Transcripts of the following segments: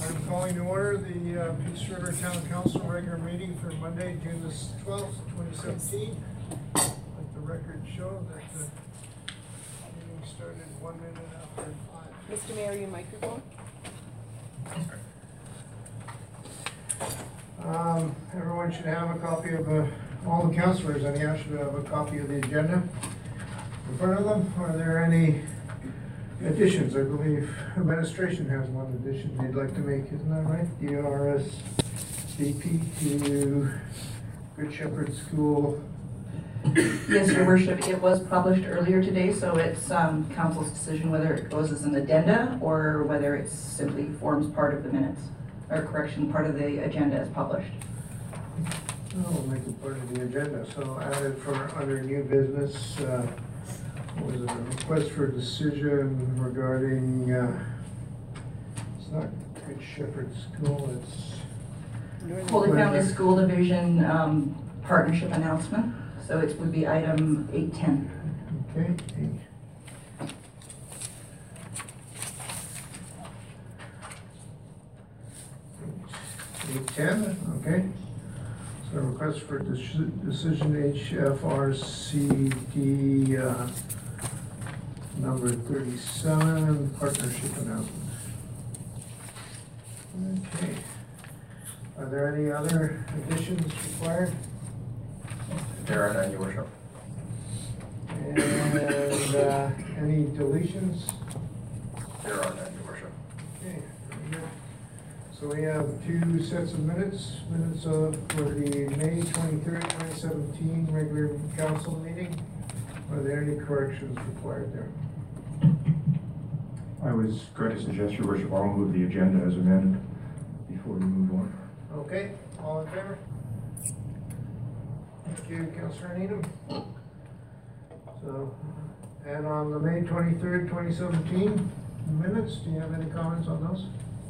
I'm calling to order the uh, Peace River Town Council regular meeting for Monday, June the twelfth, twenty seventeen. Let the record show that the meeting started one minute after five. Mr. Mayor, your microphone? Um, everyone should have a copy of, uh, all the councilors, anyhow, should have a copy of the agenda in front of them. Are there any additions? I believe administration has one addition they'd like to make, isn't that right? DRS BP to Good Shepherd School. Yes, your worship, it was published earlier today, so it's um, council's decision whether it goes as an addenda or whether it simply forms part of the minutes, or correction, part of the agenda as published. I'll make it part of the agenda, so added for under new business, uh, was a request for a decision regarding, uh, it's not Good Shepherd School, it's Holy Family School Division um, partnership announcement, so it would be item 810. Okay. Eight ten, okay. So request for deci- decision HFRCD, uh, number thirty-seven, partnership announcement. Okay. Are there any other additions required? There are none, your worship. And, uh, any deletions? There are none, your worship. Okay. So we have two sets of minutes, minutes of, for the May twenty-third, twenty seventeen regular council meeting. Are there any corrections required there? I was going to suggest, your worship, I'll move the agenda as amended before we move on. Okay, all in favor? Thank you, Councilor Needham. So, and on the May twenty-third, twenty seventeen minutes, do you have any comments on those?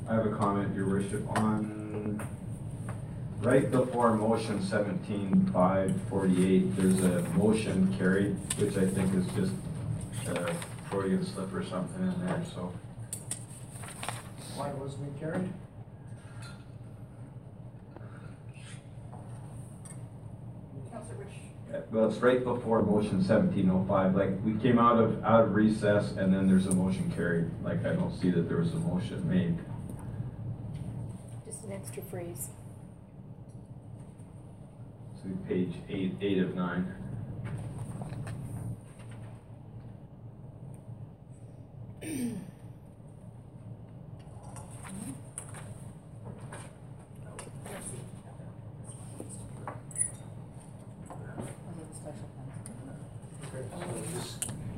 I have a comment, your worship, on, right before motion seventeen five forty-eight, there's a motion carried, which I think is just a Freudian slip or something in there, so. Why wasn't it carried? Well, it's right before motion seventeen oh five, like, we came out of, out of recess, and then there's a motion carried, like, I don't see that there was a motion made. Just an extra phrase. So page eight, eight of nine. Okay, so just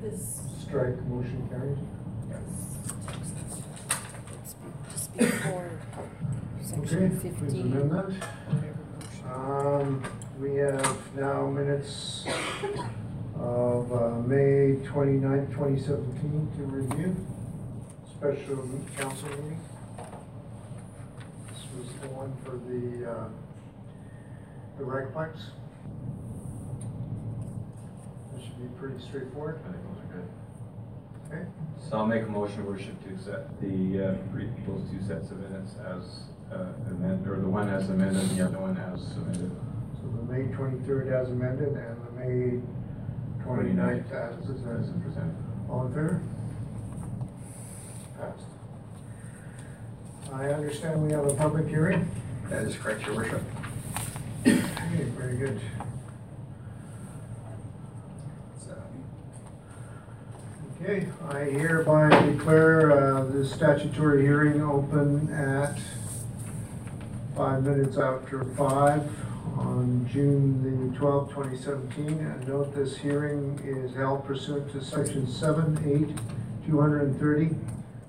This, strike motion carried. just before Okay, section please fifteen. amend that. Um, we have now minutes of, uh, May twenty-ninth, twenty seventeen to review. Special council meeting. This was the one for the, uh, the Recplex. This should be pretty straightforward. I think those are good. Okay, So I'll make a motion, worship, to accept the, uh, those two sets of minutes as uh, amended, or the one as amended, and the other one as submitted. so the May twenty-third as amended and the May twenty-ninth as As presented. presented. All in favor? Passed. I understand we have a public hearing. That is correct, your worship. Okay, very good. Okay, I hereby declare uh, the statutory hearing open at five minutes after five on June the twelfth, twenty seventeen. And note this hearing is held pursuant to section 7, 8, 230, 606, and thirty,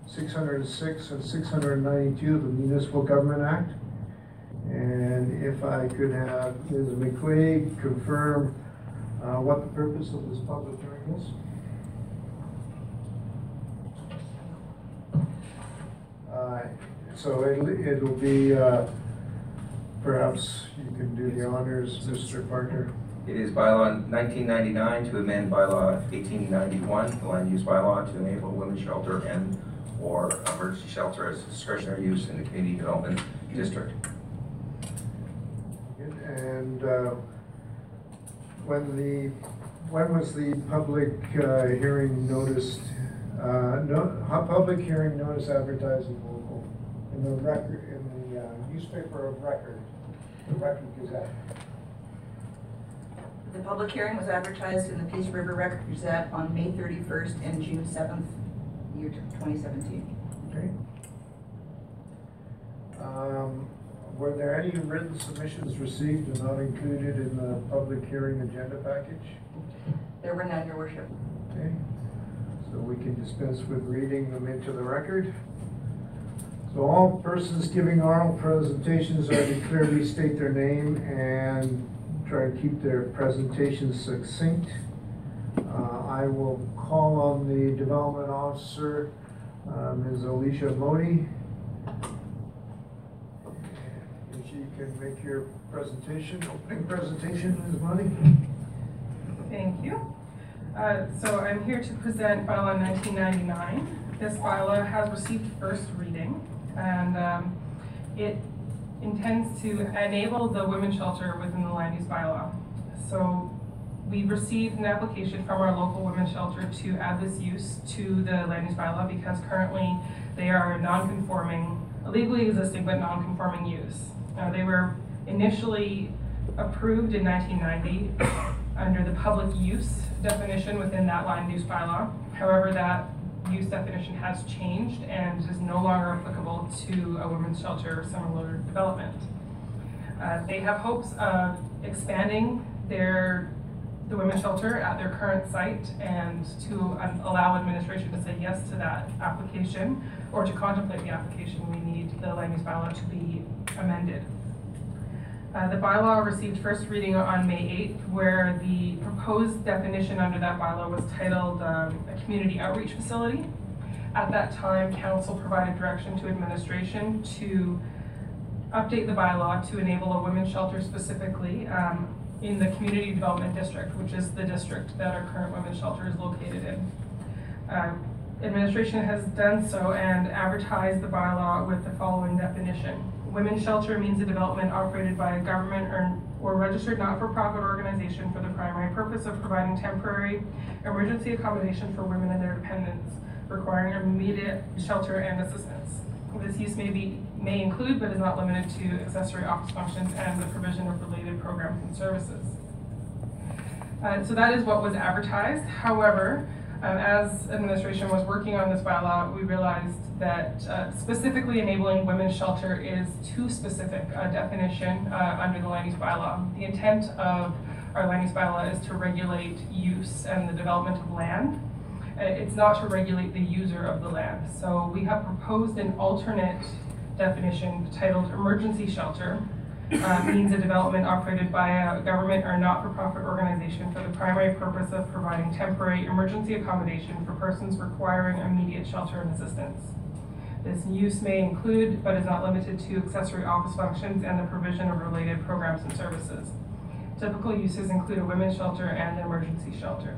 six hundred and six, and six hundred and ninety-two of the Municipal Government Act. And if I could have Ms. McQuaig confirm uh, what the purpose of this public hearing is? Uh, So it'll, it'll be, uh, perhaps can do the honors, Mr. Parker. It is bylaw nineteen ninety-nine to amend bylaw eighteen ninety-one, the land use bylaw to enable women's shelter and or emergency shelter as discretionary use in the community development district. And uh, when the, when was the public uh, hearing noticed, uh, no, public hearing notice advertising local, in the record, in the uh, newspaper of record, the Record Gazette? The public hearing was advertised in the Peace River Record Gazette on May thirty-first and June seventh, year twenty seventeen. Okay. Um, Were there any written submissions received and not included in the public hearing agenda package? There were none, your worship. Okay, so we can dispense with reading them into the record. So all persons giving oral presentations are to clearly state their name and try to keep their presentation succinct. Uh, I will call on the development officer, uh, Ms. Alicia Modi. If you can make your presentation, opening presentation, Ms. Modi. Thank you. Uh, So I'm here to present bylaw 1999. This bylaw has received first reading, and um, it intends to enable the women's shelter within the land use bylaw. So we received an application from our local women's shelter to add this use to the land use bylaw because currently they are non-conforming, legally existing but non-conforming use. Uh, They were initially approved in 1990 under the public use definition within that land use bylaw. However, that use definition has changed and is no longer applicable to a women's shelter or similar development. Uh, They have hopes of expanding their, the women's shelter at their current site and to um, allow administration to say yes to that application or to contemplate the application, we need the land use bylaw to be amended. Uh, The bylaw received first reading on May 8th, where the proposed definition under that bylaw was titled um, a community outreach facility. At that time, council provided direction to administration to update the bylaw to enable a women's shelter specifically um, in the community development district, which is the district that our current women's shelter is located in. Uh, Administration has done so and advertised the bylaw with the following definition. Women's shelter means a development operated by a government or, or registered not-for-profit organization for the primary purpose of providing temporary emergency accommodation for women and their dependents requiring immediate shelter and assistance. This use may be, may include, but is not limited to accessory office functions and the provision of related programs and services. Uh, so that is what was advertised. However, um, as administration was working on this bylaw, we realized that uh, specifically enabling women's shelter is too specific a definition uh, under the land use bylaw. The intent of our land use bylaw is to regulate use and the development of land. Uh, It's not to regulate the user of the land. So we have proposed an alternate definition titled emergency shelter, uh, means a development operated by a government or not-for-profit organization for the primary purpose of providing temporary emergency accommodation for persons requiring immediate shelter and assistance. This use may include, but is not limited to, accessory office functions and the provision of related programs and services. Typical uses include a women's shelter and an emergency shelter.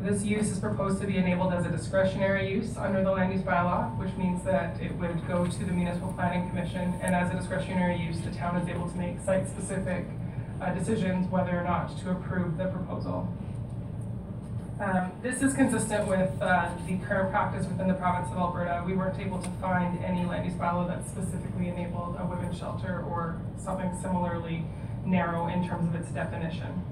This use is proposed to be enabled as a discretionary use under the land use bylaw, which means that it would go to the municipal planning commission, and as a discretionary use, the town is able to make site-specific uh, decisions whether or not to approve the proposal. Um, This is consistent with uh, the current practice within the province of Alberta. We weren't able to find any land use bylaw that specifically enabled a women's shelter or something similarly narrow in terms of its definition.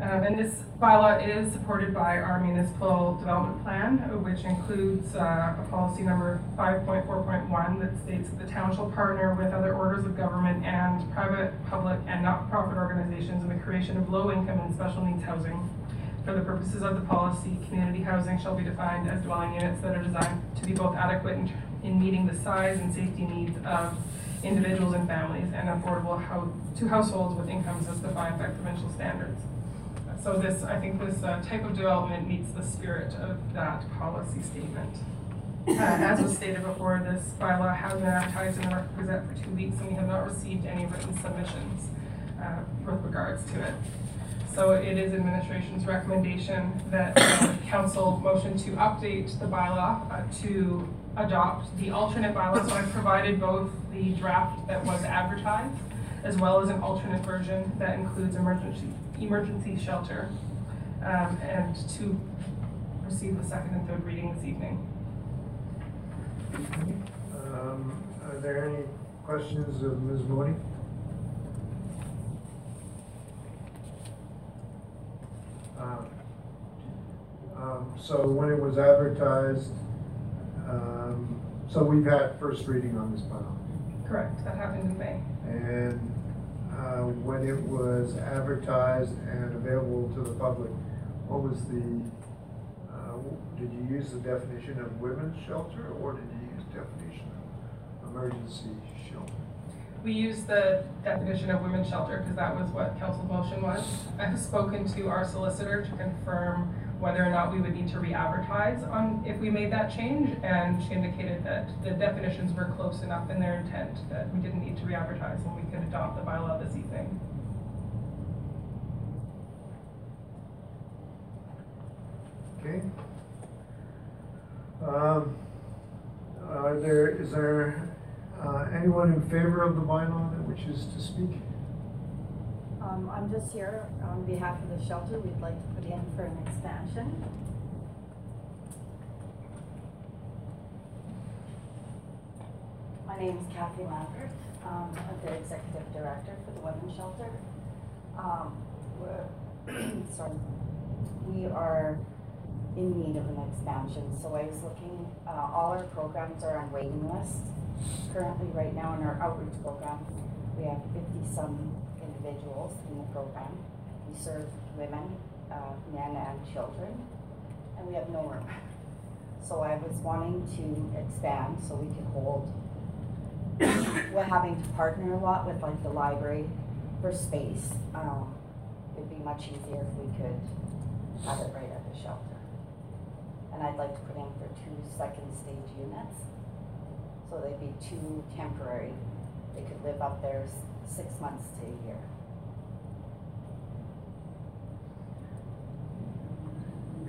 Um, and this bylaw is supported by our municipal development plan, which includes, uh, a policy number five point four point one that states that the town shall partner with other orders of government and private, public, and not-for-profit organizations in the creation of low-income and special needs housing. For the purposes of the policy, community housing shall be defined as dwelling units that are designed to be both adequate in, in meeting the size and safety needs of individuals and families and affordable hou- to households with incomes as defined by provincial standards. So this, I think this uh, type of development meets the spirit of that policy statement. Uh, As was stated before, this bylaw has been advertised in the Record Gazette for two weeks, and we have not received any written submissions. uh, with regards to it. So it is administration's recommendation that uh, council motion to update the bylaw uh, to adopt the alternate bylaw. So I've provided both the draft that was advertised as well as an alternate version that includes emergency, emergency shelter. um, And to receive the second and third reading this evening. Um, Are there any questions of Ms. Mooney? Um, um, So when it was advertised, um, so we've had first reading on this bylaw. Correct, that happened in May. And uh, when it was advertised and available to the public, what was the, uh, did you use the definition of women's shelter or did you use definition of emergency shelter? We used the definition of women's shelter because that was what council motion was. I have spoken to our solicitor to confirm whether or not we would need to re-advertise on, if we made that change. And she indicated that the definitions were close enough in their intent that we didn't need to re-advertise and we could adopt the bylaw this evening. Okay. Um, Are there, is there uh, anyone in favor of the bylaw that wishes to speak? Um, I'm just here on behalf of the shelter. We'd like to put in for an expansion. My name is Kathy Lambert. Um, I'm the executive director for the women's shelter. Um, sorry, we are in need of an expansion, so I was looking, uh, all our programs are on waiting list. Currently, right now in our outreach program, we have fifty-some individuals in the program. We serve women, uh, men and children, and we have no room. So I was wanting to expand so we could hold, we're having to partner a lot with like the library for space. Um, it'd be much easier if we could have it right at the shelter. And I'd like to put in for two second stage units. So they'd be two temporary, they could live up there six months to a year.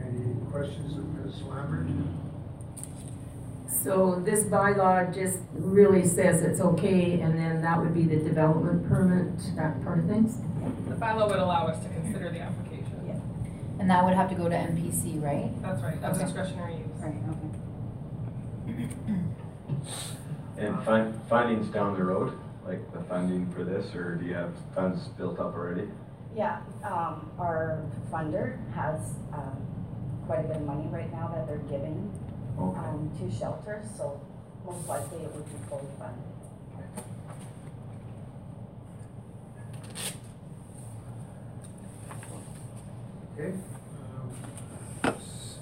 Any questions of Ms. Lambert? So this bylaw just really says it's okay, and then that would be the development permit, that part of things? The bylaw would allow us to consider the application. Yeah. And that would have to go to MPC, right? That's right, that's Okay. discretionary use. Right, okay. And fin- findings down the road, like the funding for this, or do you have funds built up already? Yeah, um, our funder has, um, quite a bit of money right now that they're giving, Okay. um, to shelters, so most likely it would be fully funded. Okay. um, s-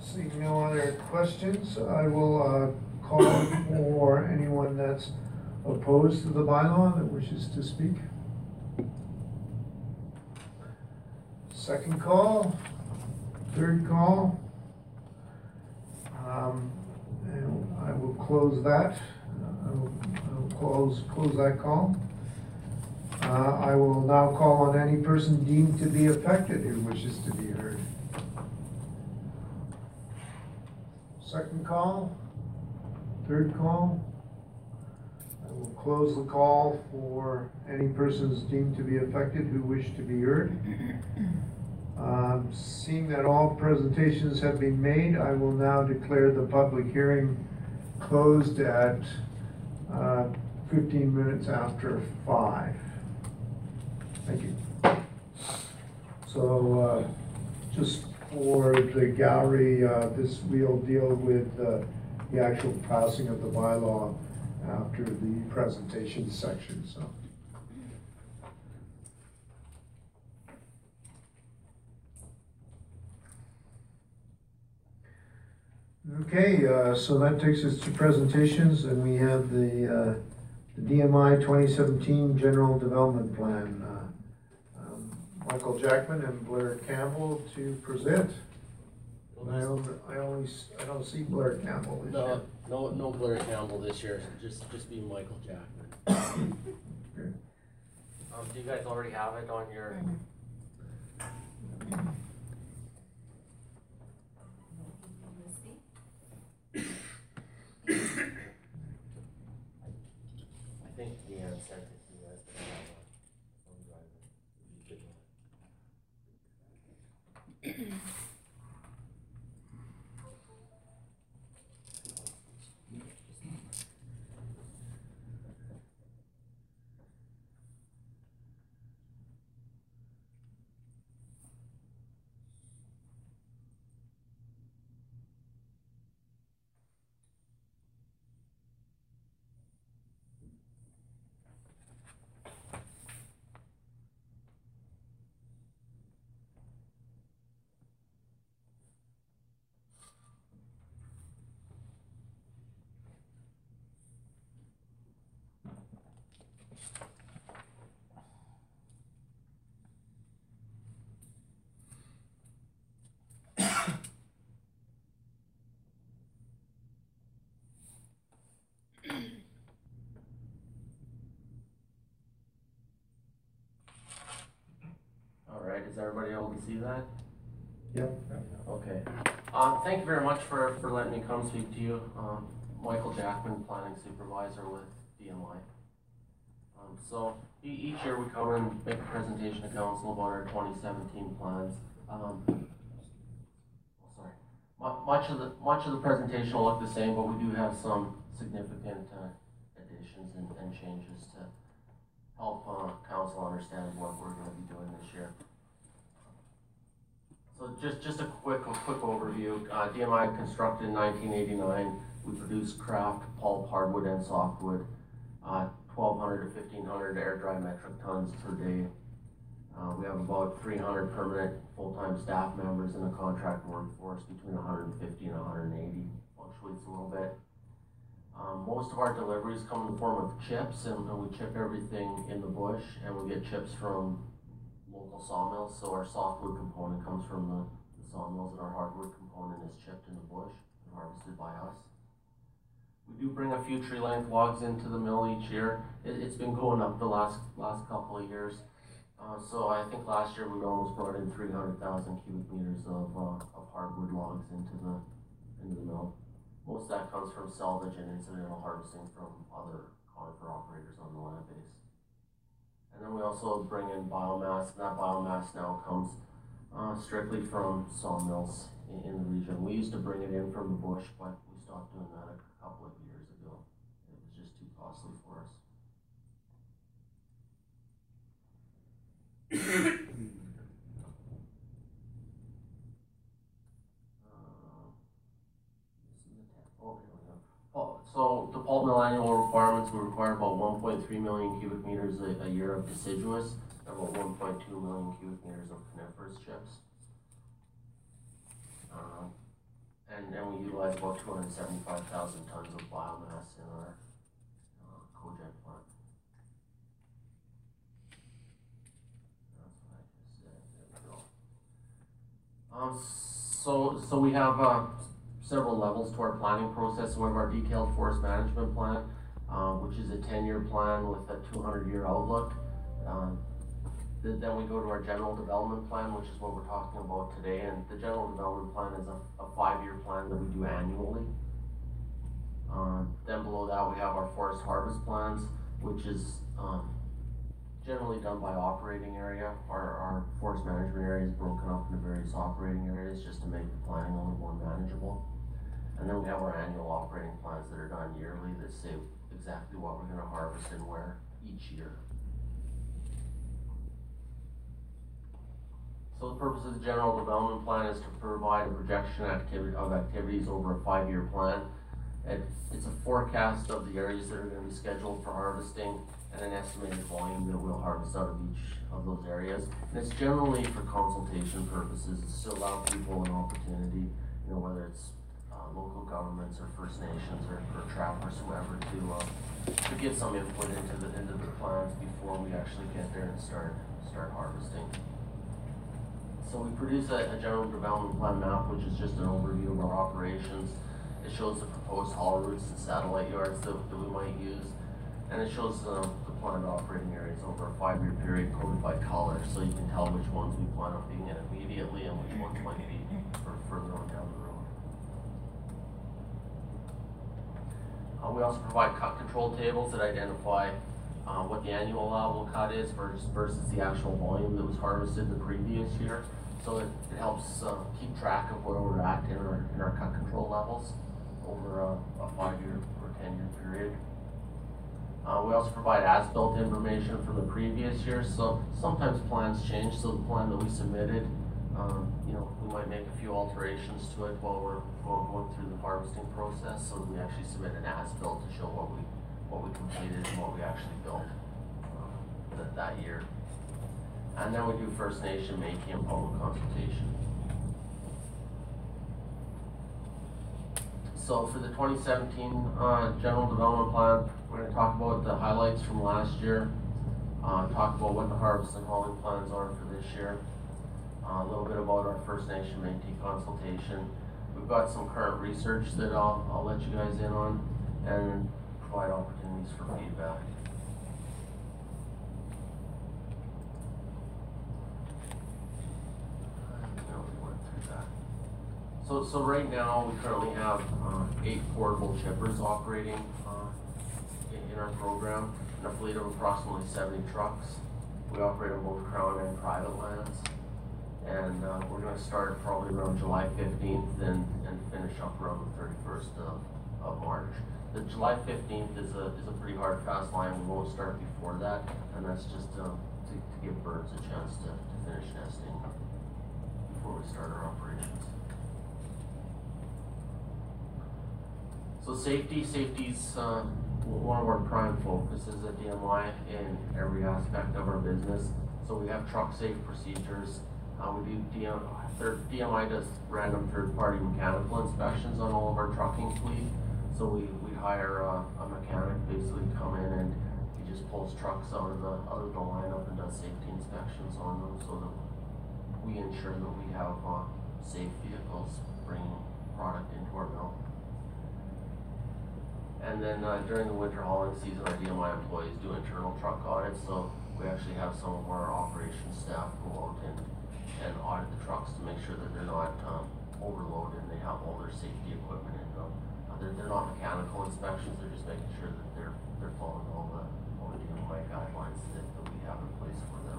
Seeing no other questions, I will uh, call for anyone that's opposed to the bylaw that wishes to speak. Second call, third call. Um, And I will close that. I will I will close, close that call. Uh, I will now call on any person deemed to be affected who wishes to be heard. Second call, third call. I will close the call for any persons deemed to be affected who wish to be heard. Um, Seeing that all presentations have been made, I will now declare the public hearing closed at uh, 15 minutes after 5. Thank you. So, uh, just for the gallery, uh, this, we'll deal with uh, the actual passing of the bylaw after the presentation section, so. Okay, uh, so that takes us to presentations, and we have the uh, the DMI 2017 General Development Plan. Uh, um, Michael Jackman and Blair Campbell to present. And I only, I only, s- I don't see Blair Campbell this year. No, no, no Blair Campbell this year, just, just be Michael Jackman. Um, do you guys already have it on your, Is everybody able to see that? Yep. Okay. Um, thank you very much for, for letting me come speak to you. Um, Michael Jackman, Planning Supervisor with DMI. Um, so, each year we come and make a presentation to council about our twenty seventeen plans. Um, sorry. Mu- much of the, much of the presentation will look the same, but we do have some significant, uh, additions and, and changes to help, uh, council understand what we're gonna be doing this year. So just, just a quick, a quick overview. Uh, DMI constructed in nineteen eighty-nine. We produce kraft, pulp, hardwood, and softwood. Uh, twelve hundred to fifteen hundred air dry metric tons per day. Uh, we have about three hundred permanent full-time staff members in a contract workforce between hundred and fifty and hundred and eighty. Fluctuates a little bit. Um, most of our deliveries come in the form of chips, and, and we chip everything in the bush, and we get chips from local sawmills, so our softwood component comes from the, the sawmills, and our hardwood component is chipped in the bush and harvested by us. We do bring a few tree length logs into the mill each year. It, it's been going up the last, last couple of years. Uh, so I think last year we almost brought in three hundred thousand cubic meters of, uh, of hardwood logs into the, into the mill. Most of that comes from salvage and incidental harvesting from other conifer operators on the land base. And then we also bring in biomass, and that biomass now comes uh, strictly from sawmills in, in the region. We used to bring it in from the bush, but we stopped doing that a couple of years ago. It was just too costly for us. Uh. Oh. Oh, so pulp mill annual requirements, we require about one point three million cubic meters a, a year of deciduous, and about one point two million cubic meters of coniferous chips. Um, and, then we utilize about two hundred and seventy-five thousand tons of biomass in our, uh, cogen plant. Um, so, so we have, uh, several levels to our planning process. We have our detailed forest management plan, uh, which is a ten-year plan with a two hundred-year outlook. Um, th- then we go to our general development plan, which is what we're talking about today, and the general development plan is a, a five-year plan that we do annually. Um, then below that, we have our forest harvest plans, which is, um, generally done by operating area. Our, our forest management area is broken up into various operating areas just to make the planning a little more manageable. And then we have our annual operating plans that are done yearly that say exactly what we're gonna harvest and where each year. So the purpose of the general development plan is to provide a projection activity, of activities over a five-year plan. It, it's a forecast of the areas that are gonna be scheduled for harvesting and an estimated volume that we'll harvest out of each of those areas. And it's generally for consultation purposes, it's to allow people an opportunity, you know, whether it's local governments or First Nations or, or trappers, whoever, to, uh, to get some input into the, into the plans before we actually get there and start, start harvesting. So we produce a, a general development plan map, which is just an overview of our operations. It shows the proposed haul routes and satellite yards that, that we might use. And it shows the planned operating areas over a five-year period coded by color, so you can tell which ones we plan on being in immediately and which ones might be for further on down Uh, we also provide cut control tables that identify uh, what the annual allowable cut is versus, versus the actual volume that was harvested the previous year. So it, it helps uh, keep track of where we're at in our, in our cut control levels over a, a five-year or ten-year period. Uh, we also provide as-built information from the previous year, so sometimes plans change, so the plan that we submitted, um, you know, we might make a few alterations to it while we're going, going through the harvesting process, so we actually submit an as-built to show what we, what we completed and what we actually built, uh, that, that year. And then we do First Nation, Métis, and public consultation. So for the twenty seventeen, uh, general development plan, we're gonna talk about the highlights from last year. Uh, talk about what the harvest and hauling plans are for this year. A little bit about our First Nation Métis consultation. We've got some current research that I'll, I'll let you guys in on and provide opportunities for feedback. So, so right now, we currently have, uh, eight portable chippers operating, uh, in, in our program, and a fleet of approximately seventy trucks. We operate on both crown and private lands. And, uh, we're gonna start probably around July fifteenth and, and finish up around the thirty-first of, of March. The July fifteenth is a, is a pretty hard, fast line, we won't start before that, and that's just, um, to, to give birds a chance to, to finish nesting before we start our operations. So safety, safety's, uh, one of our prime focuses at DMI in every aspect of our business. So we have truck safe procedures, uh, we do DM, DMI does random third-party mechanical inspections on all of our trucking fleet. So we, we hire a, a mechanic basically come in and he just pulls trucks out of the, out of the lineup and does safety inspections on them so that we ensure that we have, uh, safe vehicles bringing product into our mill. And then uh, during the winter hauling season, our DMI employees do internal truck audits, so we actually have some of our operations staff go out and, and audit the trucks to make sure that they're not, um, overloaded and they have all their safety equipment in them. Uh, they're, they're not mechanical inspections, they're just making sure that they're, they're following all the, all the DMI guidelines that, that we have in place for them.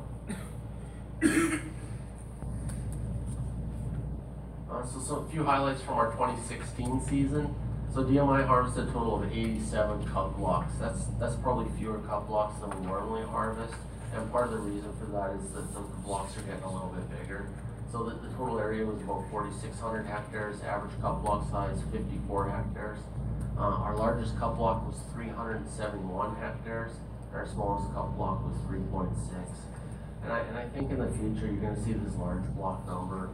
Uh, so, so a few highlights from our twenty sixteen season. So DMI harvested a total of eighty-seven cut blocks. That's, that's probably fewer cut blocks than we normally harvest. And part of the reason for that is that the blocks are getting a little bit bigger. So the, total area was about forty-six hundred hectares, average cut block size fifty-four hectares. Uh, our largest cut block was three hundred and seventy-one hectares, our smallest cut block was three point six. And I, and I think in the future, you're gonna see this large block number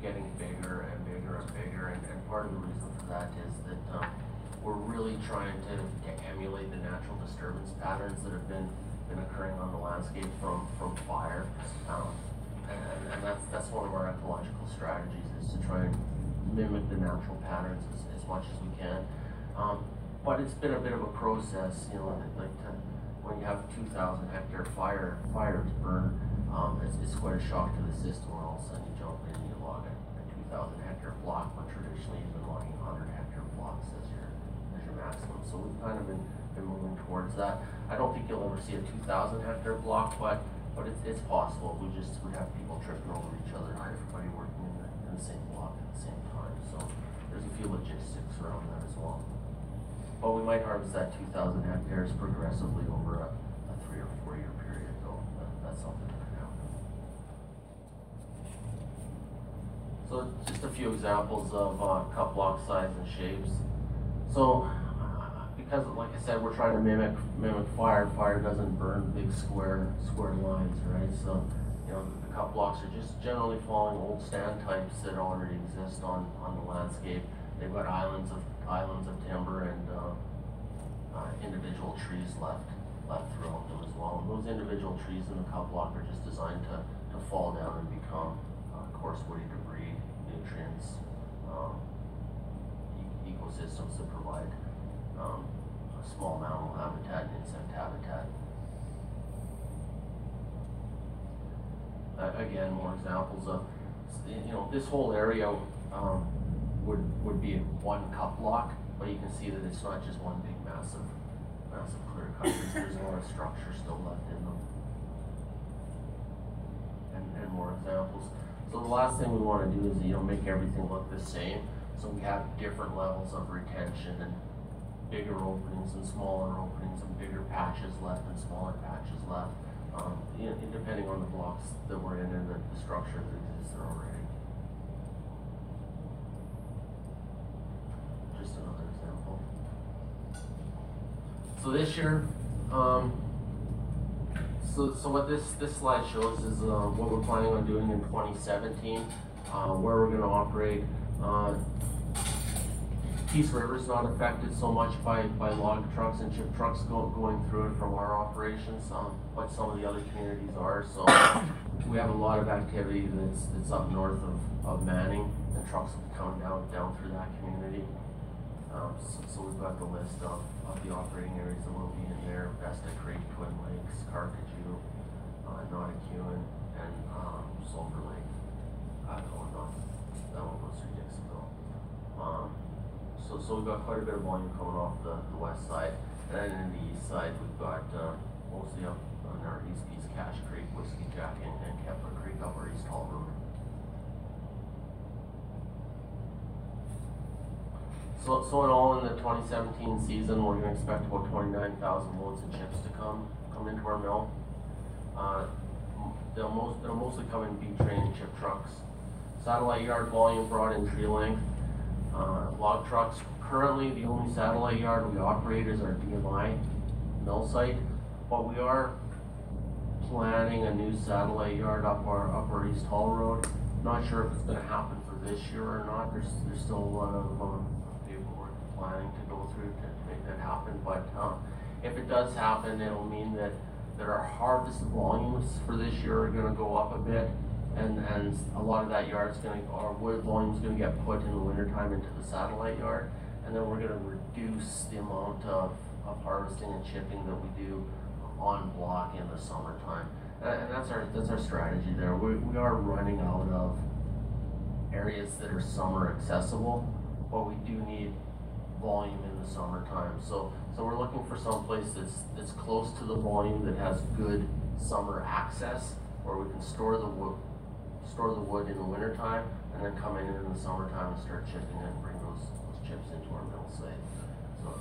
getting bigger and bigger and bigger, and, and part of the reason for that is that, um, we're really trying to, to emulate the natural disturbance patterns that have been, been occurring on the landscape from, from fire. Um, and, and- that's, that's one of our ecological strategies, is to try and mimic the natural patterns as, as much as we can. Um, but it's been a bit of a process, you know, like, to, when you have two thousand hectare fire, fires burn, um, it's, it's quite a shock to the system, where all of a sudden you jump in and you log a, a two thousand hectare block, when traditionally you've been logging hundred hectare blocks as your, as your maximum, so we've kind of been, been moving towards that. I don't think you'll ever see a two thousand hectare block, but, but it's, it's possible, we just, we have people tripping over each other, not everybody working in the, in the same block at the same time, so there's a few logistics around that as well. But we might harvest that two thousand hectares progressively over a, a three or four year period, though, that, that's something can happen. So just a few examples of, uh, cut block size and shapes. So, because, like I said, we're trying to mimic, mimic fire, fire doesn't burn big square, square lines, right? So, you know, the cut blocks are just generally following old stand types that already exist on, on the landscape. They've got islands of, islands of timber and, uh, uh, individual trees left, left throughout them as well. And those individual trees in the cut block are just designed to, to fall down and become, uh, coarse woody debris, nutrients, um, ecosystems that provide, um, small mammal habitat and insect habitat. Uh, again, more examples of, you know, this whole area, um, would, would be one cut block, but you can see that it's not just one big massive, massive clear cut, there's, a lot of structure still left in them. And, and more examples. So the last thing we wanna do is, you know, make everything look the same, so we have different levels of retention and bigger openings and smaller openings and bigger patches left and smaller patches left. Um, depending on the blocks that we're in and the, the structure that exists there already. Just another example. So this year, um, so, so what this, this slide shows is, uh, what we're planning on doing in twenty seventeen, uh, where we're gonna operate. Uh, Peace River's not affected so much by, by log trucks and chip trucks go, going through it from our operations, um, but some of the other communities are, so we have a lot of activity that's, that's up north of, of Manning, and trucks will coming down, down through that community. Um, so, so we've got the list of, of the operating areas that will be in there, Vesta Creek, Twin Lakes, Carcajou, uh, and, um, Sulphur Lake. Uh, no, not, that one goes through Dixonville. Um, so, so we've got quite a bit of volume coming off the, the west side, and then in the east side, we've got, uh, mostly up on our east piece, Cash Creek, Whiskey Jack, and, and Kepler Creek up our east Hall Road. So, so in all, in the twenty seventeen season, we're gonna expect about twenty-nine thousand loads of chips to come, come into our mill. Uh, they'll most, they'll mostly come in B train chip trucks. Satellite yard volume brought in tree length, uh, log trucks, currently the only satellite yard we operate is our DMI mill site, but we are planning a new satellite yard up our, up our East Hall Road. Not sure if it's gonna happen for this year or not, there's, there's still a lot of, um, paperwork planning to go through to, to make that happen, but, um, if it does happen, it'll mean that, that our harvest volumes for this year are gonna go up a bit, and, and a lot of that yard's gonna, our wood volume's gonna get put in the wintertime into the satellite yard, and then we're gonna reduce the amount of, of harvesting and chipping that we do on block in the summertime. And, and that's our, that's our strategy there, we, we are running out of areas that are summer accessible, but we do need volume in the summertime, so, so we're looking for some place that's, that's close to the volume that has good summer access, where we can store the wood, store the wood in the wintertime, and then come in in the summertime and start chipping it and bring those, those chips into our mill site. So,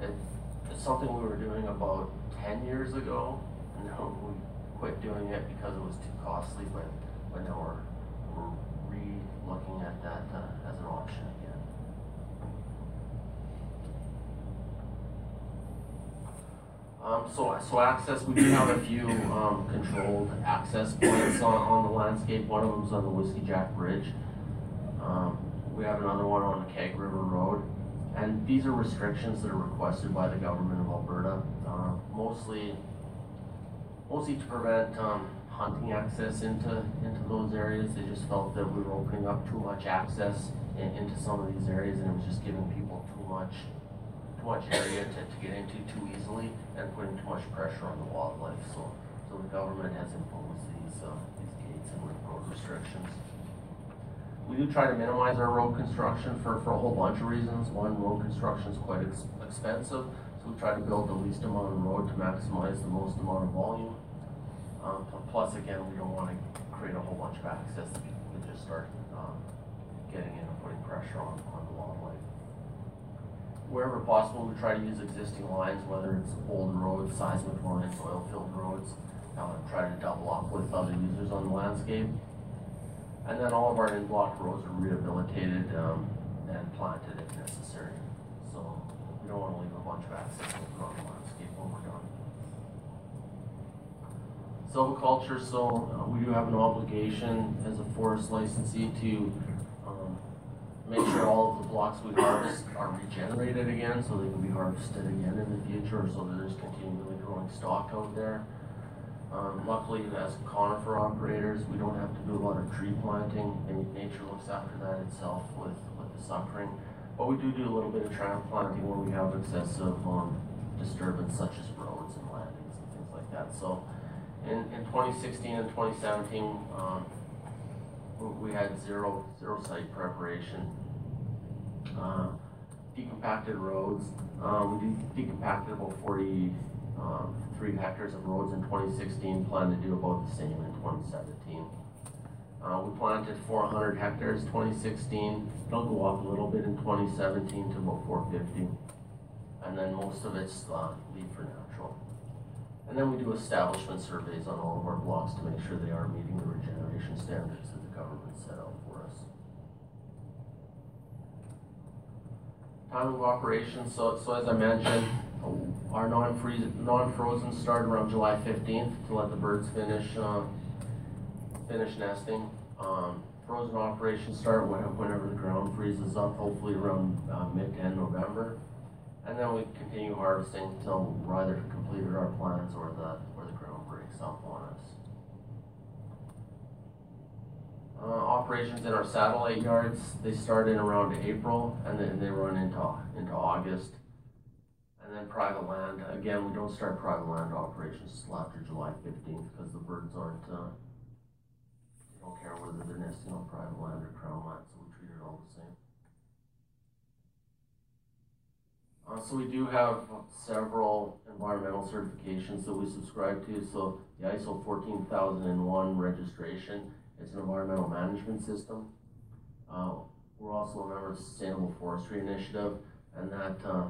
it, it's something we were doing about ten years ago, and now we quit doing it because it was too costly, but, but now we're, we're re-looking at that, uh, as an option again. Um, so, so access, we do have a few, um, controlled access points on, on the landscape, one of them is on the Whiskey Jack Bridge. Um, we have another one on the Keg River Road, and these are restrictions that are requested by the government of Alberta, uh, mostly, mostly to prevent, um, hunting access into, into those areas, they just felt that we were opening up too much access in, into some of these areas, and it was just giving people too much, too much area to, to get into too easily and putting too much pressure on the wildlife, so, so the government has imposed these, uh, these gates and road restrictions. We do try to minimize our road construction for, for a whole bunch of reasons. One, road construction is quite ex- expensive, so we try to build the least amount of road to maximize the most amount of volume. Um, plus, again, we don't wanna create a whole bunch of access that just start, um, getting in and putting pressure on. Wherever possible, we try to use existing lines, whether it's old roads, seismic lines, oil field roads, uh, try to double up with other users on the landscape. And then all of our in-block roads are rehabilitated, um, and planted if necessary. So we don't wanna leave a bunch of access open on the landscape when we're done. Silviculture, so uh, we do have an obligation as a forest licensee to, make sure all of the blocks we harvest are regenerated again, so they can be harvested again in the future, so that there's continually growing stock out there. Um, luckily, as conifer operators, we don't have to do a lot of tree planting, nature looks after that itself with, with the suckering. But we do do a little bit of transplanting where we have excessive, um, disturbance such as roads and landings and things like that. So in, in twenty sixteen and twenty seventeen, um, we- we had zero, zero site preparation. Uh, Decompacted roads, um, we de- decompacted about forty, um, hectares of roads in twenty sixteen, plan to do about the same in twenty seventeen. Uh, we planted four hundred hectares twenty sixteen, it'll go up a little bit in twenty seventeen to about four fifty. And then most of it's, uh, leave for natural. And then we do establishment surveys on all of our blocks to make sure they are meeting the regeneration standards that the government set out for us. Time of operation, so, so as I mentioned, our non-frozen start around July fifteenth to let the birds finish, uh, finish nesting. Um, frozen operations start whenever the ground freezes up, hopefully around, uh, mid to end November. And then we continue harvesting until we're either completed our plans or the, or the ground breaks up on us. Uh, operations in our satellite yards, they start in around April and then they run into, into August. And then private land, again, we don't start private land operations till after July fifteenth because the birds aren't, uh, they don't care whether they're nesting on private land or crown land, so we treat it all the same. Uh, so we do have several environmental certifications that we subscribe to, so the ISO fourteen thousand and one registration is an environmental management system. Uh, we're also a member of the Sustainable Forestry Initiative, and that, uh,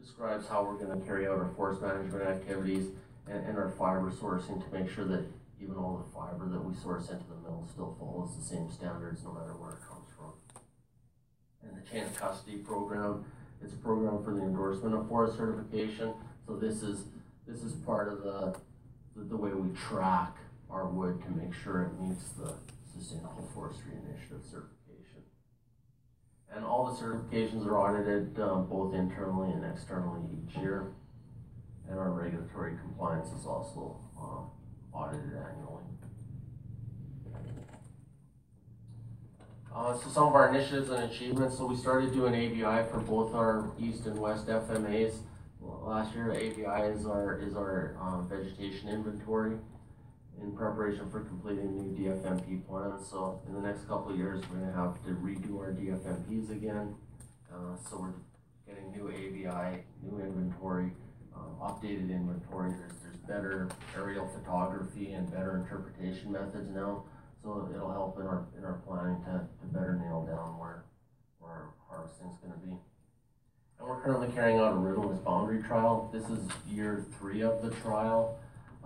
describes how we're gonna carry out our forest management activities and, and our fiber sourcing to make sure that even all the fiber that we source into the mill still follows the same standards no matter where it comes from. And the chain of custody program, it's a program for the endorsement of forest certification, so this is, this is part of the, the, the way we track our wood to make sure it meets the Sustainable Forestry Initiative certification. And all the certifications are audited, uh, both internally and externally each year. And our regulatory compliance is also, uh, audited annually. Uh, so some of our initiatives and achievements, so we started doing AVI for both our east and west FMAs. Last year, AVI is our, is our, um, vegetation inventory in preparation for completing new DFMP plans, so in the next couple of years, we're gonna have to redo our DFMPs again. Uh, so we're getting new AVI, new inventory, um, updated inventory, there's, there's better aerial photography and better interpretation methods now. So it'll help in our, in our planning to, to better nail down where, where our harvesting's gonna be. And we're currently carrying out a ribbonless boundary trial, this is year three of the trial.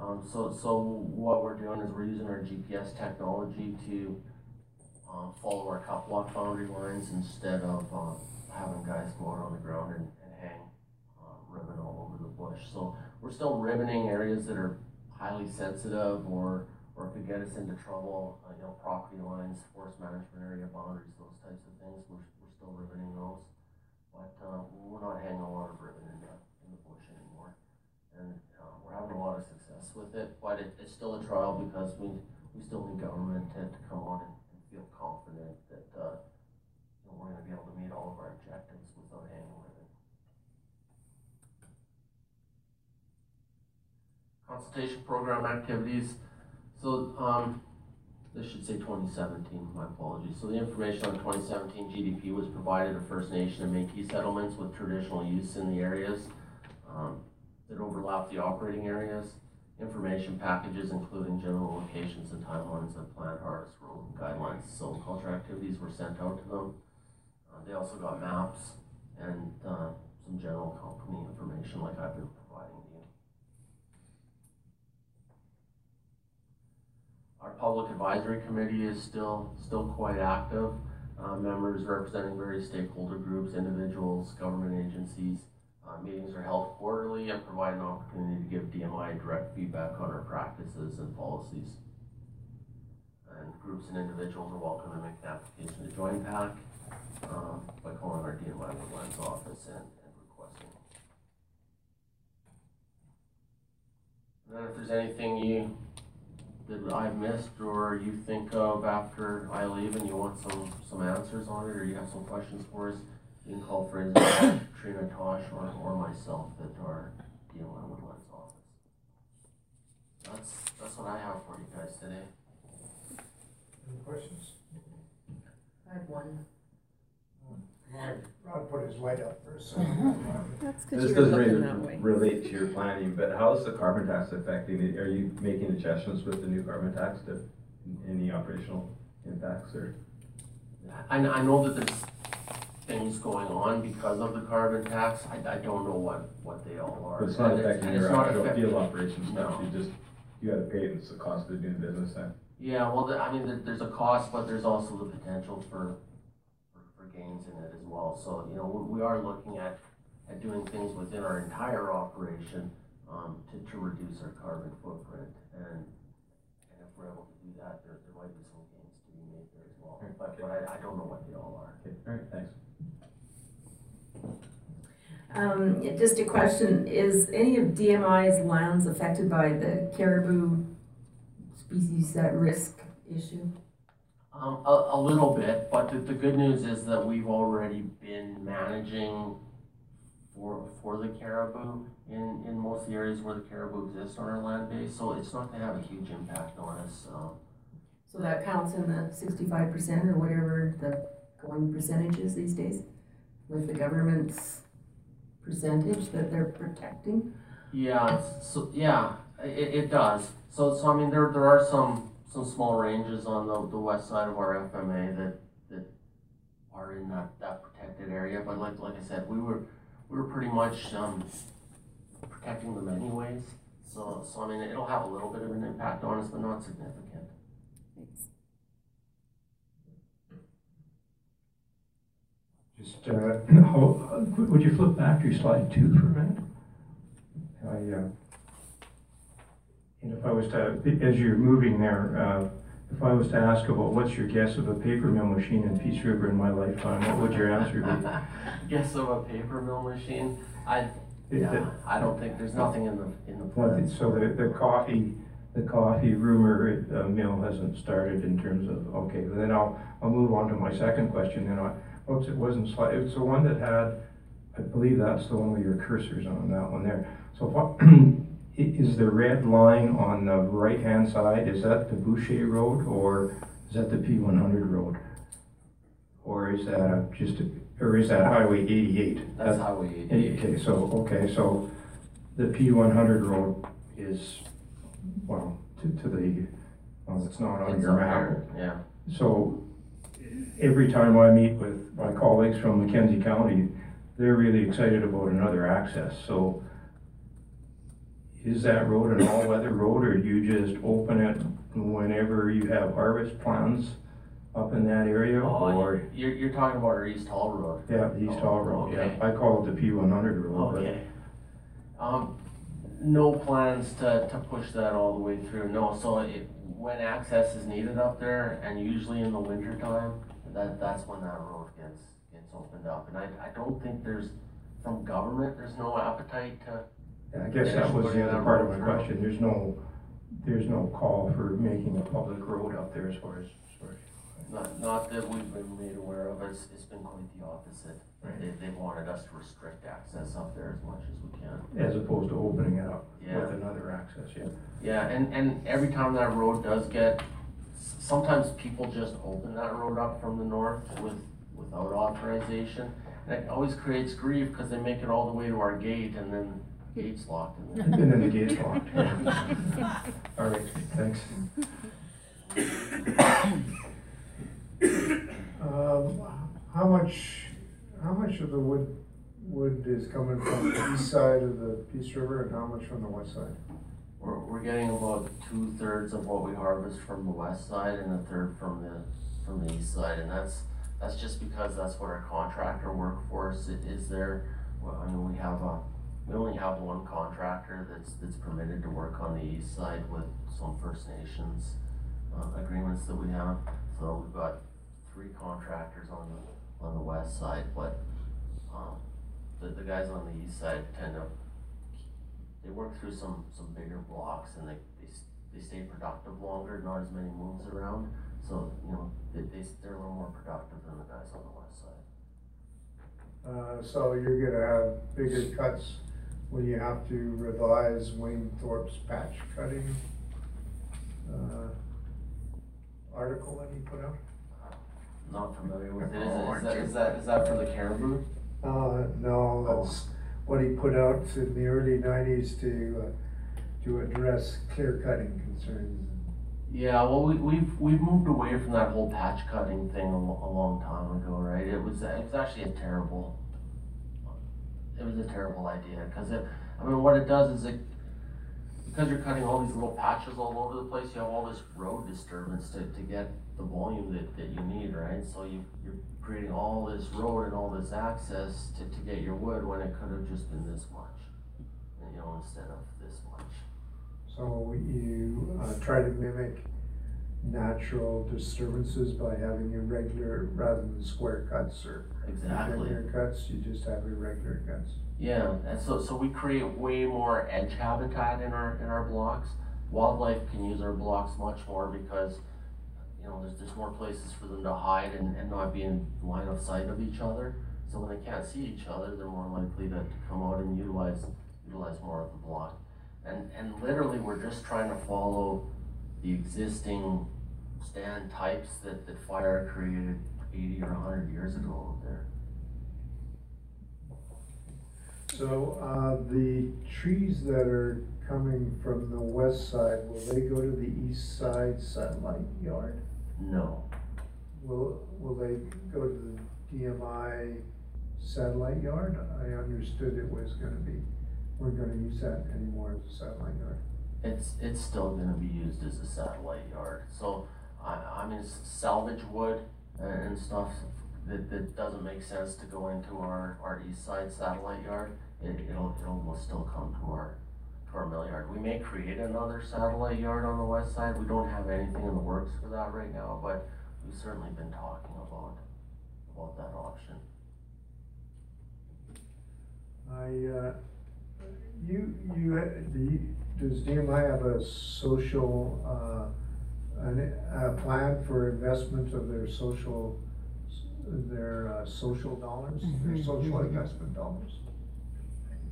Um, so, so what we're doing is we're using our GPS technology to, um, follow our cut block boundary lines instead of, uh, having guys go out on the ground and, and hang, uh, ribbon all over the bush. So we're still ribboning areas that are highly sensitive or, or could get us into trouble, uh, you know, property lines, forest management area boundaries, those types of things, we're, we're still ribboning those. But, uh, we're not hanging a lot of ribbon in the, in the bush anymore. And, uh, we're having a lot of success with it, but it, it's still a trial because we, we still need government to, to come on and, and feel confident that, uh, you know, we're gonna be able to meet all of our objectives without hanging ribbon. Consultation program activities, so, um, this should say twenty seventeen, my apologies. So the information on twenty seventeen GDP was provided to First Nation and Métis settlements with traditional use in the areas, um, that overlap the operating areas. Information packages including general locations and timelines of plant harvest road guidelines, silviculture activities were sent out to them. Uh, they also got maps and, uh, some general company information like I've been providing to you. Our public advisory committee is still, still quite active. Uh, members representing various stakeholder groups, individuals, government agencies. Uh, meetings are held quarterly and provide an opportunity to give DMI direct feedback on our practices and policies. And groups and individuals are welcome to make an application to join PAC, um, by calling our DMI Woodlands office and, and requesting. And then if there's anything you, that I've missed or you think of after I leave and you want some, some answers on it, or you have some questions for us, you can call Fraser, Trina Tosh, or, or myself at our DLM Woodlands office. That's, that's what I have for you guys today. Any questions? I have one. Rod Rod put his light up for a second. That's because This you were doesn't looking really that way. relate to your planning, but how's the carbon tax affecting it? Are you making adjustments with the new carbon tax to any operational impacts or? I, I know that there's things going on because of the carbon tax, I, I don't know what, what they all are. But it's not And affecting and it's your not actual affecting- field operations No. you just, you gotta pay it, it's the cost of doing business then. Yeah, well, the- I mean, there, there's a cost, but there's also the potential for, for, for gains in it as well. So, you know, we, we are looking at, at doing things within our entire operation, um, to, to reduce our carbon footprint. And, and if we're able to do that, there, there might be some gains to be made there as well. Okay. But, but I, I don't know what they all are. Okay, alright, thanks. Um, just a question, is any of DMI's lands affected by the caribou species at risk issue? Um, a, a little bit, but the, the good news is that we've already been managing for, for the caribou in, in most of the areas where the caribou exists on our land base, so it's not gonna have a huge impact on us, um. So that counts in the sixty-five percent or whatever the going percentage is these days? With the government's percentage that they're protecting? Yeah, so, yeah, it, it does. So, so I mean, there, there are some, some small ranges on the, the west side of our FMA that, that are in that, that protected area, but like, like I said, we were, we were pretty much, um, protecting them anyways. So, so I mean, it'll have a little bit of an impact on us, but not significant. Just, uh, how, would you flip back to slide two for a minute? I, uh, and if I was to, as you're moving there, uh, if I was to ask about what's your guess of a paper mill machine in Peace River in my lifetime, what would your answer be? Guess of a paper mill machine, I, It- yeah, I don't think, there's nothing in the, in the Well, plans. so the, the coffee, the coffee rumor uh, mill hasn't started in terms of, okay, then I'll, I'll move on to my second question, then I, oops, it wasn't slide, it's the one that had, I believe that's the one with your cursors on that one there. So what, i- is the red line on the right-hand side, is that the Boucher Road, or is that the P one hundred road? Or is that a- just, a- or is that Highway eighty-eight? That's Highway eighty-eight. Okay, so, okay, so the P one hundred road is, well, to, to the, well, it's not on It's your map. there, Yeah. So every time I meet with my colleagues from Mackenzie County, they're really excited about another access, so is that road an all-weather road, or do you just open it whenever you have harvest plans up in that area, Oh, or? You're, you're talking about our East Hall Road? Yeah, the East Hall Road, Okay. yeah, I call it the P one hundred road. Okay. Um, no plans to, to push that all the way through, no, so it, when access is needed up there, and usually in the winter time, that, that's when that road gets, gets opened up, and I, I don't think there's, from government, there's no appetite to, Yeah, I guess that was the other part of my question, there's no, there's no call for making a public road out there as far as, as far as. not, not that we've been made aware of, it's, it's been quite the opposite. Right. They, they wanted us to restrict access up there as much as we can. As opposed to opening it up Yeah. with another access, yeah. Yeah, and, and every time that road does get, sometimes people just open that road up from the north with, without authorization. And it always creates grief because they make it all the way to our gate and then the gate's locked and then. And then the gate's locked. All right, thanks. Um, how much, how much of the wood, wood is coming from the east side of the Peace River and how much from the west side? We're, we're getting about two thirds of what we harvest from the west side and a third from the, from the east side. And that's, that's just because that's what our contractor workforce is there. Well, I mean, we have a, we only have one contractor that's, that's permitted to work on the east side with some First Nations, uh, agreements that we have. So we've got three contractors on the, on the west side, but, um, the, the guys on the east side tend to they work through some, some bigger blocks and they, they, they stay productive longer, not as many moves around. So, you know, they, they, they're a little more productive than the guys on the west side. Uh, so you're gonna have bigger cuts when you have to revise Wayne Thorpe's patch cutting, uh, article that he put out? Not familiar with it. Oh, Is, is that, is that, is that for the caribou? Uh, no, that's what he put out in the early nineties to, uh, to address clear cutting concerns. Yeah, well, we, we've, we've moved away from that whole patch cutting thing a, a long time ago, right? It was, it was actually a terrible, it was a terrible idea, cause it, I mean, what it does is it, because you're cutting all these little patches all over the place, you have all this road disturbance to, to get the volume that, that you need, right? So you, you're creating all this road and all this access to, to get your wood when it could have just been this much, you know, instead of this much. So you, uh, try to mimic natural disturbances by having irregular, rather than square cuts or Exactly. irregular cuts, you just have irregular cuts. Yeah, and so, so we create way more edge habitat in our, in our blocks. Wildlife can use our blocks much more because, you know, there's, there's more places for them to hide and, and not be in line of sight of each other. So when they can't see each other, they're more likely to, to come out and utilize, utilize more of the block. And, and literally, we're just trying to follow the existing stand types that, that fire created eighty or hundred years ago out there. So, uh, the trees that are coming from the west side, will they go to the east side satellite yard? No. Will, will they go to the DMI satellite yard? I understood it was gonna be, we're gonna use that anymore as a satellite yard. It's, it's still gonna be used as a satellite yard, so, I, I mean, s- salvage wood and, and stuff that, that doesn't make sense to go into our, our east side satellite yard, it, it'll, it'll will still come to our, to our mill yard. We may create another satellite yard on the west side, we don't have anything in the works for that right now, but we've certainly been talking about, about that option. I, uh, you, you, ha- do you, does DMI have a social, uh, an, a plan for investment of their social, their, uh, social dollars, their Mhm, social investment dollars?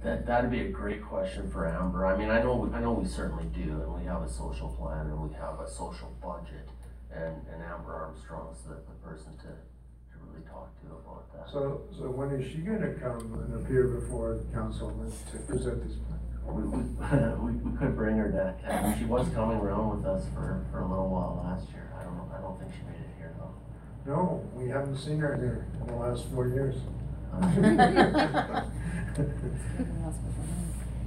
That, that'd be a great question for Amber. I mean, I know, I know we certainly do, and we have a social plan, and we have a social budget. And, and Amber Armstrong's the, the person to, to really talk to about that. So, so when is she gonna come and appear before the council to present this plan? We, we, we, we could bring her to, to- she was coming around with us for, for a little while last year. I don't I don't think she made it here though. No, we haven't seen her here in the last four years.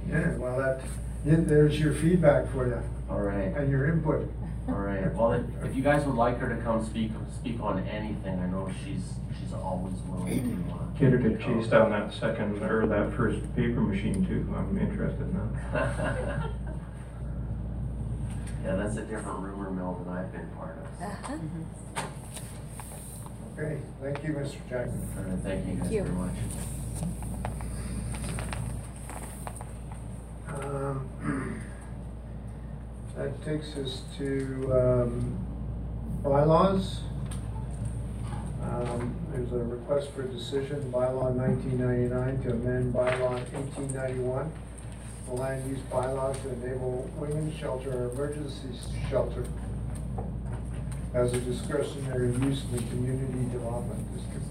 Yeah, well, that, yeah, there's your feedback for you All right, and your input. all right. Well, if, if you guys would like her to come speak, speak on anything, I know she's, she's always willing to, uh. Get her to chase down that second, or that first paper machine too, I'm interested in that. Yeah, that's a different rumor mill than I've been part of. Okay, thank you, Mr. Jackman. All right, thank you guys you. very much. Um, That takes us to um, bylaws. Um, There's a request for a decision, bylaw nineteen ninety-nine to amend bylaw eighteen ninety-one, the land use bylaw to enable women's shelter or emergency shelter as a discretionary use in the community development district.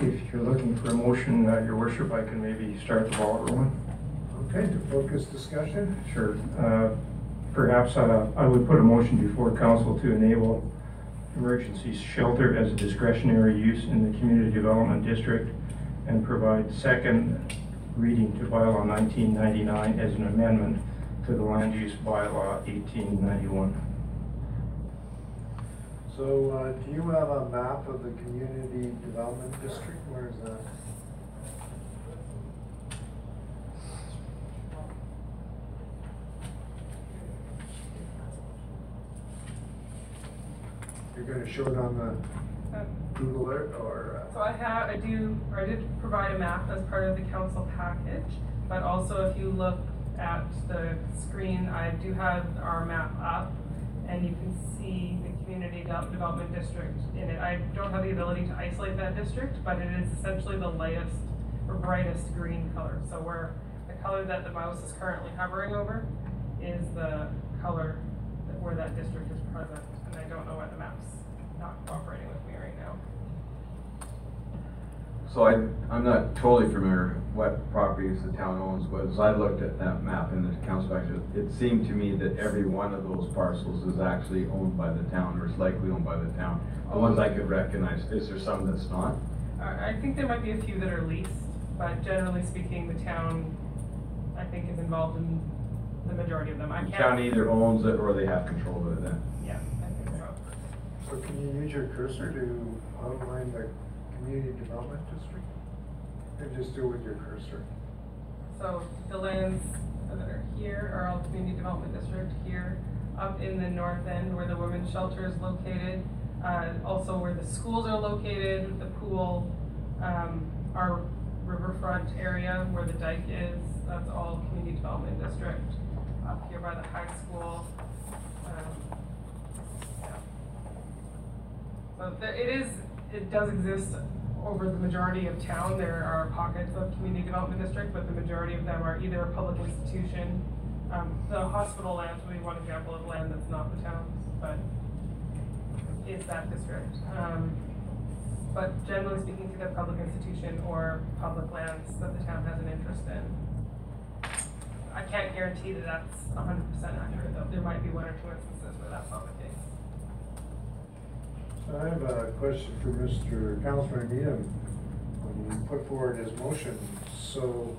If you're looking for a motion, uh, your worship, I can maybe start the ball rolling. Okay, to focus discussion? Sure. Uh, Perhaps uh, I would put a motion before council to enable emergency shelter as a discretionary use in the community development district and provide second reading to bylaw 1999 as an amendment to the land use bylaw 1891. So, uh, do you have a map of the community development district? Where is that? You're gonna show it on the Google or, uh, So I have, I do, I did provide a map as part of the council package, but also if you look at the screen, I do have our map up. and you can see the community development district in it. I don't have the ability to isolate that district, but it is essentially the lightest or brightest green color. So where the color that the mouse is currently hovering over is the color where that district is present. And I don't know why the map's not cooperating with. So I, I'm not totally familiar what properties the town owns, but as I looked at that map in the council action, it seemed to me that every one of those parcels is actually owned by the town, or is likely owned by the town. The ones I could recognize, is there some that's not? I, I think there might be a few that are leased, but generally speaking, the town, I think, is involved in the majority of them. I The can't. town either owns it or they have control of it then. Yeah, I think so. So can you use your cursor to outline the community development district? And just do it with your cursor. So the lands that are here are all community development district here, up in the north end where the women's shelter is located. Uh, also where the schools are located, the pool, um, our riverfront area where the dike is, that's all community development district. Up here by the high school, um, yeah. So there, it is, it does exist over the majority of town. There are pockets of community development district, but the majority of them are either a public institution. Um, the hospital lands would be one example of land that's not the town's, but is that district. Um, but generally speaking, either public institution or public lands that the town has an interest in. I can't guarantee that that's hundred percent accurate, though. There might be one or two instances where that's not the case. I have a question for Mr. Councilman Needham. When you put forward his motion, so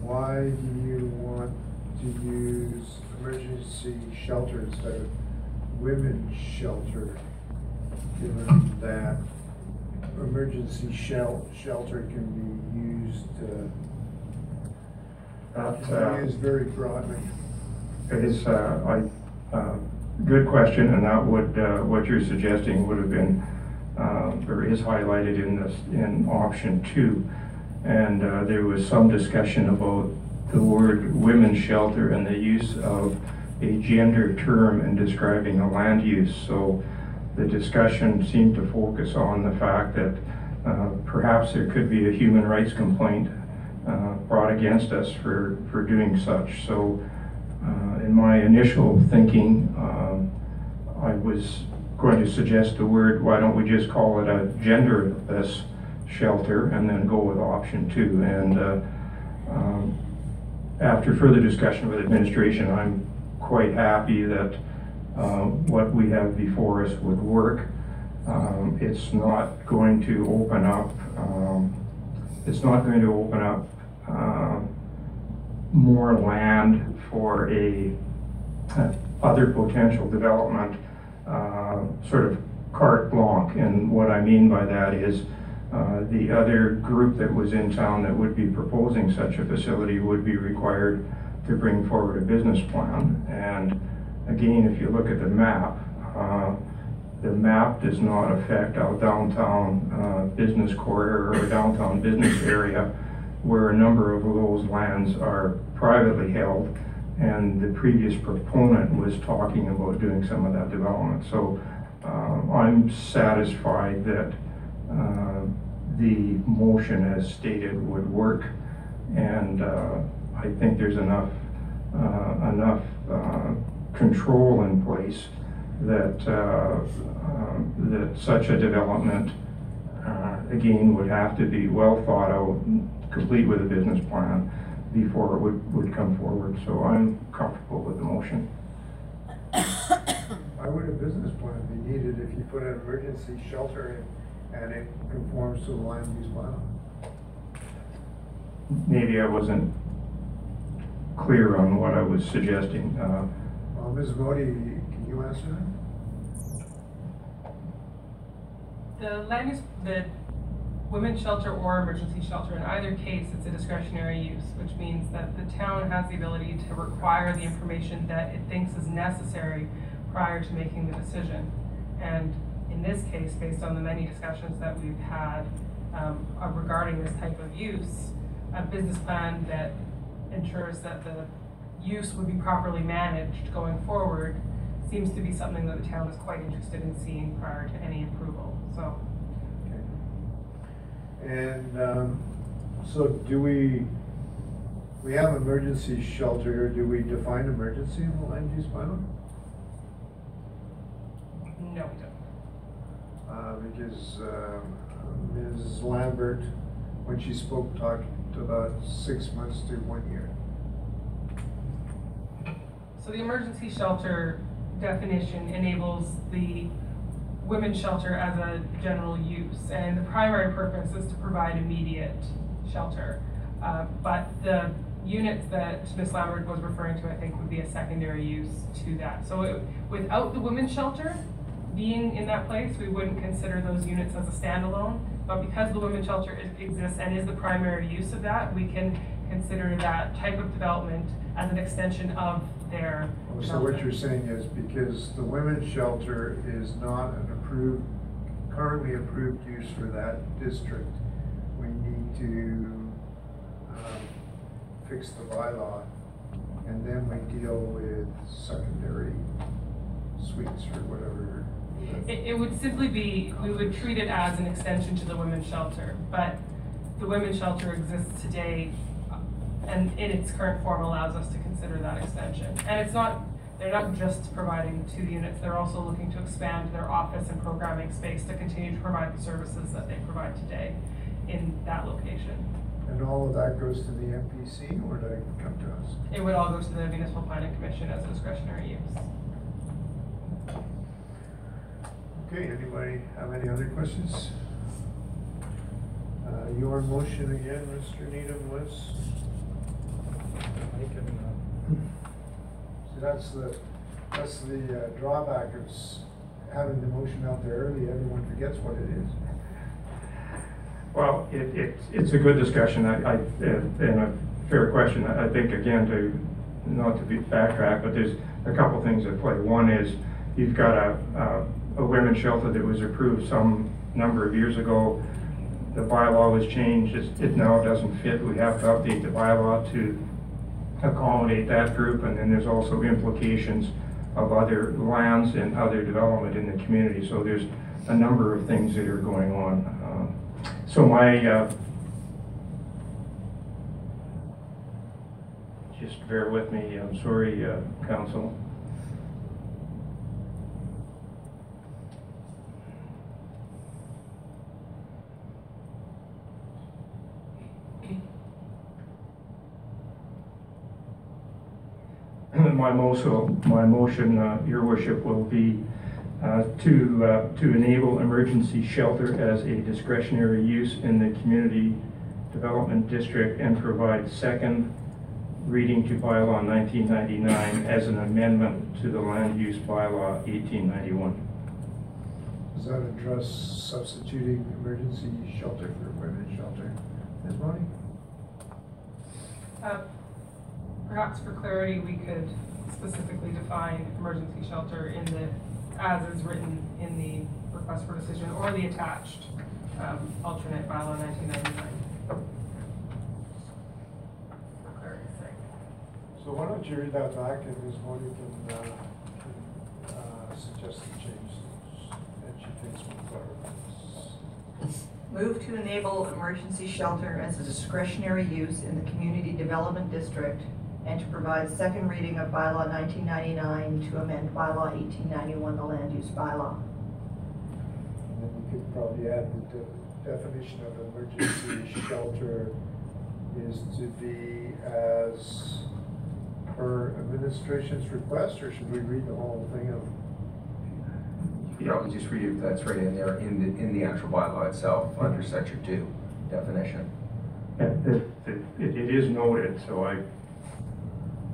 why do you want to use emergency shelter instead of women's shelter? Given that emergency shel- shelter can be used, uh, uh, used very broadly. It is, uh, I, uh, good question, and that would, uh, what you're suggesting would have been, uh, or is highlighted in this, in option two. And, uh, there was some discussion about the word women's shelter and the use of a gender term in describing a land use. So the discussion seemed to focus on the fact that, uh, perhaps there could be a human rights complaint, uh, brought against us for, for doing such. So, uh, in my initial thinking, um, I was going to suggest the word, why don't we just call it a genderless shelter and then go with option two. And uh, um, after further discussion with administration, I'm quite happy that uh, what we have before us would work. Um, It's not going to open up, um, it's not going to open up um, more land for a uh, other potential development, uh, sort of carte blanche. And what I mean by that is, uh, the other group that was in town that would be proposing such a facility would be required to bring forward a business plan. And again, if you look at the map, uh, the map does not affect our downtown uh, business corridor or downtown business area where a number of those lands are privately held. And the previous proponent was talking about doing some of that development. So um, I'm satisfied that uh, the motion as stated would work. And uh, I think there's enough, uh, enough uh, control in place that, uh, that such a development, uh, again, would have to be well thought out, complete with a business plan before it would, would come forward. So I'm comfortable with the motion. Why would a business plan be needed if you put an emergency shelter in and it conforms to the land use bylaw? Maybe I wasn't clear on what I was suggesting. Uh, Well, Ms. Modi, can you answer that? The land use, the women's shelter or emergency shelter, in either case, it's a discretionary use, which means that the town has the ability to require the information that it thinks is necessary prior to making the decision. And in this case, based on the many discussions that we've had um, uh, regarding this type of use, a business plan that ensures that the use would be properly managed going forward seems to be something that the town is quite interested in seeing prior to any approval, so. And, um, so do we, we have emergency shelter here, do we define emergency in the land use bylaw? No, we don't. Uh, because, um, Ms. Lambert, when she spoke, talked about six months to one year. So the emergency shelter definition enables the women's shelter as a general use, and the primary purpose is to provide immediate shelter. Uh, but the units that Ms. Lambert was referring to, I think, would be a secondary use to that. So it- without the women's shelter being in that place, we wouldn't consider those units as a standalone. But because the women's shelter is- exists and is the primary use of that, we can consider that type of development as an extension of their So what you're saying is because the women's shelter is not an approved, currently approved use for that district, we need to, um, fix the bylaw, and then we deal with secondary suites or whatever. It, it would simply be, we would treat it as an extension to the women's shelter, but the women's shelter exists today and in its current form allows us to consider that extension. And it's not, they're not just providing two units, they're also looking to expand their office and programming space to continue to provide the services that they provide today in that location. And all of that goes to the MPC, or does it come to us? It would all go to the municipal planning commission as a discretionary use. Okay, anybody have any other questions? Uh, your motion again, Mr. Needham, was? See, that's the, that's the uh, drawback of having the motion out there early, everyone forgets what it is. Well, it, it's, it's a good discussion, I, I, and a fair question. I think, again, to, not to be backtrack, but there's a couple things at play. One is, you've got a, a, a women's shelter that was approved some number of years ago. The bylaw was changed, it now doesn't fit, we have to update the bylaw to accommodate that group, and then there's also implications of other lands and other development in the community, so there's a number of things that are going on. Uh, So my, uh, just bear with me, I'm sorry, uh, council. My motion, my motion, uh, your worship, will be uh, to, uh, to enable emergency shelter as a discretionary use in the community development district and provide second reading to bylaw 1999 as an amendment to the land use bylaw 1891. Does that address substituting emergency shelter for women's shelter? Ms. Bonnie? Perhaps for clarity, we could specifically define emergency shelter in the, as is written in the request for decision or the attached um, alternate bylaw 1999. For clarity's sake. So why don't you read that back and Ms. Bonnie can, uh, can, uh, suggest the change that she thinks will clarify. Move to enable emergency shelter as a discretionary use in the community development district and to provide second reading of bylaw nineteen ninety-nine to amend bylaw eighteen ninety-one, the land use bylaw. And then we could probably add the de- definition of emergency shelter is to be as per administration's request, or should we read the whole thing of? You know, we just read it, that's right in there, in the, in the actual bylaw itself, under section two, definition. And It, it- it is noted, so I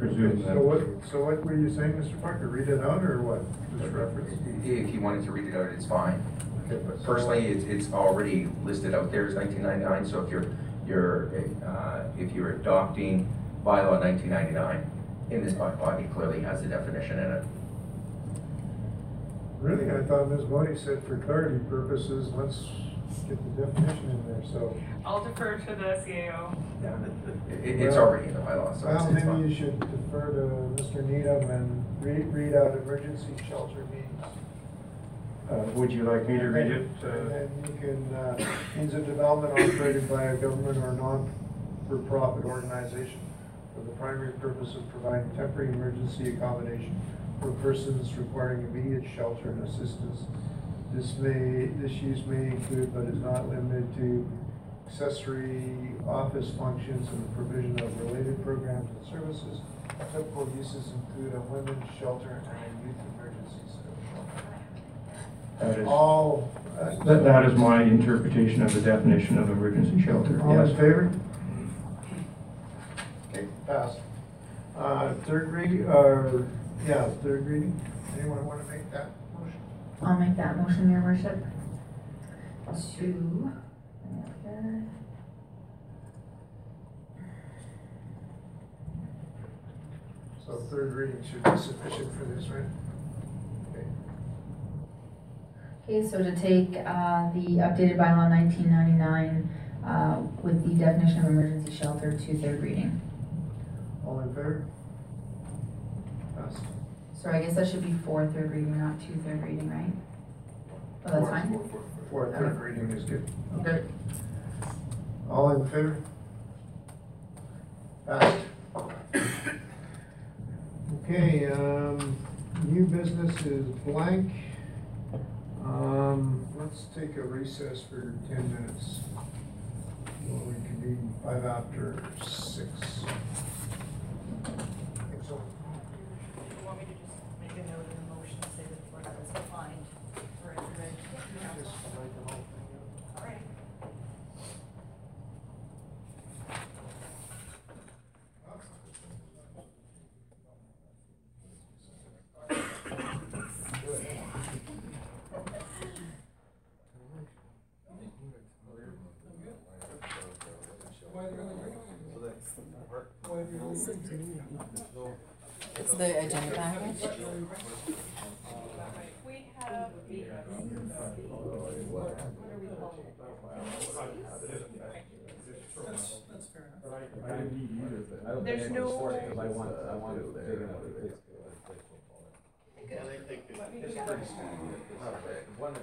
presume that. So what, so what were you saying, Mr. Parker, read it out, or what, just reference? If you wanted to read it out, it's fine. Okay, but Personally, it's, it's already listed out there as nineteen ninety-nine, so if you're, you're, uh, if you're adopting bylaw nineteen ninety-nine, in this bylaw, it clearly has a definition in it. Really, I thought Ms. Bonnie said for clarity purposes, let's get the definition in there, so. I'll defer to the CAO. It, it's already in the bylaw, so Well, it's, it's maybe fine. you should defer to Mr. Needham and read, read out emergency shelter means. Uh, would you like me to read it? And Uh, then you can, uh, means a development operated by a government or non-for-profit organization for the primary purpose of providing temporary emergency accommodation for persons requiring immediate shelter and assistance. This may, this use may include, but is not limited to accessory office functions and the provision of related programs and services. Typical uses include a women's shelter and a youth emergency shelter. That is, All, uh, that, that is my interpretation of the definition of emergency shelter, All in yes. favor? Okay, passed. Uh, third reading, or, yeah, third reading, anyone want to make that? I'll make that motion, your worship. To. So third reading should be sufficient for this, right? Okay. Okay, so to take, uh, the updated bylaw nineteen ninety-nine, uh, with the definition of emergency shelter to third reading. All in favor? Passed. Sorry, I guess that should be for third reading, not two third reading, right? Oh, that's fine. Fourth, third reading is good. Okay. All in favor? Passed. Okay, um, new business is blank. Um, let's take a recess for ten minutes. Well, we can be five after six. So, You want me to just make a note in the motion, say that what was defined for intervention? just write the whole thing out. All right. It's the agenda package. We have the, what are we calling it? There's no. I want, I want to dig in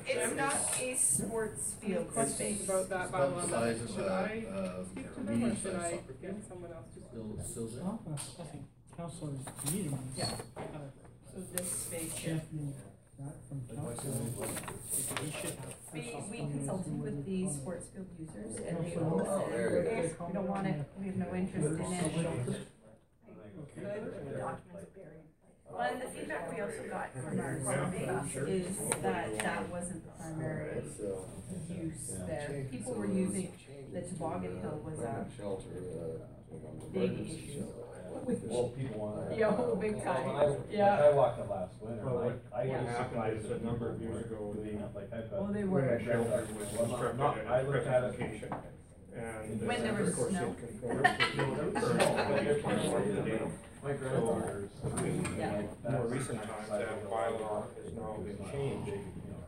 It's not a sports field Questions about that bylaw, size of should I uh, speak to them or should I get someone else to? Still, still there? I think Counselor is. Yeah. uh, So this space here. championing that from council. We should have We, off we on consulted the- with the sports field users and they all Needham. Oh, there you said, go. we don't want it, we have no interest in it. Okay. The documents buried. Well, and the feedback we also got from our surveys is that that wasn't the primary use there. People were using, the toboggan hill was a Shelter, uh. big issue. Well, people want. Yeah, oh, big time. When I- Yeah. I walked it last winter, Well, like, I what was happened is surprised a number of years ago, the, the- like, I've got. Oh, they Women's were. shelter was not- constructed not- in I a looked at it- location. And. When uh, there was of course, it snow. conforms to the current regulation. My granddaughters. Yeah. More recent times, that bylaw has now been changed,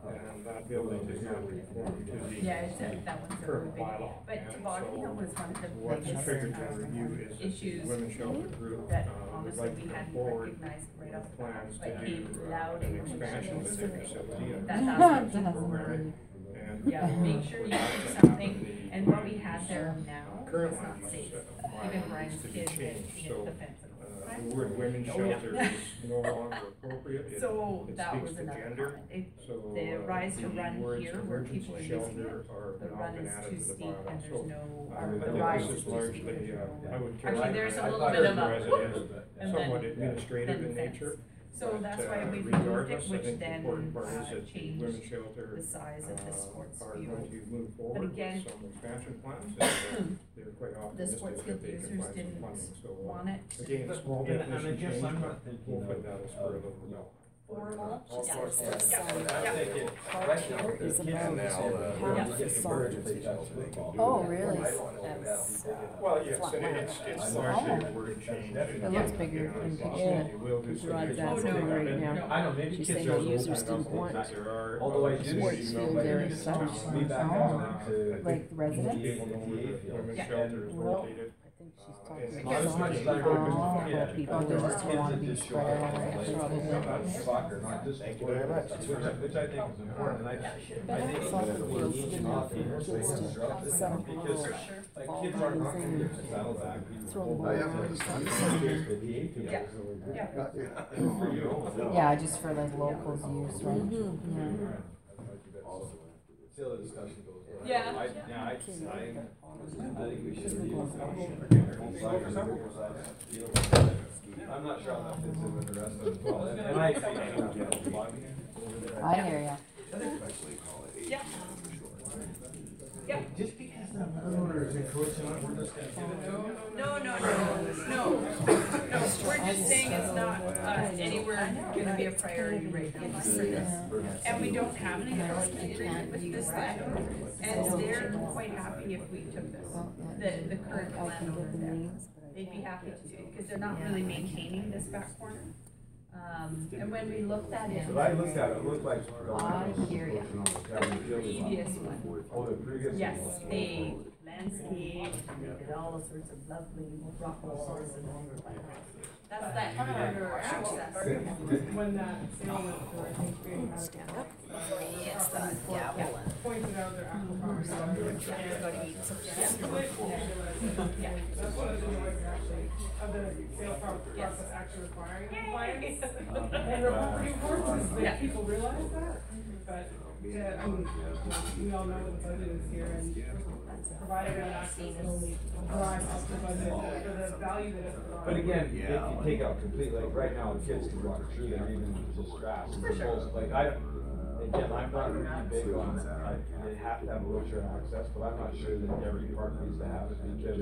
and that building does not conform to the Yeah, it's a, that one's a really current big, bylaw. but toboggan hill was one of the What's biggest, triggered the um, review is that the issues women's shelter group, that uh, would honestly like we to come hadn't forward recognized right off with the bat, plans to do uh, loud an and expansion of their facility and That uh, hasn't- programming. And Yeah, make sure you do something, and what we have there now is Current not use safe. Even Brian's to be kid changed, hit so, the fence. The word women's Oh, yeah. shelter is no longer appropriate. It- So it that speaks was to another gender. comment. It, So, the uh, rise to the run words here where emergency people are using shelter it, are the now run been is added too to the steep bylaw. and So, there's no, uh, or I the think rise this is is too steep, largely, there's uh, no. I would Actually, there's a characterize little it bit of a as whoop, and somewhat administrative then in fence. nature. So but, that's why uh, we removed it, regardless, I which think the then, important part is uh, that the changed women's shelter, the size of the uh, sports are field. going to move forward with again, some expansion plans, and they're quite The optimistic sports that field they can users find some didn't funding, so. uh, want it. Again, But- small and- and I definition guess change, I'm but not thinking we'll of- put that as part of the, of, you know, formal. All Yeah. sorts of- Yeah. I'm Yeah. thinking, Car right care is about now, uh, half they're the getting soccer birds to play. Oh, really? I don't know That's, uh, Well, yes, and it's, it's I'm largely not a sure. word change. It looks bigger than Yeah. Yeah. It will some Rod's good asking right now. I know, maybe She's saying the users didn't want There are. Although I do sports see, field there and stuff. to be back down. Like the residents? the ATA field. Women's Yeah. Well, located. I think she's talking it's about as much as I yeah. people There just wanna be spread show out up, right like, probably. about Soccer, not just. Thank you very much. Which I, think is important, and I, I think Soccer fields need good to enough not be for to set up a like, kids are not gonna and get saddleback. throw the ball yeah. over to. Yeah. Yeah. Yeah, just for like locals use, right? Mm-hmm. See how the discussion goes. Right? Yeah. I, yeah, I, I, I think we should. I'm not sure how that fits in with the rest of it as well, and and I. I hear ya. Yeah. Yeah. Just because the owner is encroaching on, we're just gonna give it to them? No, no, no, no, no, we're just saying it's not, uh, anywhere gonna be a priority right now for this. And we don't have an enforcement agreement with this landowner, and they're quite happy if we took this, the, the current landowner there. They'd be happy to do, because they're not really maintaining this back corner. Um, and when we looked at it, But I looked at it, it looked like. I hear ya. the previous one, Oh, the previous. One. Yes, one. they landscape, and all sorts of lovely rock walls and all of that. That's that corridor access. When that sale went through, I think we had. It's the gavel and- Pointed out their aqua property. Yeah. That's one of the noise actually, of the sale pro- process actually requiring compliance. And the property reports is that people realize that, but, yeah, I mean, we all know what the budget is here and providing that access will drive up the budget for the value that it provides. But again, if you take out completely, like right now, the kids can walk through there even with just grass. For sure. Like I, again, I'm not really big on, I, they have to have wheelchair access, but I'm not sure that every park needs to have it because,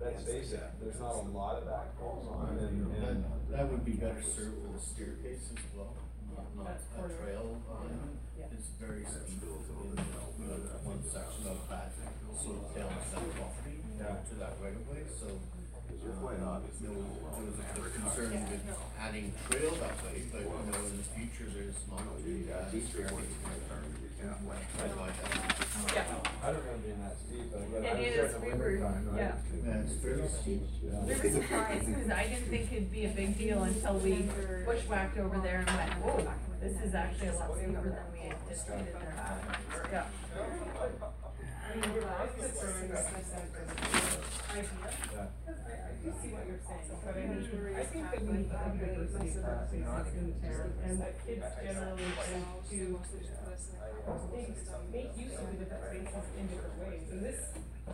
let's face it, there's not a lot of that goes on and, and. That would be better served with a staircase as well, not, not That's a correct. trail. Um, It's very steep in, uh, one section of that slopes down to that property, down to that right of way, so. um, You know, there was a bit of concern with adding trail that way, but, you know, in the future, there's an opportunity to add a staircase. I'd like. Yeah. I don't remember being that steep, but again, It I'm is, sure in the we winter were- time, right? yeah. Yeah, it's fairly steep. We were surprised, because I didn't think it'd be a big deal until we bushwhacked over there and went, whoa, this is actually a lot steeper than we anticipated there. Yeah. And that kids generally tend to make, use of the different spaces in different ways, and this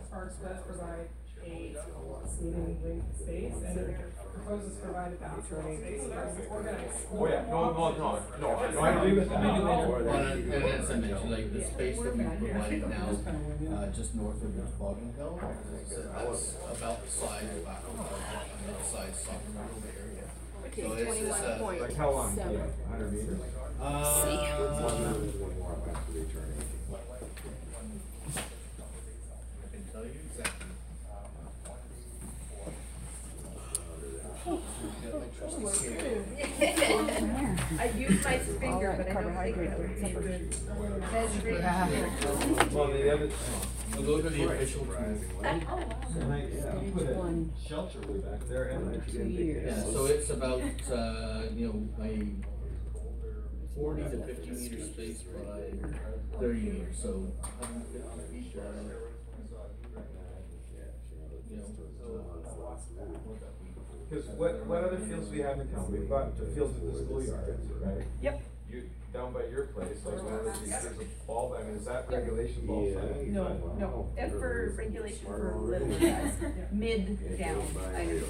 park does provide a skating rink space, and it proposes to provide space, so there's organized. Oh, yeah, no, no, no, no, no, I agree with that. Well, And as I mentioned, like the space that we provide now, uh, just north of toboggan Hill, so that's about the size of that, on the side soccer field area. So it's, it's a. Like how long, yeah, hundred meters? I can tell you exactly. I used my finger, but I don't think it would be good measuring. Well, the other, We'll the official plans. and I, yeah, I put a shelter way back there and. Two years. Yeah, so it's about, uh, you know, a forty to fifty meter space by thirty meters, so. uh, You know, uh, what that be? Cause what, what other fields we have in town? We've got the fields at the schoolyards, right? Yep. You, down by your place, like one of the, there's a ball, I mean, is that regulation ball? site? No, no, and for regulation for little guys, mid down, I know.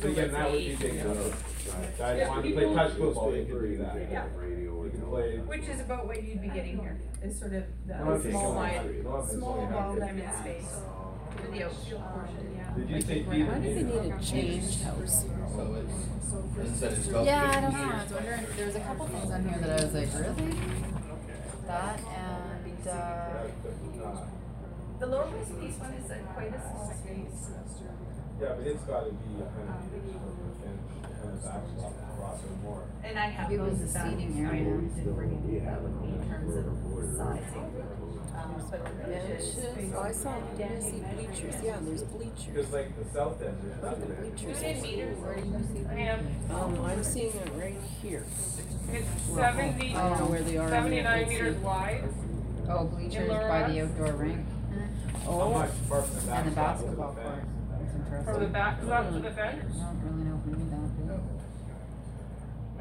So again, that would be big enough. Guys want to play touch football, you can do that. Yeah. You can play. Which is about what you'd be getting here, is sort of the it's small not. wide, small not. ball diamond space. For um, the outfield portion, yeah. Did you say Why Peter? do need a change house? So it's, instead it's about Yeah, I don't fifty know, I years. was wondering, there was a couple things on here that I was like, really? That and, uh, The lower west piece one is a quite a small space. Yeah, but it's gotta be a hundred um, meters from the fence, and it's actually across or more. And I have it was those the that seating I area. didn't bring in, that would be in terms of sizing. Um, but Benches, oh, I saw, I see bleachers, yeah, there's bleachers. Just like the south end, there's Look nothing at there. bleachers. in Where do you see? I am, Um, I'm seeing it right here. it's Well, seventy, I don't know where they are. seventy-nine let's see. meters wide. oh, bleachers Lower by the outdoor rink. How Oh, much far from the And the backstop to the basketball court, fence? that's interesting. From the back, up to the fence? I fence, don't really know if we need that, but,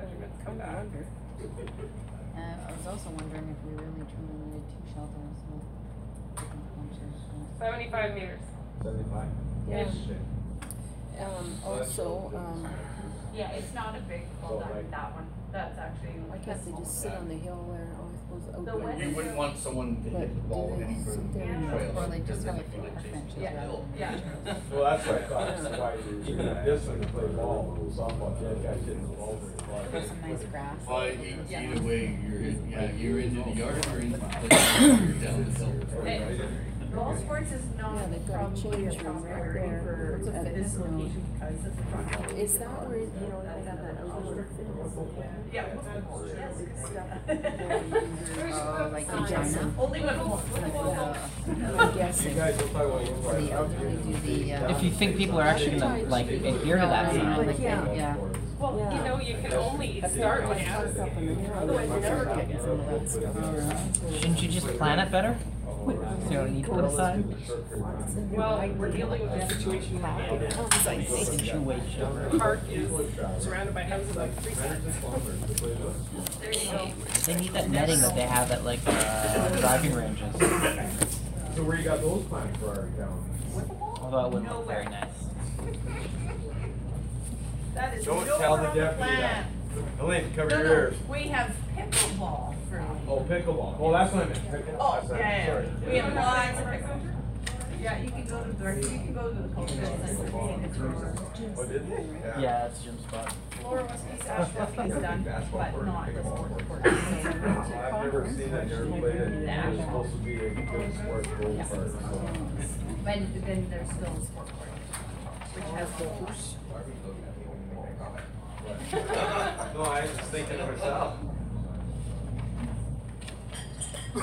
measurements come back. uh, I was also wondering if we really truly needed two shelters with different functions. Seventy-five meters. Seventy-five? Yeah. Shit. um, also, um, Yeah, it's not a big, well, So, that, like- that one, that's actually. why can't they just sit on the hill there, oh, I suppose out The there. west- You wouldn't want someone to hit the But ball do any they further sit than the and- trail. Or like just because have a then few it park would benches change the rather hill. Yeah. Well, that's what I thought, that's why you, this one to play ball, softball, yeah, guys hitting the ball very far. There's some nice grass. Well, e- either way, you're, in- yeah, you're into the yard or into, you're down the hill. Ball sports is Yeah, not they've got a probably a change room top right priority there for at this this note. location because of the proximity. Is that where, you know, they got that outdoor fitness? Yeah. Oh, like in China? Only when. I'm guessing. You guys will talk about your The elderly do the, uh. If you think people are actually gonna like adhere to that sign. like Yeah. yeah. Well, you know, you can only start when you have. Park up in the hill, otherwise you're never getting some of that stuff. Shouldn't you just plan it better? So you don't need to put a sign? Well, we're dealing with a situation in Canada. Situation. The park is surrounded by houses like three. There you go. They need that netting that they have at like uh, driving ranges. So where you got those planned for our town? Although it wouldn't look very nice. That is Don't tell the deputy that. Elaine, cover No, your no, ears. we have pickleball for. Oh, pickleball, well, that's what I meant, pickleball, Oh, that's what I yeah, meant, yeah, sorry. we have lots of pickleball. Yeah, you can go to the, you can go to the cultural and it's yours. Oh, did they? Oh, yeah, it's Jim's spot. Lower West East Asheville is done, but not the sport court. I've never seen that, never played it, it's supposed to be a good sport, goal part, so. But then there's still a sport court, which has goals. No, I was just thinking to myself. They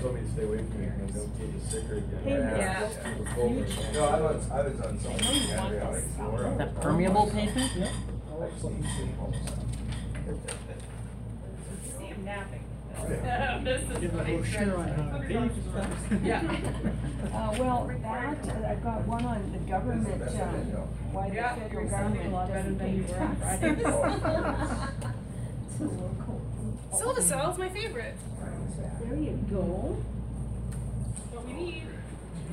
told me to stay away from it, and don't get you sicker again. Yeah. No, I was, I was on some antibiotics for. That permeable pavement? See him napping. This is what he's Yeah. Uh, well, that, I've got one on the government, uh, why the Yeah, federal you're sounding a lot government better doesn't than pay you were on taxes. It's a local. Silva Cell's my favorite. There you go. What we need.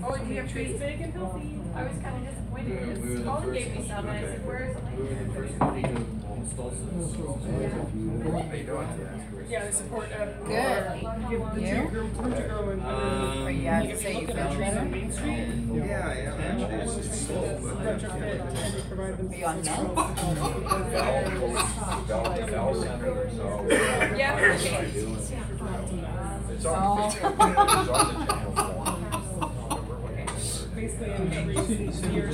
Oh, do you have Trees trees? big and healthy. I was kinda disappointed, Yeah, we were because the Colin gave me some, and I said, where is it? We were the first company to install Yeah, the support of. Good. Give the You? two girl, two girl and. Um, Or you have say you you look feel at the trees better? on Yeah, I am actually, it's just slow, but. Retrofit and provide them. Are you on some- Yeah. It's on, it's on the channel form. Basically, any trees near.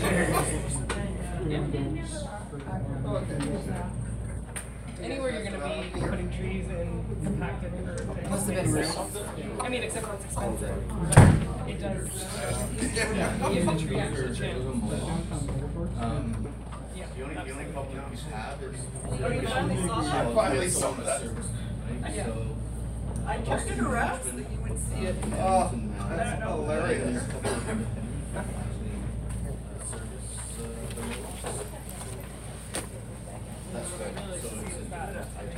Anywhere you're gonna be putting trees in compacted or. Must have been room. I mean, except when it's expensive. It does. Give the tree actually a chance. Um, Yeah. the only, the only problem we have is. Oh, you finally saw that? I finally saw that. Yeah. So. I took it around so that you would see it. Oh, that's hilarious. That's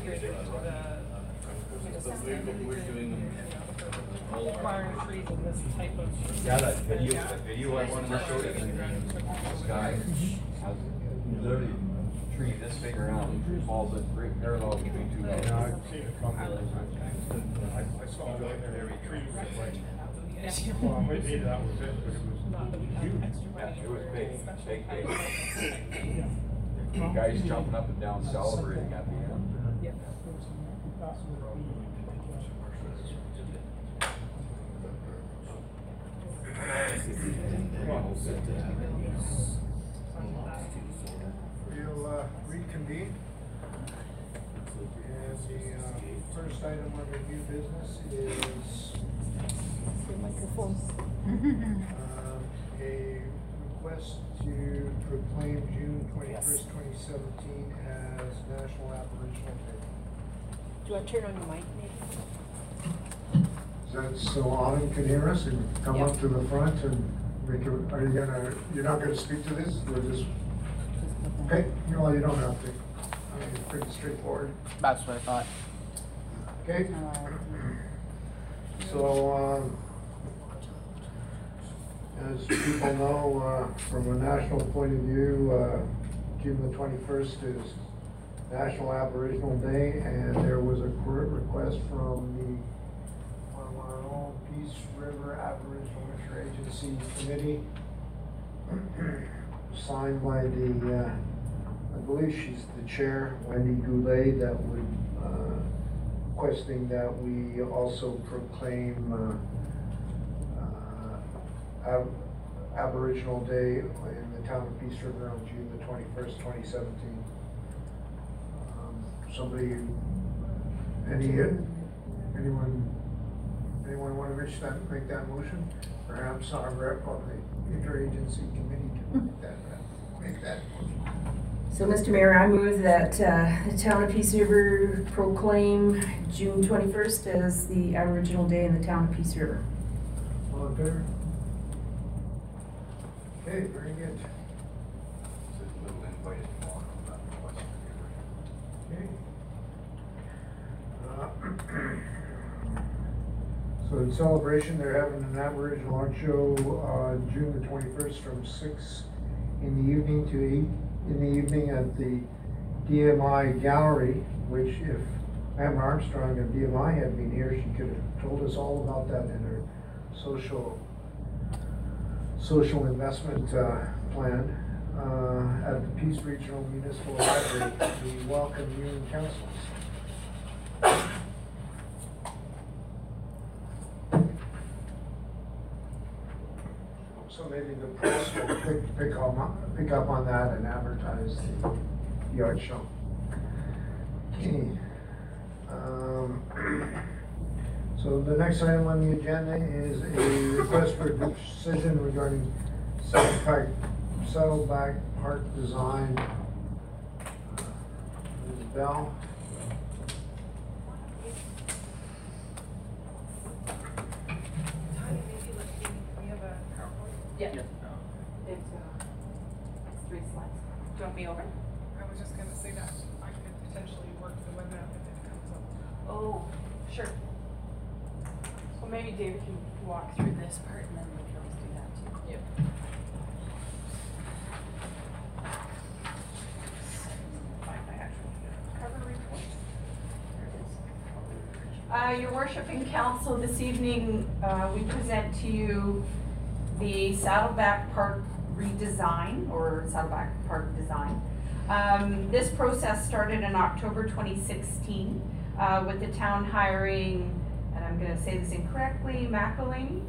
good. So it's, so we, we're doing all of our. Requiring trees in this type of. Yeah, that video, that video I wanted to show you, this guy has literally tree this big around, falls in great parallel between two. Well, maybe that was it, but it was Not that extra money. It was for big, big day. items. Guys jumping up and down celebrating at the end. Yeah. We'll uh, reconvene. And the uh, first item under new business is um, a request to proclaim June twenty-first, twenty seventeen as National Aboriginal Day. Do you want to turn on your mic, maybe? Is that so Autumn can hear us and come up to the front and make a, are you gonna, you're not gonna speak to this? We're just, okay, no, well, you don't have to. I mean, it's pretty straightforward. That's what I thought. Okay? So, um, as people know, uh, from a national point of view, uh, June the twenty-first is National Aboriginal Day, and there was a court request from the, from our own Peace River Aboriginal Interagency Committee, signed by the, uh, I believe she's the chair, Wendy Goulet, that would, uh, requesting that we also proclaim uh, Ab- Aboriginal Day in the town of Peace River on June the twenty-first, twenty seventeen. Um, Somebody, any, anyone, anyone want to reach that, make that motion? Perhaps our rep of the interagency committee can make that, make that motion. So, Mr. Mayor, I move that uh, the town of Peace River proclaim June twenty-first as the Aboriginal Day in the town of Peace River. All in favor? Okay, very good. It's a little invited for Okay. Uh, So in celebration, they're having an Aboriginal art show, uh, June the twenty-first from six in the evening to eight in the evening at the DMI Gallery, which if Pam Armstrong of DMI had been here, she could have told us all about that in her social, social investment, uh, plan. Uh, at the Peace Regional Municipal Library, we welcome you and councils. So maybe the press will pick, pick on, pick up on that and advertise the, art show. Okay. Um, So the next item on the agenda is a request for a decision regarding Saddleback, Saddleback Park design. Uh, Ms. Bell? Tanya, maybe let's see, we have a PowerPoint. Yeah. It's, uh, it's three slides. Do you want me over? I was just gonna say that I could potentially work the web app if it comes up. Oh, sure. Well, maybe David can walk through this part and then we can always do that too. Yep. Find my actual cover report. There it is. Uh, your worship and council, this evening, uh, we present to you the Saddleback Park redesign, or Saddleback Park design. Um, this process started in October twenty sixteen, uh, with the town hiring, I'm gonna say this incorrectly, Mackling?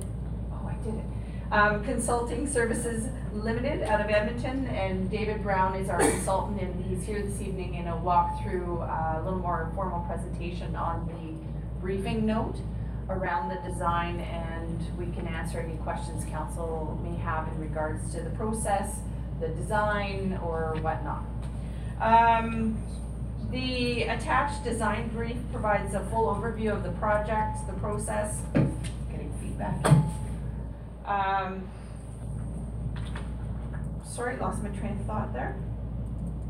Oh, I did it. Um, Consulting Services Limited out of Edmonton, and David Brown is our consultant, and he's here this evening in a walkthrough, uh, a little more formal presentation on the briefing note around the design, and we can answer any questions council may have in regards to the process, the design, or whatnot. Um, the attached design brief provides a full overview of the project, the process, getting feedback. Um, sorry, lost my train of thought there.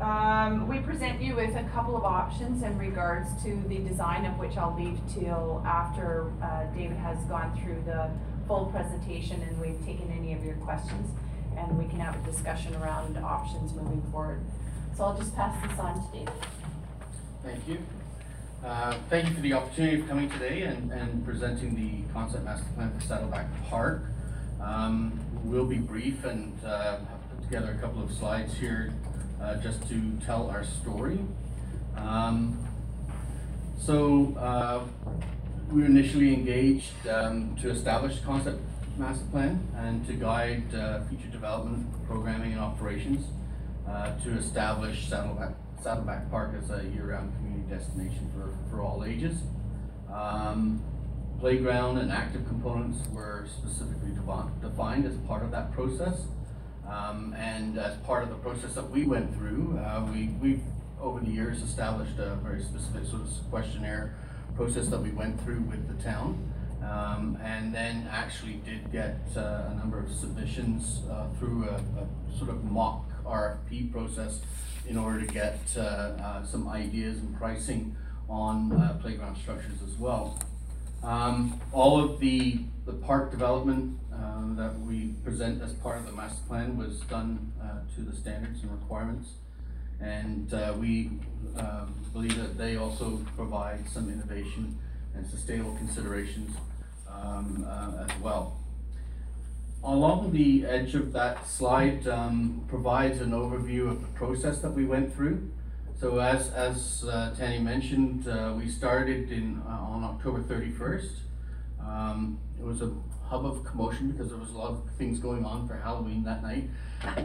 Um, we present you with a couple of options in regards to the design of which I'll leave till after, uh, David has gone through the full presentation and we've taken any of your questions. And we can have a discussion around options moving forward. So I'll just pass this on to David. Thank you. Uh, Thank you for the opportunity of coming today and, and presenting the concept master plan for Saddleback Park. Um, We'll be brief and uh, put together a couple of slides here uh, just to tell our story. Um, So uh, we were initially engaged um, to establish concept master plan and to guide uh, future development, programming and operations uh, to establish Saddleback, Saddleback Park is a year-round community destination for, for all ages. Um, playground and active components were specifically defined as part of that process. Um, and as part of the process that we went through, uh, we, we've over the years established a very specific sort of questionnaire process that we went through with the town. Um, and then actually did get uh, a number of submissions uh, through a, a sort of mock RFP process in order to get uh, uh, some ideas and pricing on uh, playground structures as well. Um, all of the, the park development um, that we present as part of the master plan was done uh, to the standards and requirements. And uh, we believe that they also provide some innovation and sustainable considerations um, uh, as well. Along the edge of that slide um, provides an overview of the process that we went through. So as, as uh, Tanny mentioned, uh, we started in, uh, on October 31st. Um, it was a hub of commotion because there was a lot of things going on for Halloween that night.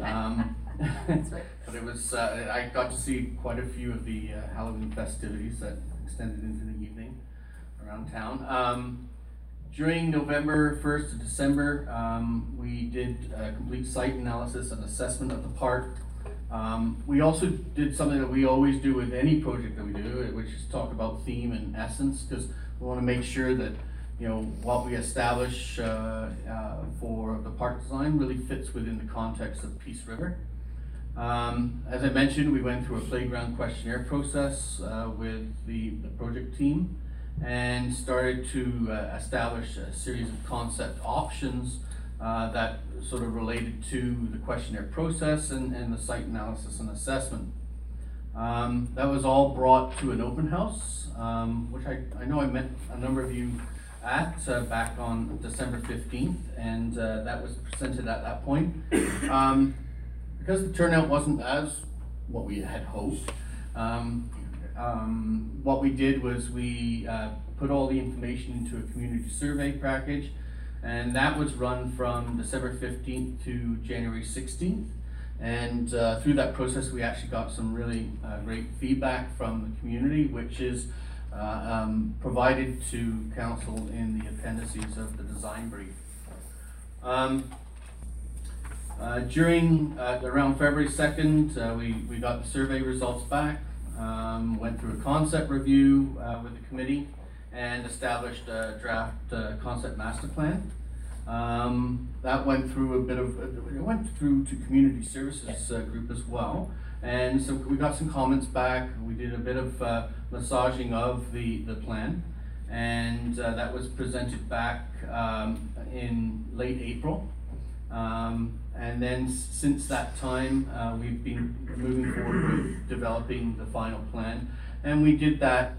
Um, but it was, uh, I got to see quite a few of the uh, Halloween festivities that extended into the evening around town. During November 1st to December, um, we did a complete site analysis and assessment of the park. Um, we also did something that we always do with any project that we do, which is talk about theme and essence, because we want to make sure that you know what we establish uh, uh, for the park design really fits within the context of Peace River. Um, as I mentioned, we went through a playground questionnaire process uh, with the, the project team and started to uh, establish a series of concept options uh, that sort of related to the questionnaire process and, and the site analysis and assessment. Um, that was all brought to an open house, um, which I, I know I met a number of you at uh, back on December 15th, and uh, that was presented at that point. Um, because the turnout wasn't as what we had hoped, um, um, what we did was we uh, put all the information into a community survey package, and that was run from December 15th to January 16th. And uh, through that process, we actually got some really uh, great feedback from the community, which is uh, um, provided to council in the appendices of the design brief. Um, uh, during uh, around February 2nd, uh, we, we got the survey results back, um, went through a concept review uh, with the committee, and established a draft uh, concept master plan. Um, that went through a bit of, it went through to community services uh, group as well. And so we got some comments back. We did a bit of uh, massaging of the, the plan. And uh, that was presented back um, in late April. Um, and then since that time, uh, we've been moving forward with developing the final plan. And we did that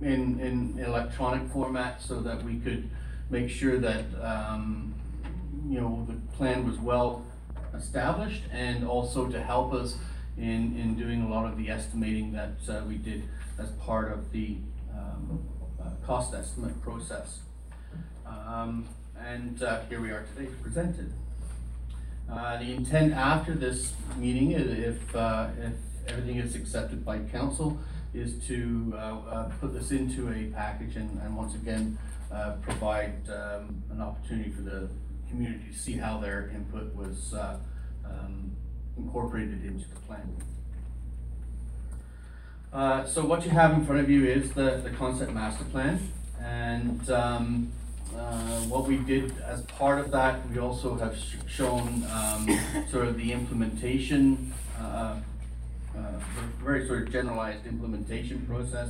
in, in electronic format so that we could make sure that, um, you know, the plan was well established and also to help us in, in doing a lot of the estimating that uh, we did as part of the um, uh, cost estimate process. Um, and uh, here we are today to present it. Uh, the intent after this meeting, if, uh, if everything is accepted by council, is to, uh, uh, put this into a package and, and once again, uh, provide, um, an opportunity for the community to see how their input was, um, incorporated into the plan. So what you have in front of you is the, the concept master plan. And, um, uh, what we did as part of that, we also have sh- shown, um, sort of the implementation, uh, uh, very sort of generalized implementation process,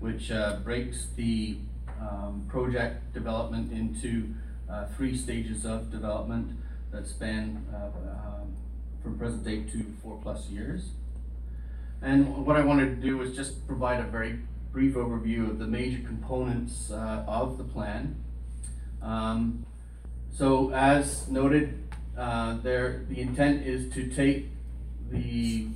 which, uh, breaks the, um, project development into, uh, three stages of development that span, uh, um, from present date to four plus years. And what I wanted to do was just provide a very brief overview of the major components uh, of the plan. Um, so as noted, uh, there, the intent is to take the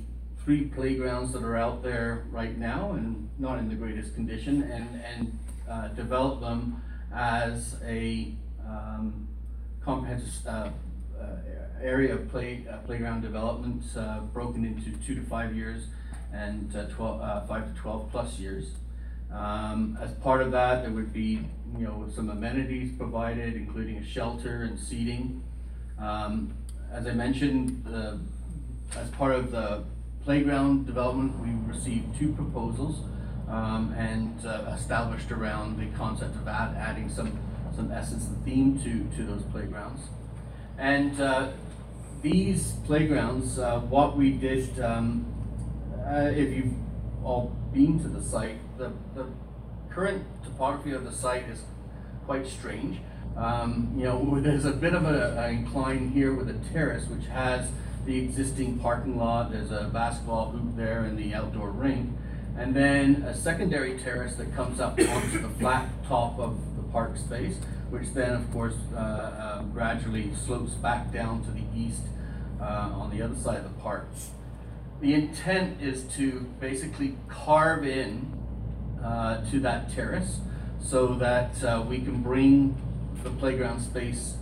three playgrounds that are out there right now and not in the greatest condition and, and uh, develop them as a um, comprehensive uh, uh, area of play, uh, playground development uh, broken into two to five years and uh, 12, uh, five to 12 plus years. Um, as part of that, there would be, you know, some amenities provided, including a shelter and seating. Um, as I mentioned, as part of the playground development, we received two proposals um, and uh, established around the concept of add, adding some, some essence and theme to, to those playgrounds. And uh, these playgrounds, uh, what we did, um, uh, if you've all been to the site, the, the current topography of the site is quite strange. Um, you know, there's a bit of a, a incline here with a terrace which has the existing parking lot, there's a basketball hoop there and the outdoor rink. And then a secondary terrace that comes up onto the flat top of the park space, which then of course uh, uh, gradually slopes back down to the east uh, on the other side of the park. The intent is to basically carve in to that terrace so that uh, we can bring the playground space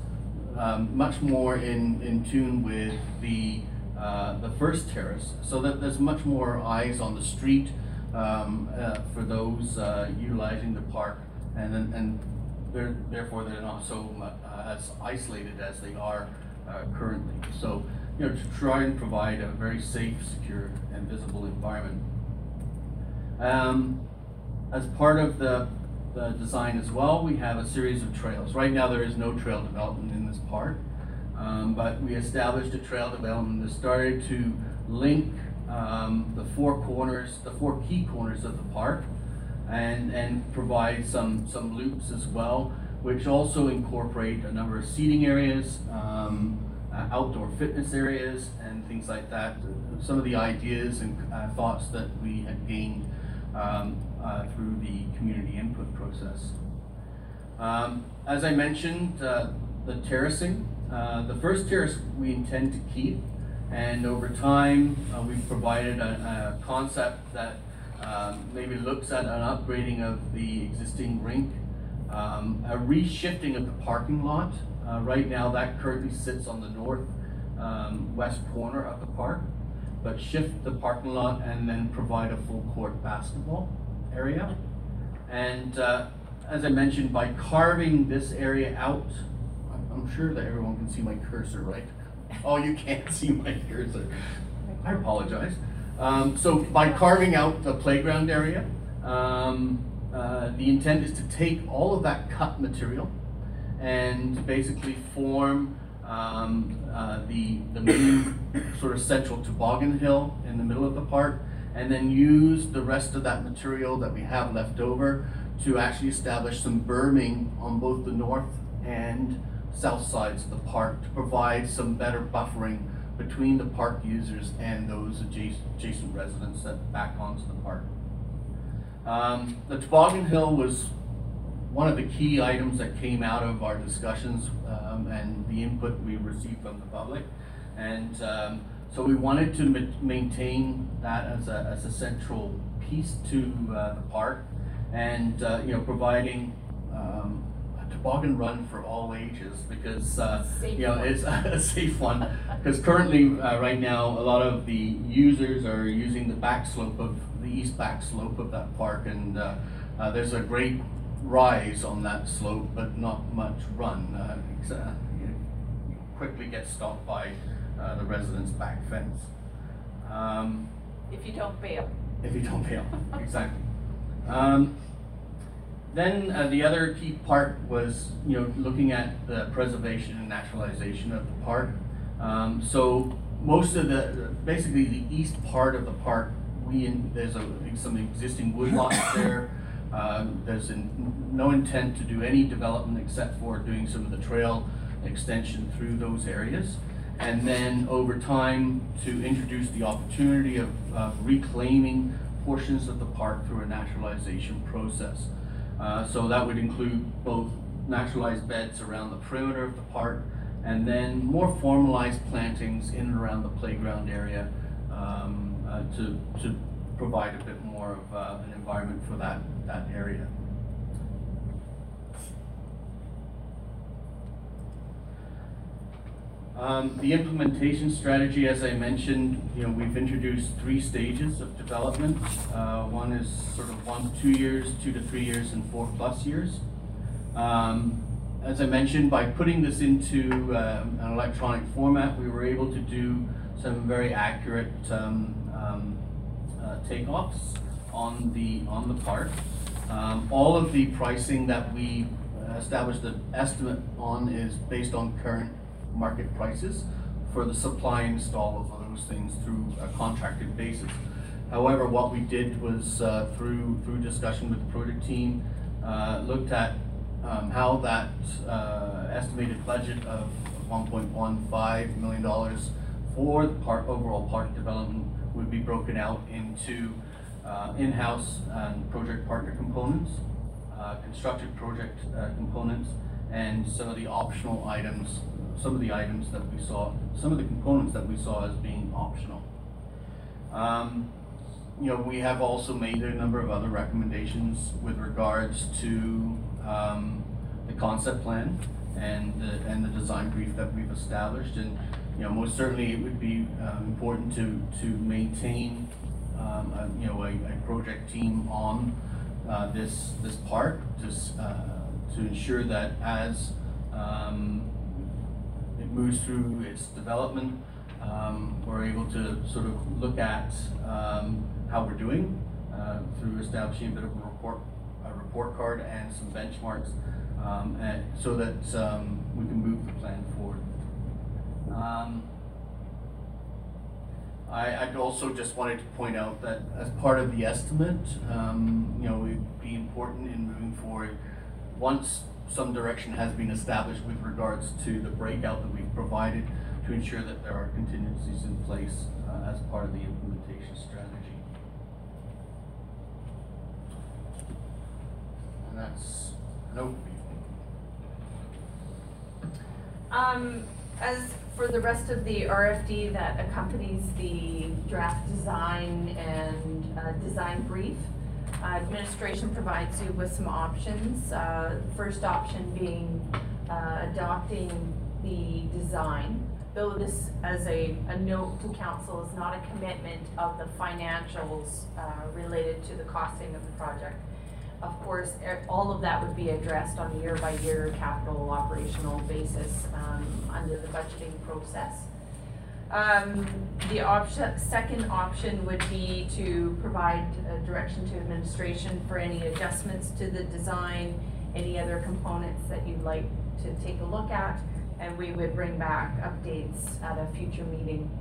um, much more in, in tune with the, uh, the first terrace so that there's much more eyes on the street um, uh, for those uh, utilizing the park and and they're, therefore they're not so uh, as isolated as they are uh, currently. So, you know, to try and provide a very safe, secure, and visible environment. Um, as part of the, the design as well, we have a series of trails. Right now, there is no trail development in this park, um, but we established a trail development that started to link um, the four corners, the four key corners of the park, and and provide some some loops as well, which also incorporate a number of seating areas, um, uh, outdoor fitness areas, and things like that. Some of the ideas and uh, thoughts that we had gained um, uh, through the community input process. Um, as I mentioned, uh, the terracing. Uh, the first terrace we intend to keep, and over time uh, we've provided a, a concept that um, maybe looks at an upgrading of the existing rink, um, a reshifting of the parking lot. Uh, right now, that currently sits on the north um, west corner of the park, but shift the parking lot and then provide a full court basketball area. And uh, as I mentioned, by carving this area out, I'm- sure that everyone can see my cursor, right? Oh, you can't see my cursor. I apologize. Um, so by carving out the playground area, um, uh, the intent is to take all of that cut material and basically form um, uh, the, the main sort of central toboggan hill in the middle of the park, and then use the rest of that material that we have left over to actually establish some berming on both the north and south sides of the park to provide some better buffering between the park users and those adjacent, residents that back onto the park. Um, the toboggan hill was one of the key items that came out of our discussions um, and the input we received from the public. And um, so we wanted to ma- maintain that as a, as a central piece to uh, the park and, uh, you know, providing um, a toboggan run for all ages because, uh, you know, one. it's a safe one. Because currently, uh, right now, a lot of the users are using the back slope of, the east back slope of that park and uh, uh, there's a great rise on that slope, but not much run. Uh, uh, quickly get stopped by uh, the residents' back fence. Um, If you don't bail. if you don't bail, exactly. Um, then uh, the other key part was, you know, looking at the preservation and naturalization of the park. Um, so most of the, basically the east part of the park, we, in, there's a, some existing woodlots there. Um, there's in, no intent to do any development except for doing some of the trail extension through those areas. And then over time to introduce the opportunity of, of reclaiming portions of the park through a naturalization process. Uh, so that would include both naturalized beds around the perimeter of the park and then more formalized plantings in and around the playground area um, uh, to, to provide a bit more of uh, an environment for that, that area. Um, the implementation strategy, as I mentioned, you know, we've introduced three stages of development. Uh, one is sort of one to two years, two to three years, and four plus years. Um, as I mentioned, by putting this into uh, an electronic format, we were able to do some very accurate um, um, uh, takeoffs on the on the park. Um, all of the pricing that we established the estimate on is based on current market prices for the supply and install of those things through a contracted basis. However, what we did was uh, through through discussion with the project team, uh, looked at um, how that uh, estimated budget of 1.15 million dollars for the park overall park development would be broken out into uh, in-house and project partner components, uh, constructed project uh, components, and some of the optional items, some of the items that we saw, some of the components that we saw as being optional. Um, you know, we have also made a number of other recommendations with regards to um, the concept plan and the, and the design brief that we've established. And, you know, most certainly it would be um, important to, to maintain, um, a, you know, a, a project team on uh, this, this park to, s- uh, to ensure that as um, moves through its development, um, we're able to sort of look at um, how we're doing uh, through establishing a bit of a report, a report card and some benchmarks, um, and so that um, we can move the plan forward. Um, I, also just wanted to point out that as part of the estimate, um, you know, it'd be important in moving forward, once some direction has been established with regards to the breakout that we've provided, to ensure that there are contingencies in place uh, as part of the implementation strategy. And that's an overview. Um, as for the rest of the RFD that accompanies the draft design and, uh, design brief, uh, administration provides you with some options. Uh, first option being, uh, adopting the design. Though this, as a, a note to council, is not a commitment of the financials, uh, related to the costing of the project. Of course, all of that would be addressed on a year-by-year capital operational basis, um, under the budgeting process. Um, the option, second option would be to provide uh, direction to administration for any adjustments to the design, any other components that you'd like to take a look at, and we would bring back updates at a future meeting.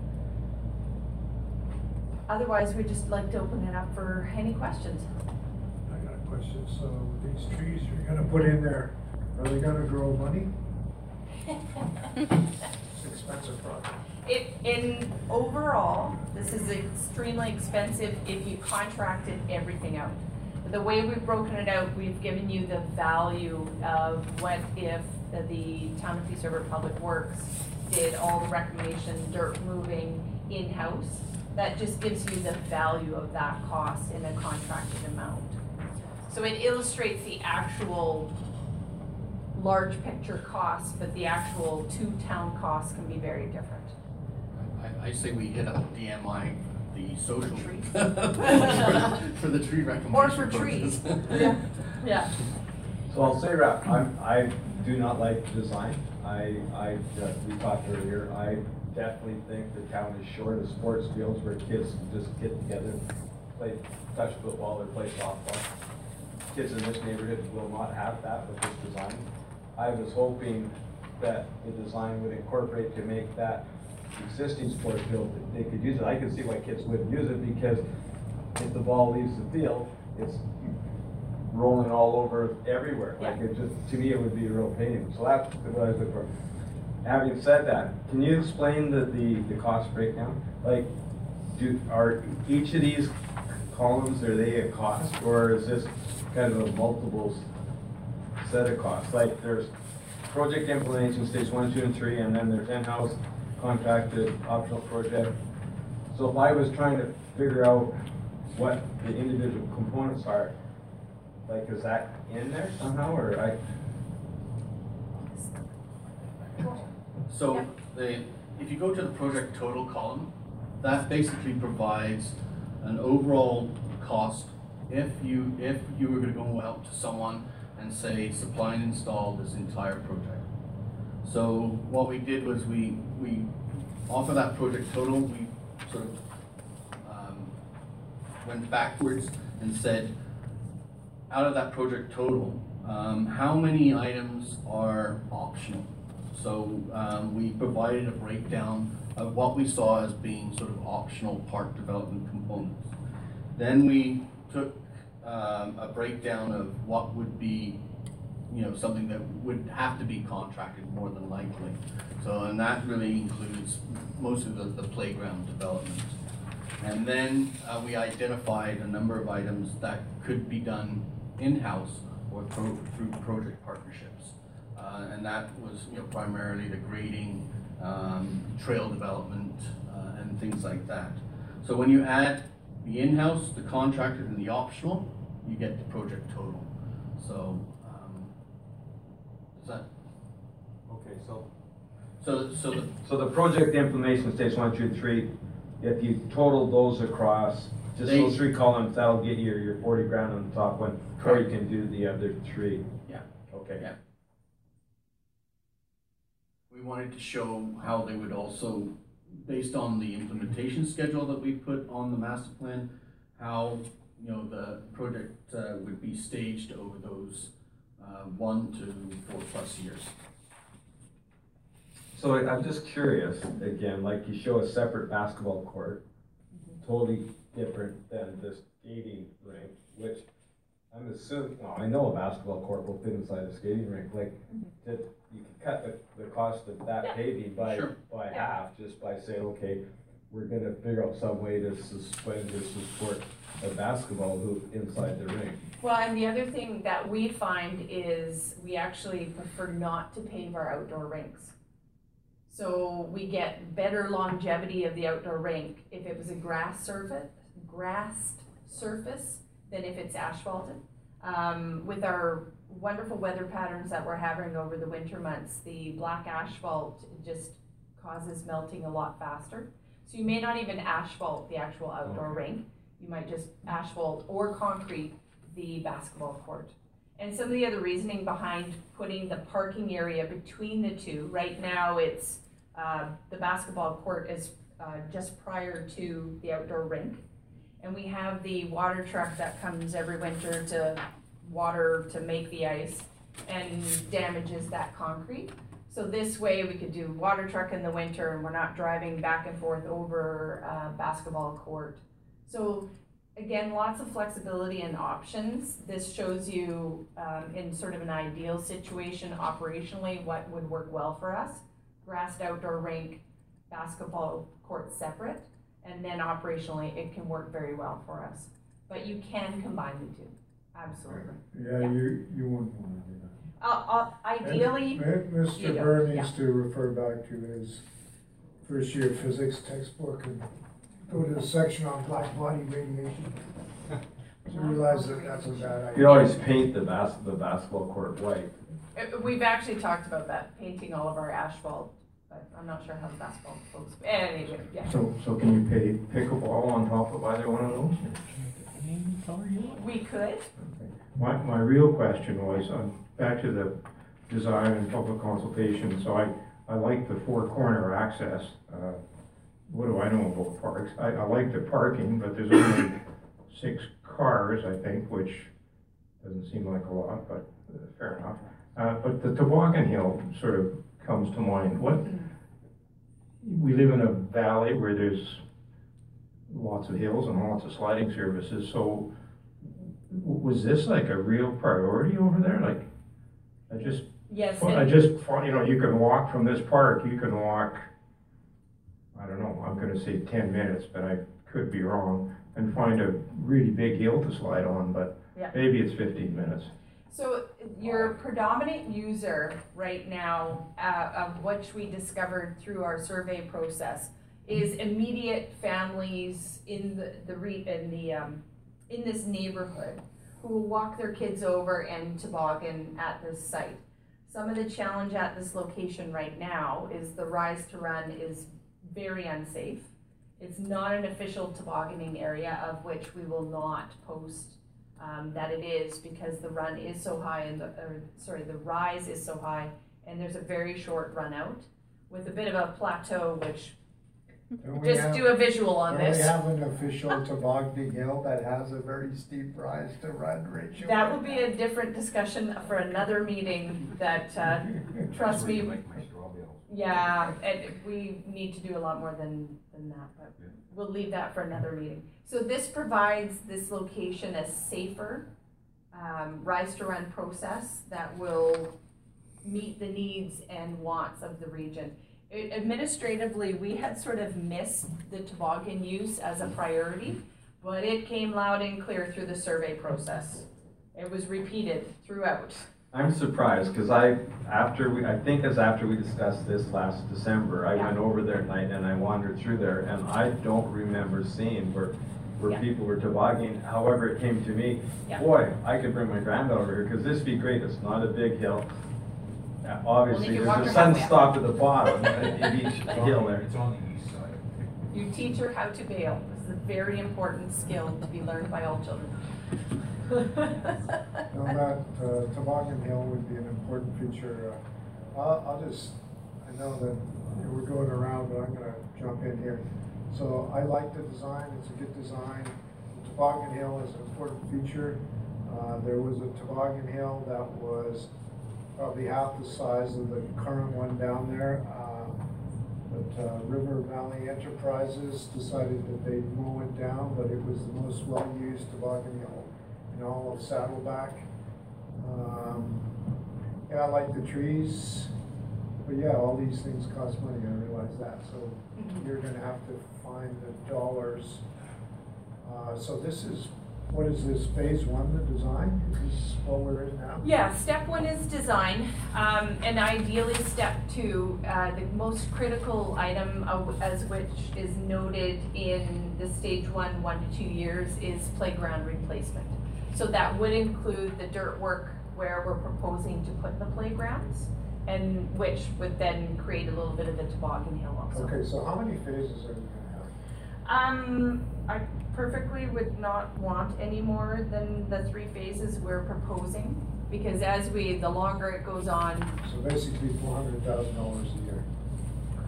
Otherwise, we'd just like to open it up for any questions. I got a question, so these trees you're gonna put in there, are they gonna grow money? It's expensive project. It, in overall, this is extremely expensive if you contracted everything out. The way we've broken it out, we've given you the value of what if the town of Peace River Public Works did all the reclamation, dirt moving in-house. That just gives you the value of that cost in a contracted amount. So it illustrates the actual large picture costs, but the actual two town costs can be very different. I, I say we hit up DMI, the social. trees. For the tree reclamation. Or for trees. purposes. Yeah, yeah. So I'll say, Rap, I'm, I do not like design. I, I, uh, we talked earlier, I definitely think the town is short of sports fields where kids can just get together, play touch football or play softball. Kids in this neighborhood will not have that with this design. I was hoping that the design would incorporate to make that existing sports field, that they could use it. I can see why kids wouldn't use it because if the ball leaves the field, it's rolling all over everywhere. Like it just, to me, it would be a real pain. So that's what I was looking for. Having said that, can you explain the, the, the cost breakdown? Like, do, are each of these columns, are they a cost, or is this kind of a multiple set of costs? Like, there's project implementation stage one, two, and three, and then there's in-house contracted optional project. So if I was trying to figure out what the individual components are, like, is that in there somehow, or I? So the, if you go to the project total column, that basically provides an overall cost if you, if you were gonna go out to someone and say, supply and install this entire project. So what we did was we, we, off of that project total, we sort of, um, went backwards and said, out of that project total, um, how many items are optional? So, um, we provided a breakdown of what we saw as being sort of optional park development components. Then we took, um, a breakdown of what would be, you know, something that would have to be contracted more than likely. So, and that really includes most of the, the playground development. And then, uh, we identified a number of items that could be done in-house or through, through project partnerships. Uh, and that was, you know, primarily the grading, um, trail development, uh, and things like that. So when you add the in-house, the contracted, and the optional, you get the project total. So, is that, Okay, so. so, so the, So the project implementation stage one, two, three, if you total those across, just They- those three columns, that'll get you your forty grand on the top one, or you can do the other three. Yeah. Okay. Yeah. we wanted to show how they would also, based on the implementation schedule that we put on the master plan, how, you know, the project, uh, would be staged over those, uh, one to four plus years. So I- I'm just curious, again, like you show a separate basketball court, totally different than this skating rink, which I'm assuming, well, I know a basketball court will fit inside a skating rink, like, that you can cut the, the cost of that Yeah. paving by, Sure. by Yeah. half, just by saying, okay, we're gonna figure out some way to suspend or support a basketball hoop inside the ring. Well, and the other thing that we find is we actually prefer not to pave our outdoor rinks. So we get better longevity of the outdoor rink if it was a grass surface, grassed surface than if it's asphalted. Um, with our wonderful weather patterns that we're having over the winter months, the black asphalt just causes melting a lot faster. So you may not even asphalt the actual outdoor rink. You might just asphalt or concrete the basketball court. And some of the other reasoning behind putting the parking area between the two, right now it's, uh, the basketball court is, uh, just prior to the outdoor rink. And we have the water truck that comes every winter to water to make the ice and damages that concrete. So this way we could do water truck in the winter and we're not driving back and forth over, uh, basketball court. So again, lots of flexibility and options. This shows you, um, in sort of an ideal situation operationally, what would work well for us. Grassed outdoor rink, basketball court separate, and then operationally, it can work very well for us. But you can combine the two, absolutely. Yeah, you, you wouldn't wanna do that. Uh, uh, ideally, And you Mr. don't, Burr needs to refer back to his first year physics textbook and go to the section on black body radiation. To realize that that's a bad idea. You always paint the bas, the basketball court white. Uh, We've actually talked about that, painting all of our asphalt, but I'm not sure how the basketball folks, anyway, yeah. So, so can you pay ball on top of either one of those? We could, My, my real question was, um, back to the design and public consultation, so I, I like the four corner access. Uh, What do I know about parks? I, I like the parking, but there's only six cars, I think, which doesn't seem like a lot, but uh, fair enough. Uh, but the toboggan hill sort of comes to mind. What, we live in a valley where there's lots of hills and lots of sliding surfaces, so was this like a real priority over there? Like, I just, yes, I just, you know, you can walk from this park, you can walk, I don't know, I'm gonna say ten minutes, but I could be wrong, and find a really big hill to slide on, but Yeah. maybe it's fifteen minutes. So your predominant user right now, uh, of which we discovered through our survey process, is immediate families in the, the re, in the, um, in this neighborhood who will walk their kids over and toboggan at this site. Some of the challenge at this location right now is the rise to run is very unsafe. It's not an official tobogganing area of which we will not post um, that it is because the run is so high and the, or, sorry, the rise is so high and there's a very short run out with a bit of a plateau, which, Don't we just have- do a visual on don't we this. have an official tobogganing hill that has a very steep rise to run ratio? That will be a different discussion for another meeting that, uh, trust me, yeah, and we need to do a lot more than, than that, but we'll leave that for another meeting. So this provides this location a safer, um, rise to run process that will meet the needs and wants of the region. Administratively, we had sort of missed the toboggan use as a priority, but it came loud and clear through the survey process. It was repeated throughout. I'm surprised, cause I, after we, I think it's after we discussed this last December, I Yeah. went over there at night and I wandered through there and I don't remember seeing where, where Yeah. people were tobogganing. However, it came to me, Yeah. boy, I could bring my granddaughter over here, cause this'd be great, it's not a big hill. Uh, Obviously, can there's a her sun halfway up. stop at the bottom of each hill there. It's on the east side. You teach her how to bail. This is a very important skill to be learned by all children. No, that uh, toboggan hill would be an important feature. Uh, I'll, I'll just, I know that you know, we're going around, but I'm gonna jump in here. So I like the design, it's a good design. The Toboggan hill is an important feature. Uh, There was a toboggan hill that was probably half the size of the current one down there. Uh, But uh, River Valley Enterprises decided that they'd mow it down, but it was the most well-used toboggan hill in all of Saddleback. Um, Yeah, I like the trees, but yeah, all these things cost money, I realize that, so you're gonna have to find the dollars. Uh, so this is, what is this, phase one, the design? Is this what we're in now? Yeah, step one is design, um, and ideally step two, uh, the most critical item of, as which is noted in the stage one, one to two years, is playground replacement. So that would include the dirt work where we're proposing to put the playgrounds, and which would then create a little bit of a toboggan hill also. Okay, so how many phases are you gonna have? Um, I perfectly would not want any more than the three phases we're proposing, because as we, the longer it goes on, So basically four hundred thousand dollars a year.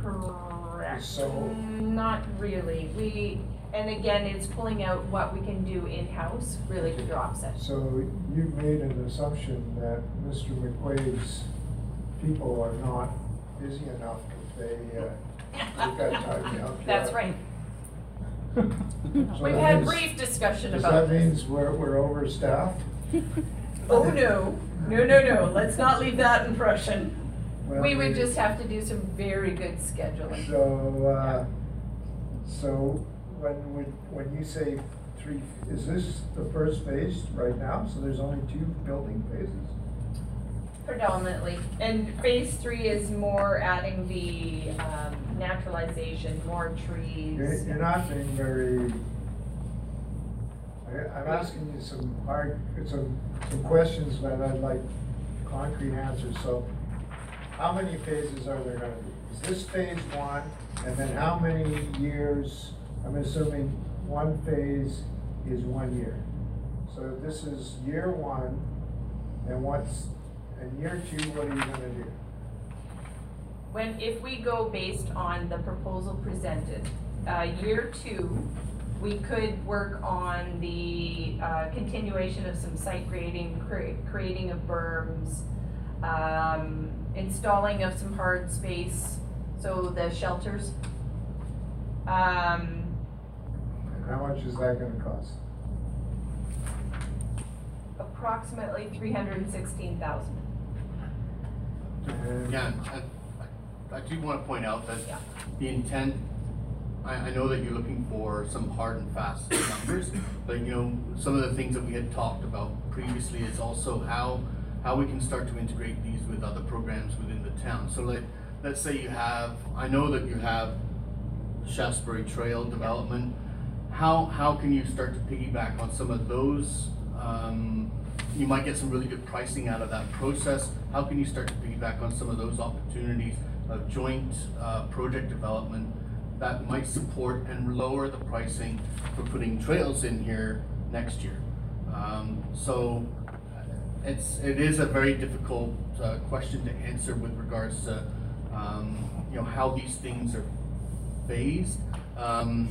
correct. So- Not really, we, and again, it's pulling out what we can do in-house, really drops it. So you've made an assumption that Mr. McQuaid's people are not busy enough if they, uh, they've got time to help you That's out. right, we've had brief discussion about that this. means we're, we're overstaffed? Oh, no, no, no, no, let's not leave that impression. Well, We would just have to do some very good scheduling. So, uh, so when, when, when you say three, is this the first phase right now? So there's only two building phases? Predominantly, and phase three is more adding the, um, naturalization, more trees. You're, you're not being very, I, I'm asking you some hard, some, some questions that I'd like concrete answers, so how many phases are there gonna be? Is this phase one, and then how many years, I'm assuming one phase is one year. So this is year one, and what's, and year two, what are you gonna do? When, if we go based on the proposal presented, uh, year two, we could work on the, uh, continuation of some site grading, cre- creating of berms, um, installing of some hard space, so the shelters. Um, And how much is that gonna cost? approximately three hundred and sixteen thousand. And- Yeah, I, I- I do want to point out that the intent I, I know that you're looking for some hard and fast numbers, but you know, some of the things that we had talked about previously is also how, how we can start to integrate these with other programs within the town. So like, let's say you have, I know that you have Shaftesbury Trail development. How, how can you start to piggyback on some of those? Um, you might get some really good pricing out of that process. How can you start to piggyback on some of those opportunities of joint uh, project development that might support and lower the pricing for putting trails in here next year? Um, so it's, it is a very difficult uh, question to answer with regards to, um, you know, how these things are phased. Um,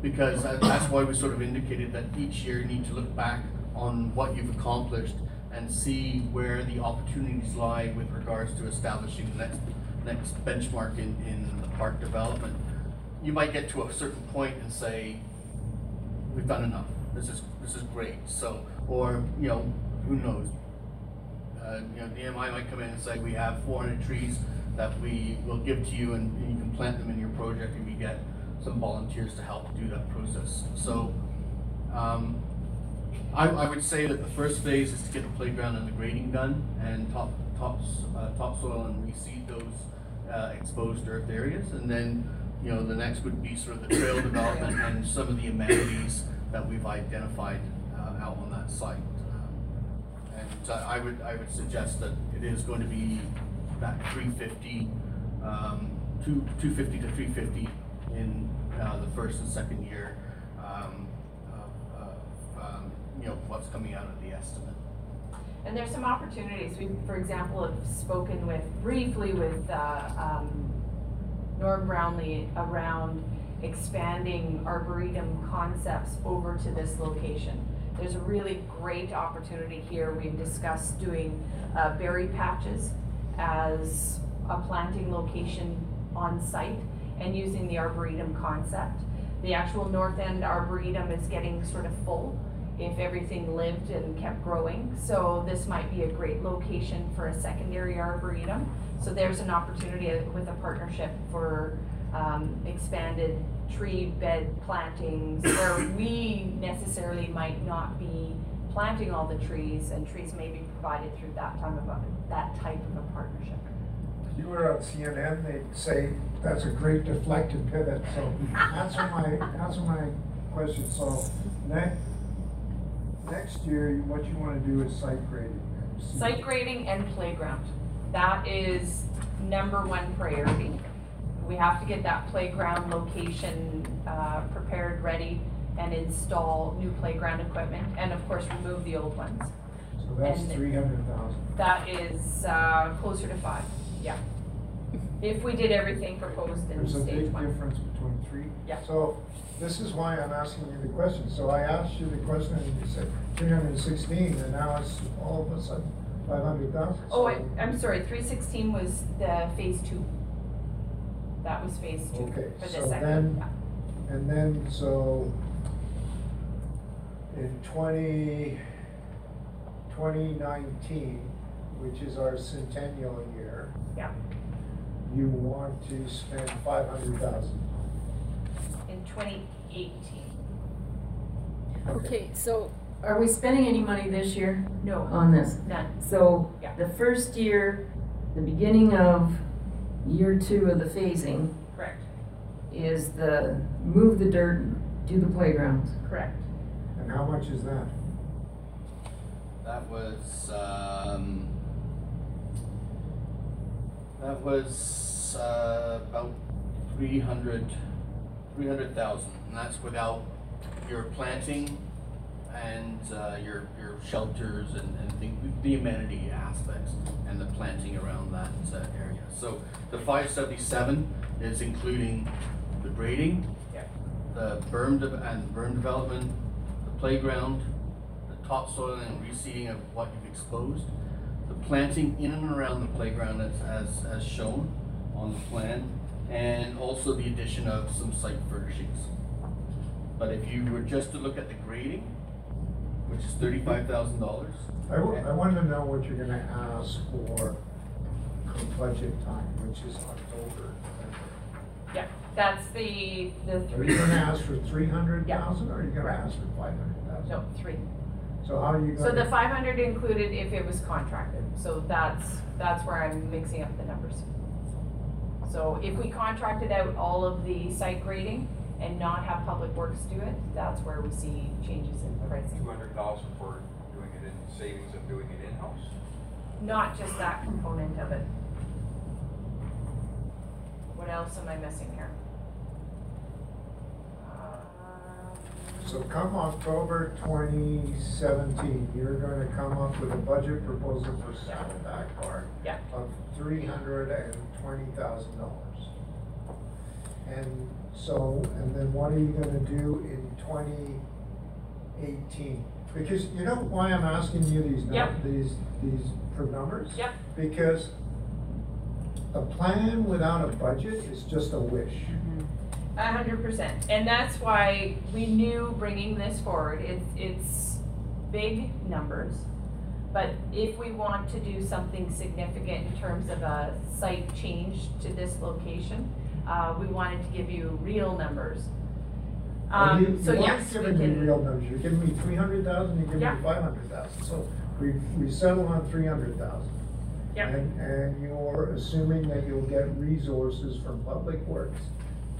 because that's why we sort of indicated that each year you need to look back on what you've accomplished and see where the opportunities lie with regards to establishing the next, next benchmark in, in the park development. You might get to a certain point and say, we've done enough, this is, this is great, so, or, you know, who knows? Uh, you know, DMI might come in and say, we have four hundred trees that we will give to you and and you can plant them in your project and we get some volunteers to help do that process. So, um, I, I would say that the first phase is to get the playground and the grading done and top, tops, uh, topsoil and reseed those, uh, exposed earth areas. And then, you know, the next would be sort of the trail development and some of the amenities that we've identified, uh, out on that site. And uh, I would, I would suggest that it is going to be that three fifty, um, two, two fifty to three fifty in, uh, the first and second year, you know, what's coming out of the estimate. And there's some opportunities, we, for example, have spoken with, briefly with, uh, um, Norm Brownlee around expanding arboretum concepts over to this location. There's a really great opportunity here, we've discussed doing, uh, berry patches as a planting location on site and using the arboretum concept. The actual north end arboretum is getting sort of full if everything lived and kept growing. So this might be a great location for a secondary arboretum. So there's an opportunity with a partnership for um, expanded tree bed plantings where we necessarily might not be planting all the trees and trees may be provided through that time of a, that type of a partnership. If you were on CNN, they'd say, that's a great deflected pivot, so answer my, answer my question, so next, next year, what you wanna do is site grading. Site grading and playground. That is number one priority. We have to get that playground location, uh, prepared, ready, and install new playground equipment, and of course, remove the old ones. So that's And- three hundred thousand. That is, uh, closer to five, yeah. If we did everything proposed in There's a big difference between three. Yeah. So this is why I'm asking you the question. So I asked you the question and you said three hundred and sixteen and now it's all of a sudden five hundred thousand. Oh, I, I'm sorry, three sixteen was the phase two. That was phase two Okay, for so the second. then, and then, so in twenty, twenty nineteen, which is our centennial year, Yeah, you want to spend five hundred thousand. in twenty eighteen. Okay, so are we spending any money this year No, on this? none. So Yeah. the first year, the beginning of year two of the phasing Correct, is the move the dirt, do the playgrounds. correct. And how much is that? That was, um, that was, uh, about three hundred, three hundred thousand, and that's without your planting and, uh, your, your shelters and, and the, the amenity aspects and the planting around that, uh, area. So the five seventy-seven is including the grading, Yeah. the berm de- and berm development, the playground, the topsoil and reseeding of what you've exposed, the planting in and around the playground as, as, as shown on the plan, and also the addition of some site furnishings. But if you were just to look at the grading, which is thirty-five thousand dollars, I, w- I want to know what you're gonna ask for come budget time, which is October. Yeah, That's the, the Are three. you gonna ask for three hundred thousand, or are you gonna ask for five hundred thousand? No, three. So how are you So the gonna, five hundred included if it was contracted, so that's, that's where I'm mixing up the numbers. So if we contracted out all of the site grading and not have Public Works do it, that's where we see changes in the pricing. Two hundred thousand for doing it in savings of doing it in-house? Not just that component of it. What else am I missing here? So come October twenty seventeen, you're gonna come up with a budget proposal for Saddleback Park Yeah. of three hundred and twenty thousand dollars. And so, and then what are you gonna do in twenty eighteen? Because you know why I'm asking you these, num- Yep. these, these for numbers? Yep. Because a plan without a budget is just a wish. Mm-hmm. A hundred percent, and that's why we knew bringing this forward, it's, it's big numbers. But if we want to do something significant in terms of a site change to this location, uh, we wanted to give you real numbers. Well, you- Um, so You yes, we giving me can, real numbers, you're giving me three hundred thousand, you're giving Yeah. me five hundred thousand, so we, we settle on three hundred thousand. Yep. And, and you're assuming that you'll get resources from Public Works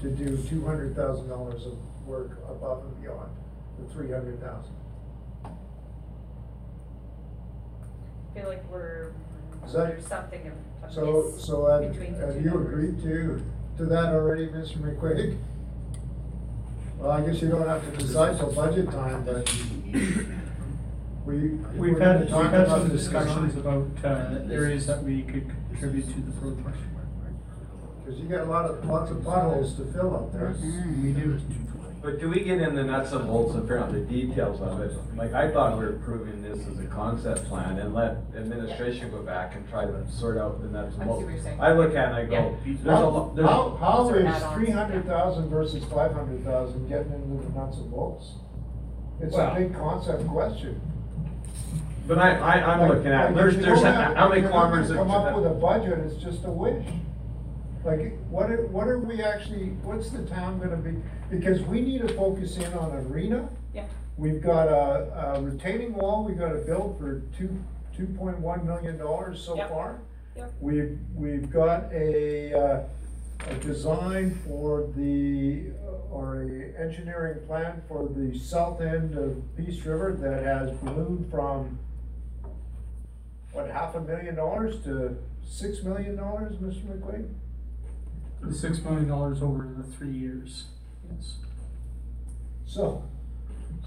to do two hundred thousand dollars of work above and beyond the three hundred thousand. Feel like we're, Is that- there's something of, of So, this so have, between the have two you numbers. agreed to, to that already, Mr. McQuaid? Well, I guess you don't have to decide till budget time, but we. We've we're had, we've talk had about some the discussions about, uh, areas that we could contribute to the road project. Cause you got a lot of, lots of potholes to fill out there. We do. But do we get in the nuts and bolts and figure out the details of it? Like, I thought we were approving this as a concept plan and let administration go back and try to sort out the nuts and bolts. what you're saying. I look at it and I go, there's a, lo- there's. How, how Those are is add-ons, three hundred thousand versus five hundred thousand getting into the nuts and bolts? It's a Well- big concept question. But I, I, I'm looking at, like, there's, if you there's, don't have- how many if you're not gonna kilometers of. Come up with a budget, it's just a wish. Like, what are, what are we actually, what's the town gonna be, because we need to focus in on arena. Yeah. We've got a, a retaining wall, we gotta build for two, two point one million dollars so Yep. far. Yep. We've, we've got a, uh, a design for the, or a engineering plan for the south end of Peace River that has ballooned from, what, half a million dollars to six million dollars, Mr. McQuaid? The six million dollars over the three years, yes. So,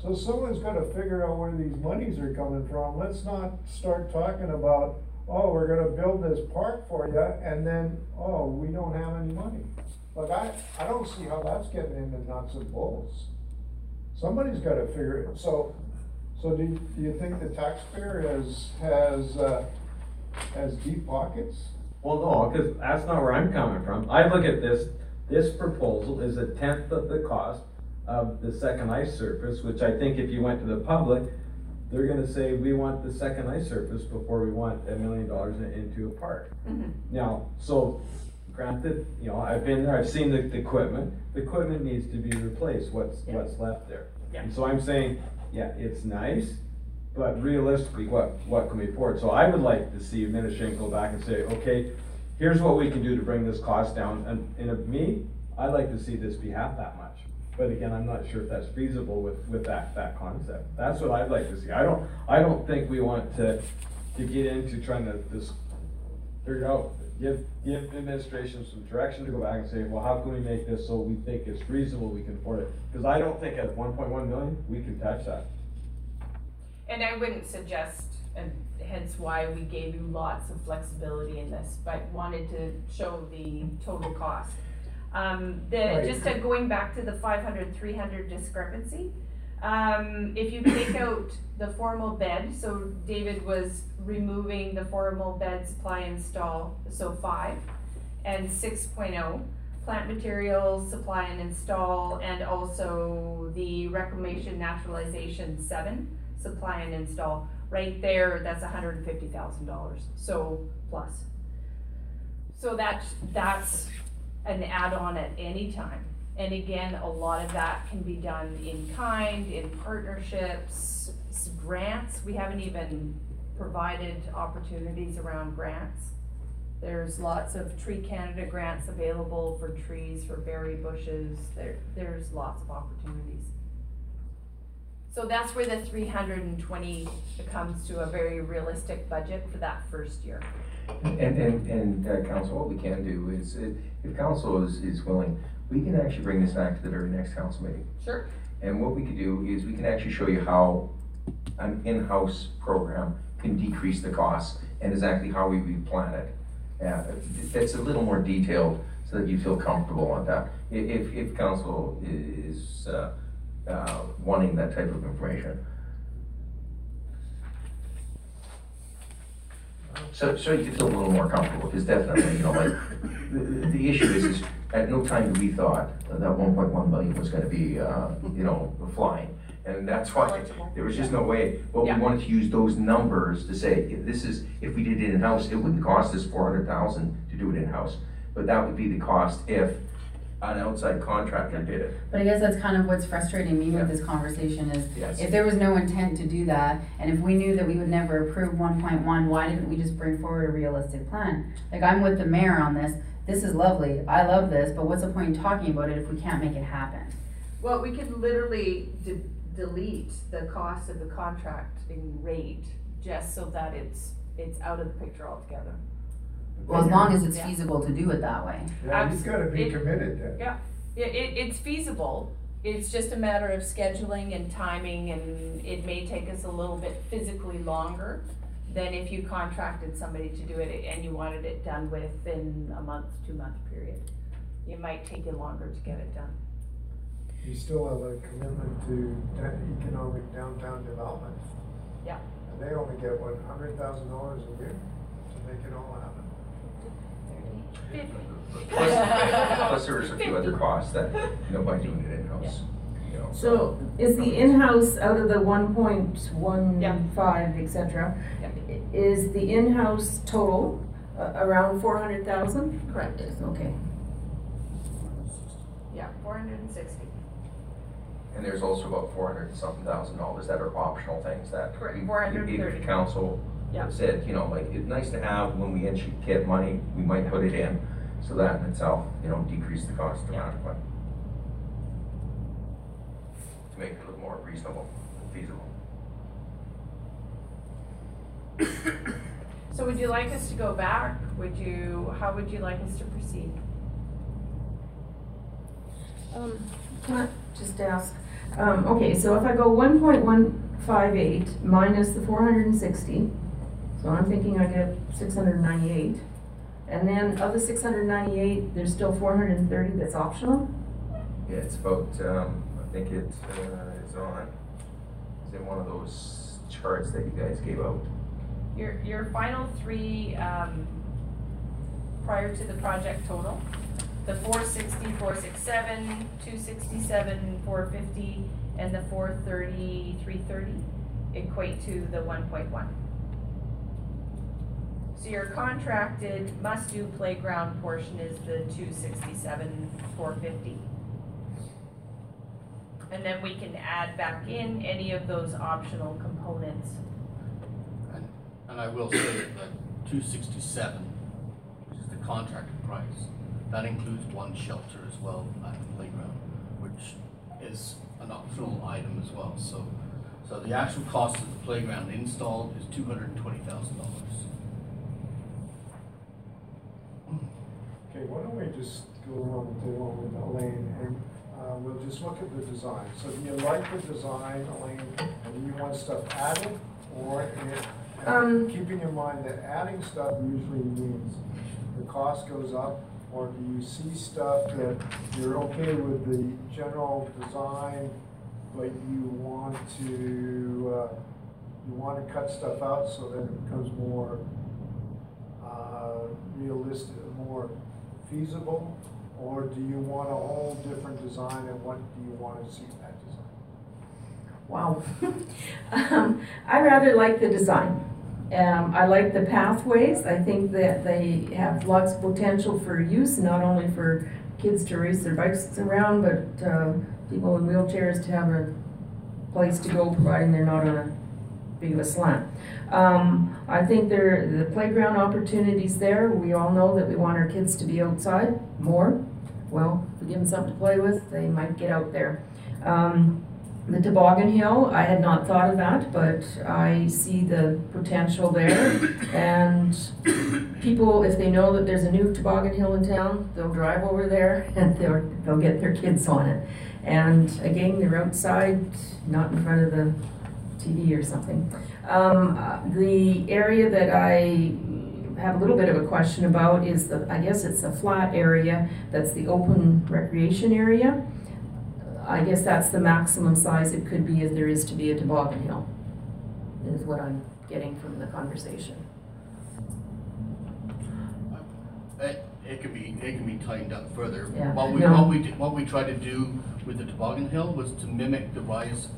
so someone's gotta figure out where these monies are coming from. Let's not start talking about, oh, we're gonna build this park for you, and then, oh, we don't have any money. Look, I, I don't see how that's getting into nuts and bolts. Somebody's gotta figure it, so, so do, you- do you think the taxpayer has, has, uh, has deep pockets? Well, no, because that's not where I'm coming from. I look at this, this proposal is a tenth of the cost of the second ice surface, which I think if you went to the public, they're gonna say, we want the second ice surface before we want a million dollars in- into a park. Mhm. Now, so granted, you know, I've been there, I've seen the, the equipment, the equipment needs to be replaced, what's, Yeah. what's left there. Yeah. And so I'm saying, yeah, it's nice, but realistically, what, what can we afford? So I would like to see administration go back and say, okay, here's what we can do to bring this cost down, and, and of me, I'd like to see this be half that much. But again, I'm not sure if that's feasible with, with that, that concept. That's what I'd like to see. I don't, I don't think we want to, to get into trying to just figure out, give, give administration some direction to go back and say, well, how can we make this so we think it's reasonable, we can afford it? Cause I don't think at one point one million, we can touch that. And I wouldn't suggest, and hence why we gave you lots of flexibility in this, but wanted to show the total cost. Um, the, Right. just uh, going back to the 500, 300 discrepancy, um, if you take out the formal bed, so David was removing the formal bed supply install, so five, and six oh, plant materials, supply and install, and also the reclamation naturalization seven, supply and install. Right there, that's hundred and fifty thousand dollars, so plus. So that's, that's an add-on at any time. And again, a lot of that can be done in kind, in partnerships, grants. We haven't even provided opportunities around grants. There's lots of Tree Canada grants available for trees, for berry bushes. There, there's lots of opportunities. So that's where the three hundred and twenty comes to a very realistic budget for that first year. And, and, and, uh, council, what we can do is, uh, if council is, is willing, we can actually bring this back to the very next council meeting. Sure. And what we could do is we can actually show you how an in-house program can decrease the costs and exactly how we would plan it. Uh, it's a little more detailed so that you feel comfortable on that. If, if council is, uh, uh, wanting that type of information. So, so you feel a little more comfortable, because definitely, you know, like, the, the issue is, is at no time we thought that one point one million was gonna be, uh, you know, flying. And that's why, there was just no way, but we Yeah. wanted to use those numbers to say, if this is, if we did it in-house, it wouldn't cost us four hundred thousand to do it in-house. But that would be the cost if an outside contractor did it. But I guess that's kind of what's frustrating me with this conversation is, Yes. if there was no intent to do that, and if we knew that we would never approve one point one, why didn't we just bring forward a realistic plan? Like, I'm with the mayor on this, this is lovely, I love this, but what's the point in talking about it if we can't make it happen? Well, we could literally de- delete the cost of the contracting rate just so that it's, it's out of the picture altogether. Well, as long as it's Yeah. feasible to do it that way. Yeah, you've gotta be It- committed then. Yeah, it, it, it's feasible. It's just a matter of scheduling and timing and it may take us a little bit physically longer than if you contracted somebody to do it and you wanted it done within a month, two month period. It might take you longer to get it done. You still have a commitment to da- economic downtown development. Yeah. And they only get, what, hundred thousand dollars a year to make it all happen? Plus, plus there was a few other costs that, you know, by doing it in-house, you know. So is the in-house out of the one point one five, et cetera? i- Is the in-house total uh, around four hundred thousand? Correct. Okay. Yeah, four hundred and sixty. And there's also about four hundred and something thousand dollars that are optional things that. Correct, we- 430. If the council Yeah. said, you know, like, it's nice to have, when we actually get money, we might put it in, so that in itself, you know, decrease the cost dramatically. To make it a little more reasonable, and feasible. So would you like us to go back? Would you, how would you like us to proceed? Um, can I just ask, um, okay, so if I go one point one five eight minus the four hundred and sixty, so I'm thinking I get six hundred and ninety-eight. And then of the six hundred and ninety-eight, there's still four hundred and thirty that's optional? Yeah, it's about, um, I think it, uh, is on, is in one of those charts that you guys gave out. Your, your final three, um, prior to the project total, the 460, 467, 267, 450, and the 430, 330 equate to the one point one. So your contracted must-do playground portion is the 267, 450. And then we can add back in any of those optional components. And I will say that two sixty-seven, which is the contracted price, that includes one shelter as well at the playground, which is an optional item as well, so, so the actual cost of the playground installed is two hundred and twenty thousand dollars. Why don't we just go around the table with Elaine and, uh, we'll just look at the design. So do you like the design, Elaine, and do you want stuff added? Or, it- Um, keeping in mind that adding stuff usually means the cost goes up? Or do you see stuff that you're okay with the general design, but you want to, uh, you want to cut stuff out so that it becomes more, uh, realistic, more feasible? Or do you want a whole different design and what do you want to see in that design? Wow. Um, I rather like the design. Um, I like the pathways. I think that they have lots of potential for use, not only for kids to race their bikes around, but, uh, people in wheelchairs to have a place to go, providing they're not on a big of a slant. Um, I think there, the playground opportunities there, we all know that we want our kids to be outside more. Well, if we give them something to play with, they might get out there. Um, the toboggan hill, I had not thought of that, but I see the potential there. And people, if they know that there's a new toboggan hill in town, they'll drive over there and they'll, they'll get their kids on it. And again, they're outside, not in front of the TV or something. Um, uh, the area that I have a little bit of a question about is the, I guess it's a flat area, that's the open recreation area. I guess that's the maximum size it could be if there is to be a toboggan hill, is what I'm getting from the conversation. It, it can be, it can be tightened up further. Yeah. What we, No. what we, did- what we tried to do with the toboggan hill was to mimic the rise,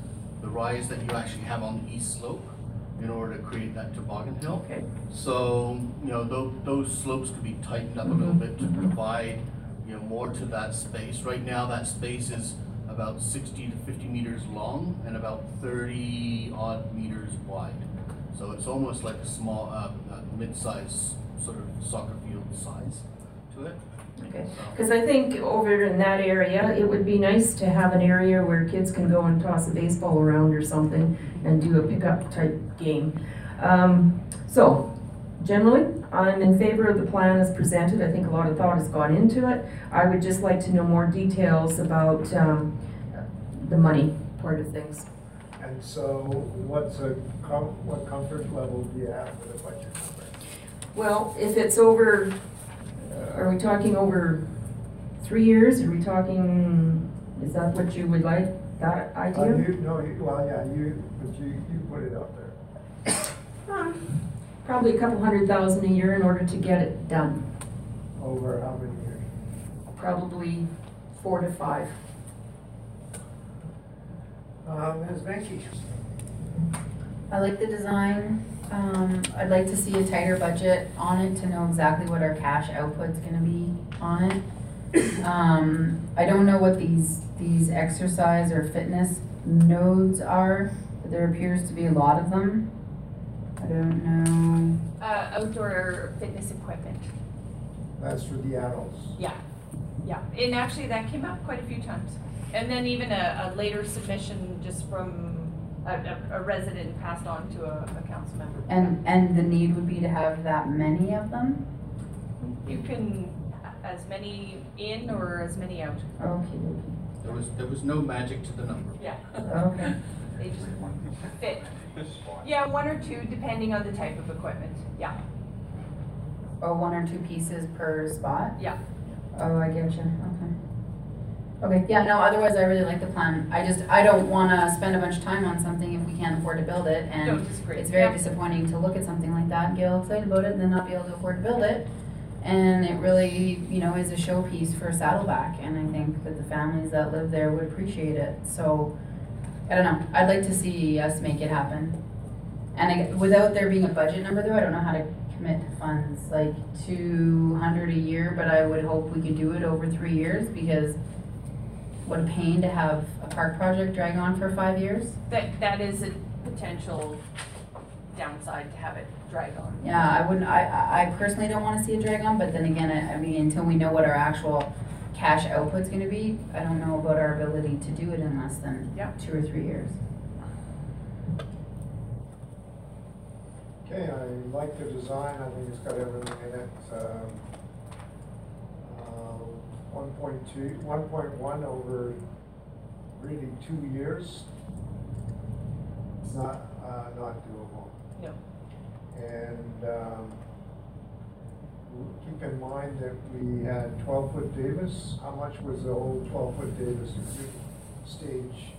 the rise that you actually have on the east slope in order to create that toboggan hill. Okay. So, you know, those, those slopes could be tightened up a little bit to provide, you know, more to that space. Right now, that space is about sixty to fifty meters long and about thirty odd meters wide. So it's almost like a small, uh, uh, mid-size sort of soccer field size to it. Okay, because I think over in that area, it would be nice to have an area where kids can go and toss a baseball around or something and do a pickup type game. Um, so, generally, I'm in favor of the plan as presented. I think a lot of thought has gone into it. I would just like to know more details about, um, the money part of things. And so what's a, com- what comfort level do you have with a budget number? Well, if it's over, uh, are we talking over three years? Are we talking, is that what you would like, that Uh, idea? you, no, you, well, yeah, you, but you, you put it out there. Um, Probably a couple hundred thousand a year in order to get it done. Over how many years? Probably four to five. Uh, Ms. Benke? I like the design. Um, I'd like to see a tighter budget on it to know exactly what our cash output's gonna be on it. Um, I don't know what these, these exercise or fitness nodes are, but there appears to be a lot of them. I don't know. Uh, outdoor fitness equipment, That's for the adults. yeah, yeah, and actually that came up quite a few times. And then even a, a later submission just from a, a, a resident passed on to a, a council member. And, and the need would be to have that many of them? You can, as many in or as many out. Okay, There was, there was no magic to the number. Yeah. okay. They just fit. Yeah, one or two, depending on the type of equipment, yeah, Oh, one or two pieces per spot? yeah. Oh, I get you, okay. Okay, yeah, no, otherwise I really like the plan. I just, I don't wanna spend a bunch of time on something if we can't afford to build it. Don't And disagree. it's very Yeah. disappointing to look at something like that and get all excited about it and then not be able to afford to build it. And it really, you know, is a showpiece for Saddleback, and I think that the families that live there would appreciate it. So, I don't know, I'd like to see us make it happen. And I, without there being a budget number though, I don't know how to commit funds, like two hundred a year, but I would hope we could do it over three years, because what a pain to have a park project drag on for five years. That, that is a potential downside to have it drag on. Yeah, I wouldn't, I, I I personally don't wanna see a drag on, but then again, I, I mean, until we know what our actual cash output's gonna be, I don't know about our ability to do it in less than Yeah. two or three years. Okay, I like the design, I think it's got everything in it. Um, uh, One point two, one point one over really two years. It's not, uh, not doable. No. And, um, keep in mind that we had twelve foot Davis, how much was the whole twelve foot Davis stage?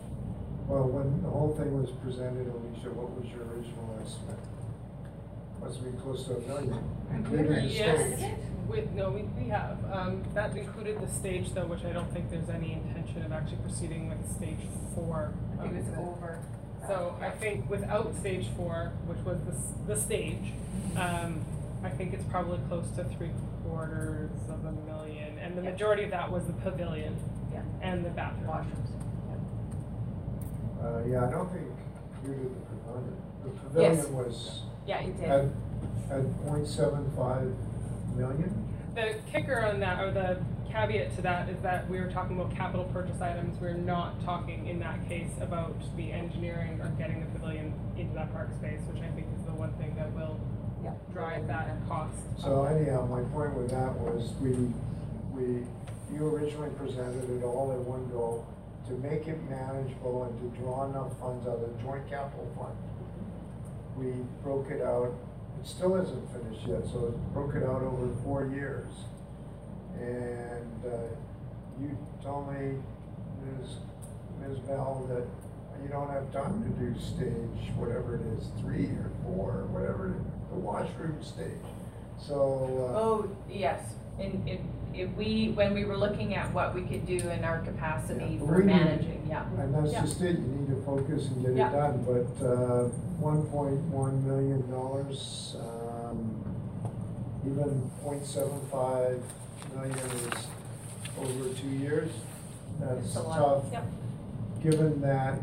Well, when the whole thing was presented, Alicia, what was your original estimate? Must be close to a million, including the Yes, stage. we, no, we, we have, um, that included the stage though, which I don't think there's any intention of actually proceeding with stage four. I think it was over, So I think without stage four, which was the, the stage, um, I think it's probably close to three quarters of a million. And the Yeah. majority of that was the pavilion Yeah. and the bathroom. Washrooms. Uh, yeah, I don't think you did the pavilion. The Yes. pavilion was Yeah, it did. at, at point seven five million. The kicker on that, or the caveat to that, is that we are talking about capital purchase items. We're not talking in that case about the engineering or getting the pavilion into that park space, which I think is the one thing that will Yeah. drive that at cost. So anyhow, my point with that was we, we, you originally presented it all in one go to make it manageable and to draw enough funds out of the joint capital fund. We broke it out, it still isn't finished yet, so it broke it out over four years. And, uh, you told me, Ms. Ms. Bell, that you don't have time to do stage, whatever it is, three or four, or whatever, the washroom stage. So, uh, Oh, yes, and if, if we, when we were looking at what we could do in our capacity Yeah, for we need- managing, yeah. And that's Yeah. just it, you need to focus and get it done, but, uh, one point one million dollars, um, even point seven five million is over two years, that's It's a lot, tough. yep. Given that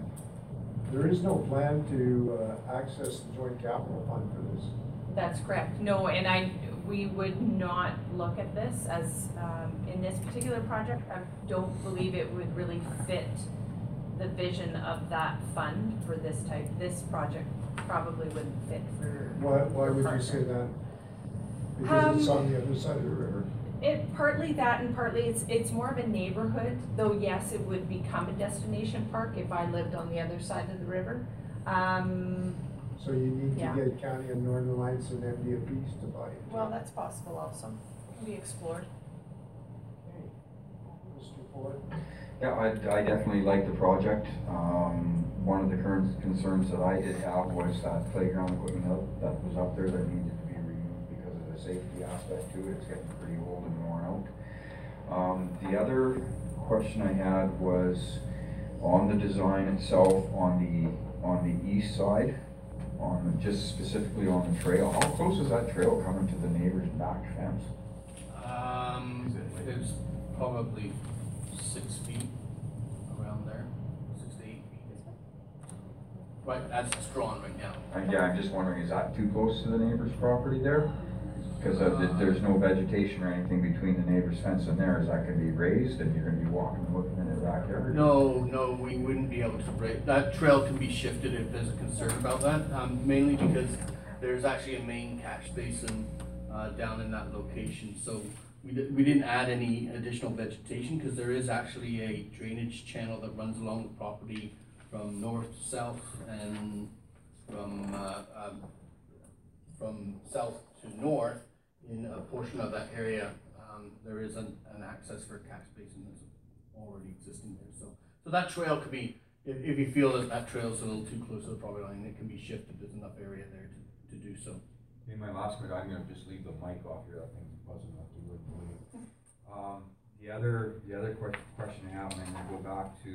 there is no plan to, uh, access the joint capital fund for this. That's correct. No, and I, we would not look at this as, um, in this particular project, I don't believe it would really fit the vision of that fund for this type, this project probably wouldn't fit for. Why, why would you say that? Because it's Um, on the other side of the river. It, partly that and partly it's, it's more of a neighborhood, though yes, it would become a destination park if I lived on the other side of the river. Um, So you need to Yeah. get County of Northern Lights and then be MD of Peace to buy it. well, that's possible also, can be explored. Mr. Ford? Yeah, I, I definitely like the project. Um, one of the current concerns that I did have was that playground equipment up, that was up there that needed to be removed because of the safety aspect to it. It's getting pretty old and worn out. Um, the other question I had was on the design itself, on the, on the east side, on, just specifically on the trail. How close is that trail coming to the neighbor's back fence? Um, it's probably six feet around there, six to eight feet. Right, as it's drawn right now. Uh, yeah, I'm just wondering, is that too close to the neighbor's property there? Because the, there's no vegetation or anything between the neighbor's fence and there, is that gonna be raised and you're gonna be walking, and looking in their backyard? No, no, we wouldn't be able to break, that trail can be shifted if there's a concern about that, um, mainly because there's actually a main catch basin, uh, down in that location, so we we didn't add any additional vegetation, cause there is actually a drainage channel that runs along the property from north to south and from, uh, um, from south to north in a portion of that area, um, there is an, an access for a catch basin that's already existing there, so. So that trail could be, if, if you feel that that trail is a little too close to the property line, it can be shifted, there's enough area there to, to do so. In my last minute, I'm gonna just leave the mic off here, that thing's buzzing up, you wouldn't believe. Um, the other, the other que- question I have, and I'm gonna go back to,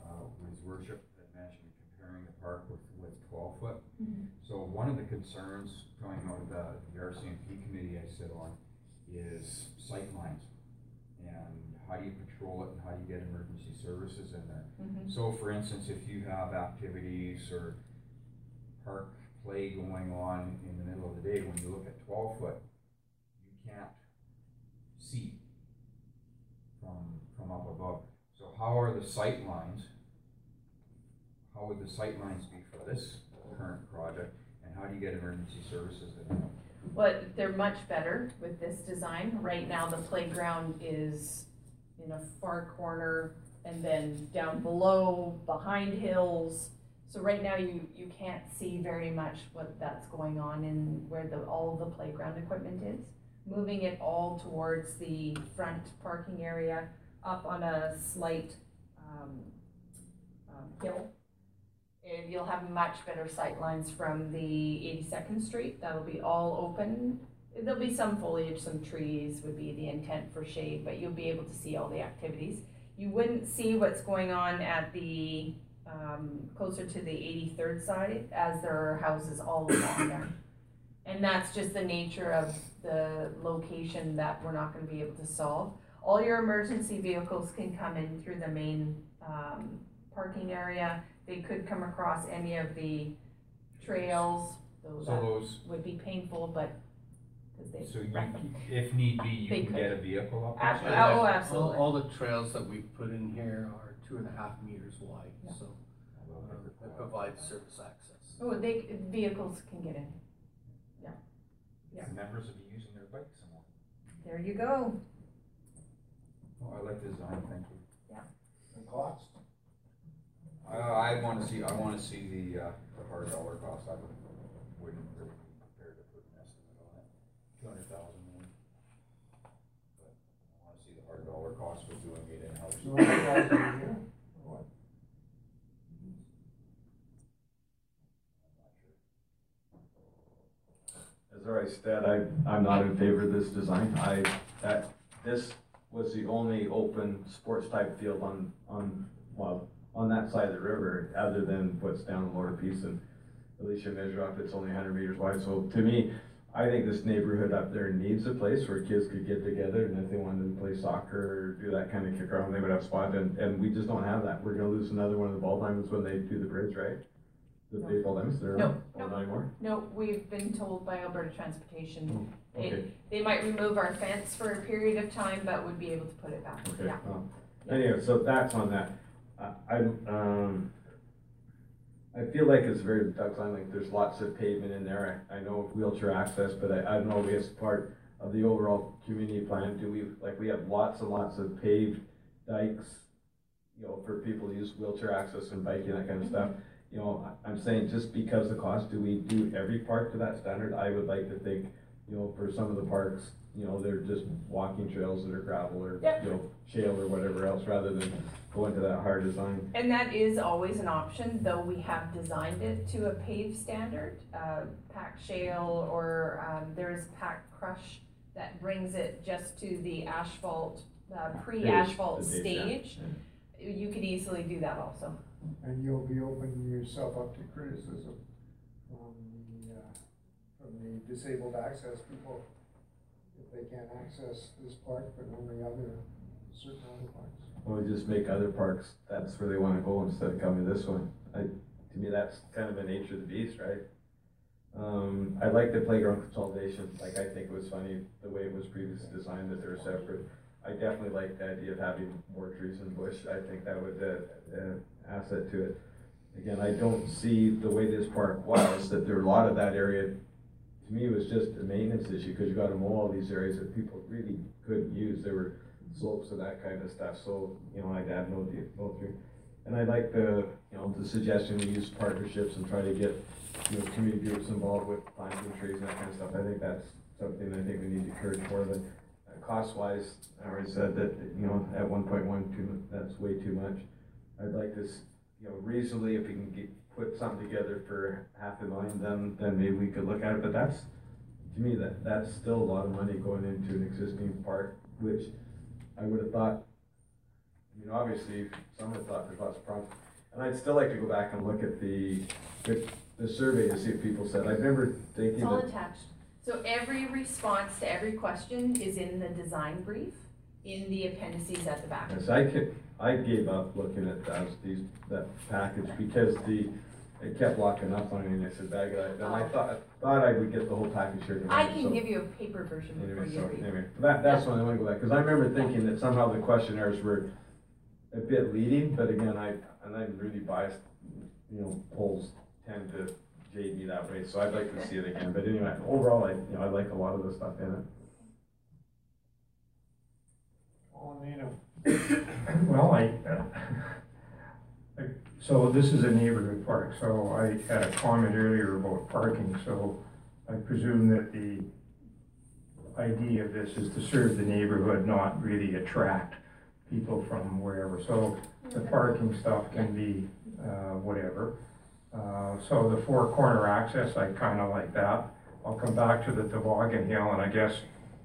uh, his worship that mentioned comparing the park with, with twelve foot. So one of the concerns coming out of the, the RCMP committee I sit on is sight lines. And how do you patrol it and how do you get emergency services in there? Mhm. So for instance, if you have activities or park play going on in the middle of the day, when you look at twelve foot, you can't see from, from up above. So how are the sight lines? How would the sight lines be for this current project? And how do you get emergency services in? Well, they're much better with this design. Right now, the playground is in a far corner and then down below, behind hills. So right now, you, you can't see very much what that's going on in where the, all the playground equipment is. Moving it all towards the front parking area, up on a slight, um, um, hill. You'll have much better sight lines from the eighty-second street, that'll be all open. There'll be some foliage, some trees would be the intent for shade, but you'll be able to see all the activities. You wouldn't see what's going on at the um, closer to the eighty-third side, as there are houses all along there. And that's just the nature of the location that we're not gonna be able to solve. All your emergency vehicles can come in through the main, um, parking area. They could come across any of the trails, though So that those- would be painful, but, cause they. So you, wreck them. if need be, you They can get a vehicle up Ab- there? oh, All- absolutely. All the trails that we put in here are two and a half meters wide, so uh, it provides service access. Oh, they, vehicles can get in. Yeah. Yeah. Members will be using their bikes and all. There you go. Oh, I like the design, thank you. Yeah. And cost? Uh, I wanna see, I wanna see the, uh, the hard dollar cost, I would, wouldn't really be prepared to put an estimate on it, two hundred thousand maybe. But I wanna see the hard dollar cost for doing it in-house. Two hundred thousand a year? What? As I said, I, I'm not in favor of this design. I, that, this was the only open sports type field on, on, well, on that side of the river, other than what's down the lower piece and Alicia off, it's only hundred meters wide. So to me, I think this neighborhood up there needs a place where kids could get together and if they wanted to play soccer or do that kind of kick around, they would have spot and, and we just don't have that. We're gonna lose another one of the ball diamonds when they do the bridge, right? The No. baseball diamonds, they're No, on, oh, not anymore? No, we've been told by Alberta Transportation, Oh, okay. it, they might remove our fence for a period of time, but would be able to put it back, Okay, yeah. well, anyway, so that's on that. I, um, I feel like it's very Ducks Like there's lots of pavement in there, I, I know wheelchair access, but I, I don't know if it's part of the overall community plan, do we, like, we have lots and lots of paved dikes, you know, for people to use wheelchair access and biking, that kind of stuff. You know, I'm saying just because the cost, do we do every park to that standard? I would like to think, you know, for some of the parks, you know, they're just walking trails that are gravel or, Yep. you know, shale or whatever else, rather than go into that hard design. And that is always an option, though we have designed it to a paved standard, uh, pack shale or, um, there's pack crush that brings it just to the asphalt, uh, pre-asphalt The base, yeah. stage. You could easily do that also. And you'll be opening yourself up to criticism from the, uh, from the disabled access people if they can't access this park, but only other, certain other parks. Or we just make other parks, that's where they wanna go instead of coming to this one. I, to me, that's kind of the nature of the beast, right? Um, I like the playground consolidation, like, I think it was funny, the way it was previously designed, that they're separate. I definitely like the idea of having more trees and bush, I think that would, uh, uh, asset to it. Again, I don't see the way this park was, that there, a lot of that area, to me, was just a maintenance issue, cause you gotta mow all these areas that people really couldn't use, They were slopes and that kind of stuff, so, you know, I'd no, de- no through. And I like the, you know, the suggestion to use partnerships and try to get, you know, community groups involved with planting trees and that kind of stuff, I think that's something I think we need to encourage more it. Uh, Cost-wise, I already said that, you know, at one point one, two, that's way too much. I'd like this, you know, reasonably, if we can get, put something together for half a million, then, then maybe we could look at it, but that's, to me, that, that's still a lot of money going into an existing park, which I would have thought, I mean, obviously, some would have thought there's lots of problems. And I'd still like to go back and look at the, the, the survey to see if people said, I remember thinking It's all that. attached. So every response to every question is in the design brief, in the appendices at the back. Yes, I could, I gave up looking at those, these, that package because the, it kept locking up on me and I said, bag it, and I thought, thought I would get the whole package here tonight, I tonight, can so- give you a paper version for Anyway, you so, to read. anyway, that, that's when I wanna go back, cause I remember thinking that somehow the questionnaires were a bit leading, but again, I, and I'm really biased, you know, polls tend to jade me that way, so I'd like to see it again, but anyway, overall, I, you know, I like a lot of the stuff in it. Well, I, I- so this is a neighborhood park, so I had a comment earlier about parking, so I presume that the idea of this is to serve the neighborhood, not really attract people from wherever. So the parking stuff can be, uh, whatever. Uh, so the four corner access, I kinda like that. I'll come back to the toboggan hill, and I guess,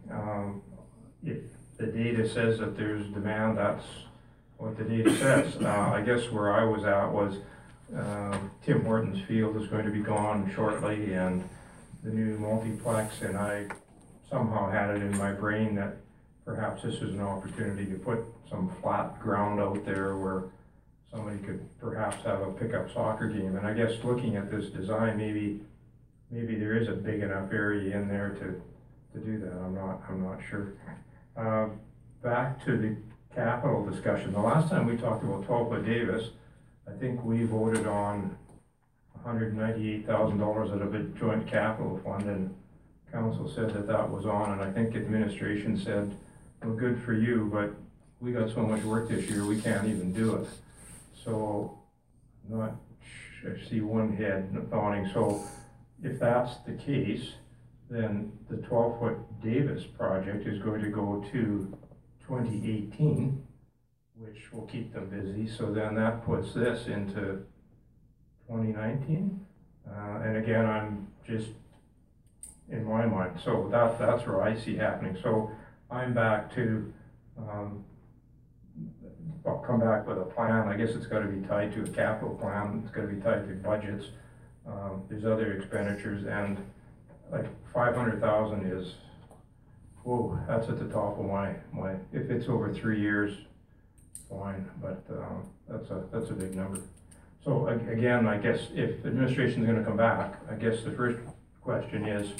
um, if the data says that there's demand, that's what the data says. Uh, I guess where I was at was, uh, Tim Hortons Field is going to be gone shortly and the new multiplex, and I somehow had it in my brain that perhaps this is an opportunity to put some flat ground out there where somebody could perhaps have a pickup soccer game. And I guess looking at this design, maybe, maybe there is a big enough area in there to, to do that. I'm not, I'm not sure. Uh, back to the capital discussion. The last time we talked about twelve foot Davis, I think we voted on hundred ninety-eight thousand dollars out of a joint capital fund, and council said that that was on, and I think administration said, well, good for you, but we got so much work this year, we can't even do it. So, not, I see one head nodding, so if that's the case, then the twelve-foot Davis project is going to go to twenty eighteen, which will keep them busy, so then that puts this into twenty nineteen. Uh, and again, I'm just, in my mind, so that, that's where I see happening, so I'm back to, um, I'll come back with a plan, I guess it's gotta be tied to a capital plan, it's gotta be tied to budgets. Um, there's other expenditures, and like five hundred thousand is, whoa, that's at the top of my, my, if it's over three years, fine, but, um, that's a, that's a big number. So again, I guess if administration's gonna come back, I guess the first question is,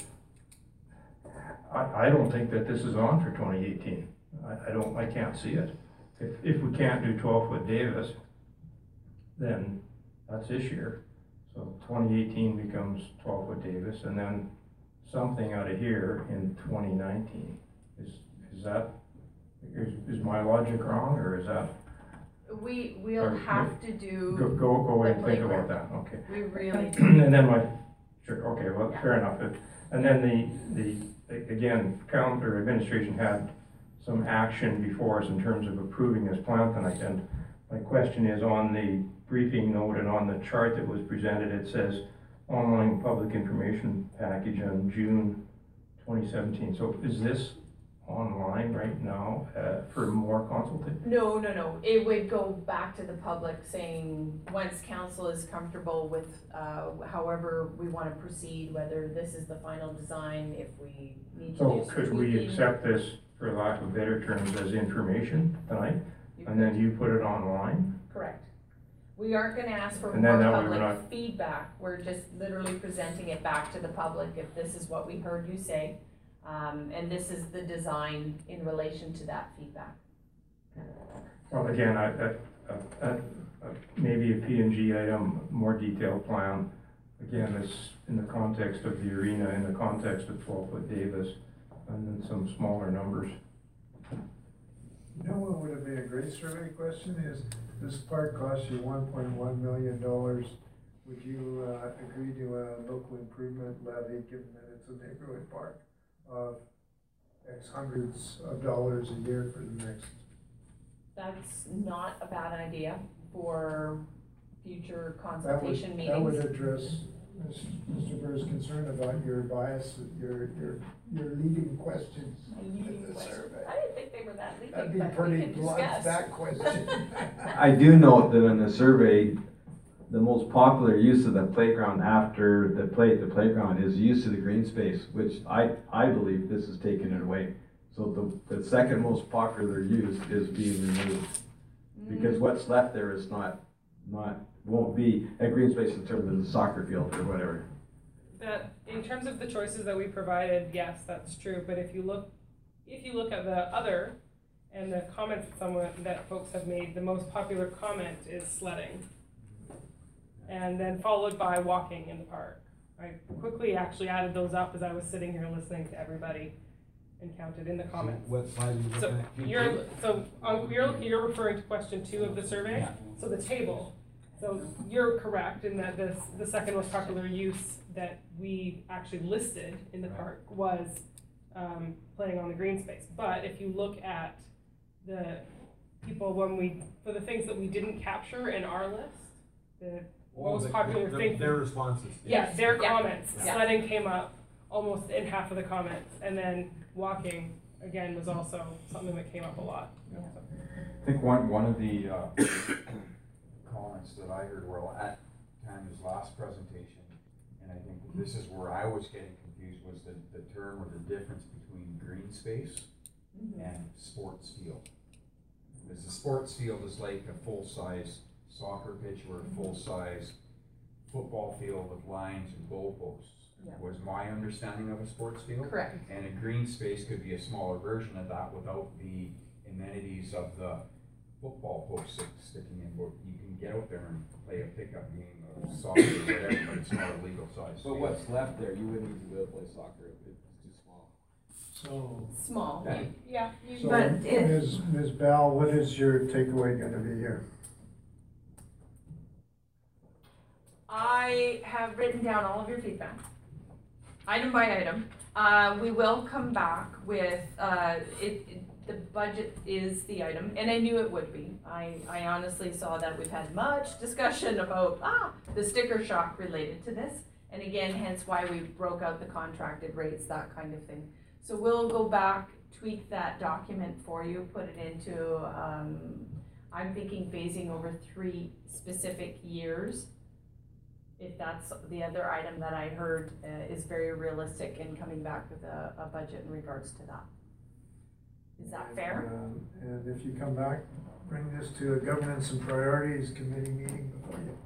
I, I don't think that this is on for twenty eighteen. I, I don't, I can't see it. If, if we can't do twelve foot Davis, then that's this year. So twenty eighteen becomes twelve foot Davis and then something out of here in twenty nineteen. Is, is that, is, is my logic wrong or is that? We, we'll Or- have to do. Go, go, go away and think about that, okay. We really do. And then my, sure, okay, well, fair enough. If- And then the, the, again, counter administration had some action before us in terms of approving this plan tonight. And my question is on the briefing note and on the chart that was presented, it says online public information package on June twenty seventeen. So is this online right now, uh, for more consultation? No, no, no, it would go back to the public saying, once council is comfortable with, uh, however we wanna proceed, whether this is the final design, if we need to So could we accept this, for lack of better terms, as information tonight? You And then you put it online? Correct. We aren't gonna ask for And more then that way we're public not- feedback, we're just literally presenting it back to the public, if this is what we heard you say. Um, and this is the design in relation to that feedback. Well, again, I, I, I, I- maybe a P and G item, more detailed plan. Again, this, in the context of the arena, in the context of twelve foot Davis, and then some smaller numbers. You know what would have been a great survey question is, this park costs you one point one million dollars. Would you, uh, agree to a local improvement levy, given that it's a neighborhood park, of X hundreds of dollars a year for the next? That's not a bad idea for future That would, consultation meetings. that would address Mr. Burr's concern about your bias, your, your, your leading questions in the survey. I didn't think they were that leading, That'd be but we pretty can blunt, discuss. that question. I do note that in the survey, the most popular use of the playground after the play, the playground is use of the green space, which I, I believe this is taking it away. So the, the second most popular use is being removed. Because mm. what's left there is not, not, won't be a green space in terms of the soccer field or whatever. That, in terms of the choices that we provided, yes, that's true, but if you look, if you look at the other and the comments that someone, that folks have made, the most popular comment is sledding. And then followed by walking in the park. I quickly actually added those up as I was sitting here listening to everybody and counted in the comments. What slide are you So at? you're, so, um, you're, you're referring to question two of the survey? Yeah. So the table. So you're correct in that this, the second most popular use that we actually listed in the park was, um, playing on the green space. But if you look at the people when we, for the things that we didn't capture in our list, the Oh, most the- popular the- thing. Their responses. Yeah, their Yeah. comments, Yeah. sledding came up almost in half of the comments, and then walking again, was also something that came up a lot. I think one, one of the, uh, comments that I heard while at Tanya's last presentation, and I think this is where I was getting confused, was the, the term or the difference between green space mm-hmm. and sports field. Because the sports field is like a full-size soccer pitch or a mm-hmm. full-size football field with lines and goalposts. Yeah. Was my understanding of a sports field. Correct. And a green space could be a smaller version of that without the amenities of the football post stick- sticking in, but you can get out there and play a pickup game of soccer or whatever, but it's not a legal size. But what's left there, you wouldn't even be able to play soccer, if it's too small. So. Small, Yeah. yeah. So, But it- Ms. Ms. Bell, what is your takeaway gonna be here? I have written down all of your feedback, item by item. Uh, we will come back with, uh, it, it- the budget is the item, and I knew it would be. I, I honestly saw that we've had much discussion about, ah, the sticker shock related to this. And again, hence why we broke out the contracted rates, that kind of thing. So we'll go back, tweak that document for you, put it into, um, I'm thinking phasing over three specific years if that's the other item that I heard uh, is very realistic in coming back with a, a budget in regards to that. Is that fair? Um, And if you come back, bring this to a governance and priorities committee meeting before you.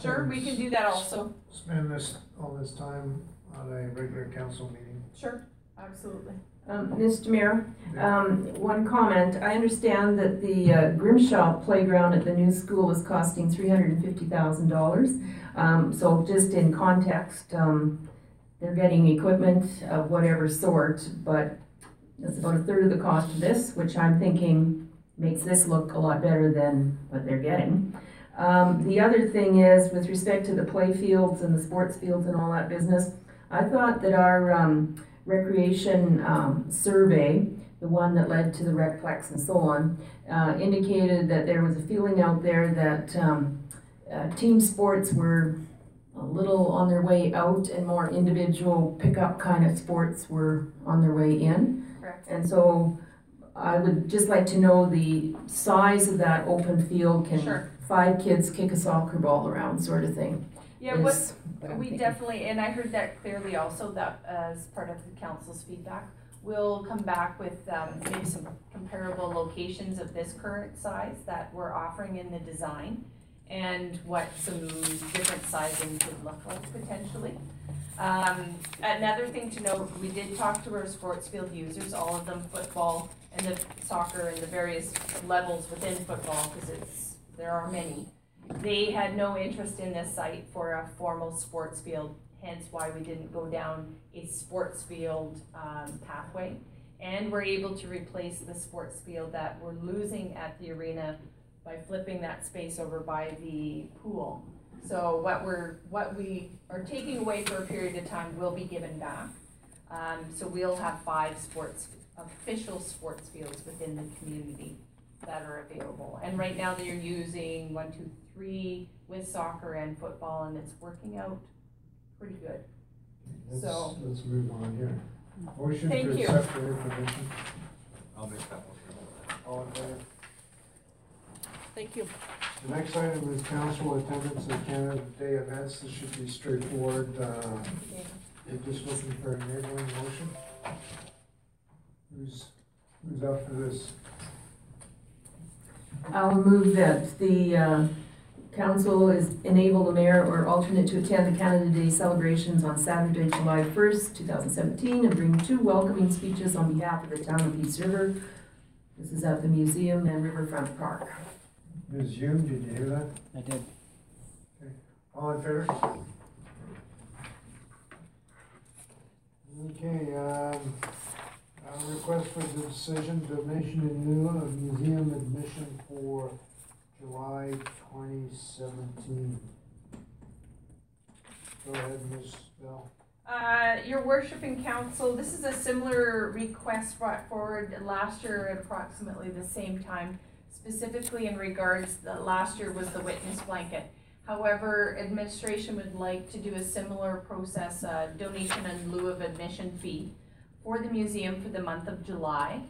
Sure, we can do that also. Spend this, all this time on a regular council meeting. Sure, absolutely. Um, Mr. Mayor, um, one comment, I understand that the uh, Grimshaw playground at the new school is costing three hundred and fifty thousand dollars. Um, so just in context, um, they're getting equipment of whatever sort, but it's about a third of the cost of this, which I'm thinking makes this look a lot better than what they're getting. Um, the other thing is, with respect to the play fields and the sports fields and all that business, I thought that our, um, recreation um, survey, the one that led to the recplex and so on, uh, indicated that there was a feeling out there that um, uh, team sports were a little on their way out and more individual pickup kind of sports were on their way in. And so I would just like to know the size of that open field. Can Sure. five kids kick a soccer ball around sort of thing? Yeah, what, is what I'm we thinking. definitely, and I heard that clearly also, that as part of the council's feedback. We'll come back with, um, maybe some comparable locations of this current size that we're offering in the design. And what some different sizing could look like potentially. Um, another thing to note, we did talk to our sports field users, all of them football and the soccer and the various levels within football, cause it's, there are many. They had no interest in this site for a formal sports field, hence why we didn't go down a sports field, um, pathway. And we're able to replace the sports field that we're losing at the arena by flipping that space over by the pool. So what we're, what we are taking away for a period of time will be given back. Um, so we'll have five sports, official sports fields within the community that are available. And right now they're using one, two, three with soccer and football and it's working out pretty good. Let's, So- let's move on here. Motion Thank to you. accept the information. I'll make that motion. All in favor? Thank you. The next item is council attendance at Canada Day events. This should be straightforward. Uh, We're just looking for an enabling motion. Who's, who's up for this? I'll move that the uh, council is enable the mayor or alternate to attend the Canada Day celebrations on Saturday, July first, two thousand seventeen, and bring two welcoming speeches on behalf of the town of Peace River. This is at the museum and Riverfront Park. Ms. Hume, did you hear that? I did. Okay. All in favor? Okay, um, uh, request for the decision, donation in lieu of museum admission for July twenty seventeen. Go ahead, Ms. Bell. Uh, your worship and council, this is a similar request brought forward last year at approximately the same time, specifically in regards, the last year was the witness blanket. However, administration would like to do a similar process, uh, donation in lieu of admission fee for the museum for the month of July,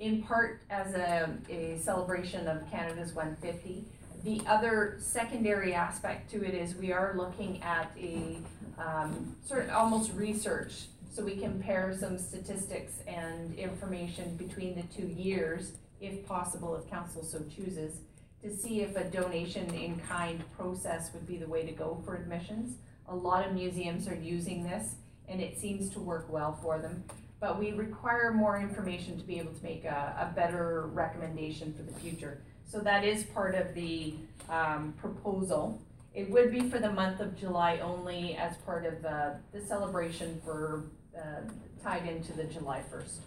in part as a, a celebration of Canada's one fifty. The other secondary aspect to it is we are looking at a, um, sort of almost research. So we compare some statistics and information between the two years, if possible, if council so chooses, to see if a donation in kind process would be the way to go for admissions. A lot of museums are using this and it seems to work well for them. But we require more information to be able to make a, a better recommendation for the future. So that is part of the um, proposal. It would be for the month of July only as part of uh, the celebration for uh, tied into the July 1st.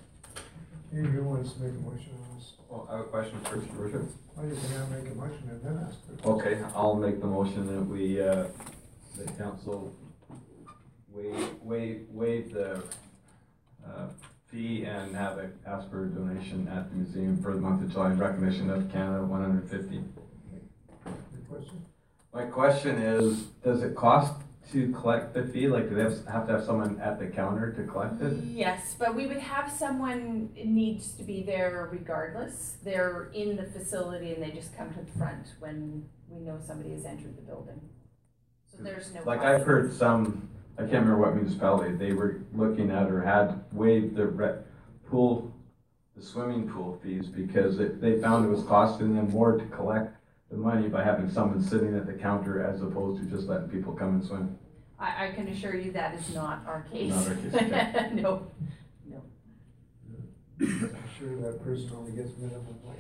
Andrew wants to make a motion on this. Well, I have a question first, your worship. Well, you think I make a motion and then ask. the- Okay, I'll make the motion that we, uh, the council waive, waive, waive the, uh, fee and have a ask for a donation at the museum for the month of July in recognition of Canada one hundred fifty. Good question? My question is, does it cost to collect the fee? Like, do they have, have to have someone at the counter to collect it? Yes, but we would have someone needs to be there regardless. They're in the facility and they just come to the front when we know somebody has entered the building. So there's no. Like. I've heard some, I can't remember what municipality, they were looking at or had waived the re- pool, the swimming pool fees because it, they found it was costing them more to collect the money by having someone sitting at the counter as opposed to just letting people come and swim. I, I can assure you that is not our case. Not our case, okay. No, no. I'm Sure that person only gets minimum wage.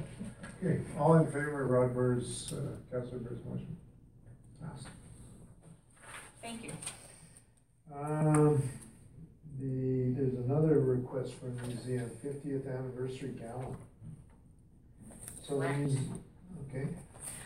Okay, all in favor of Rod Bird's, uh, Councilor Bird's motion? Passed. Thank you. Um, the, there's another request from the museum, fiftieth anniversary gala. So we, Correct. okay,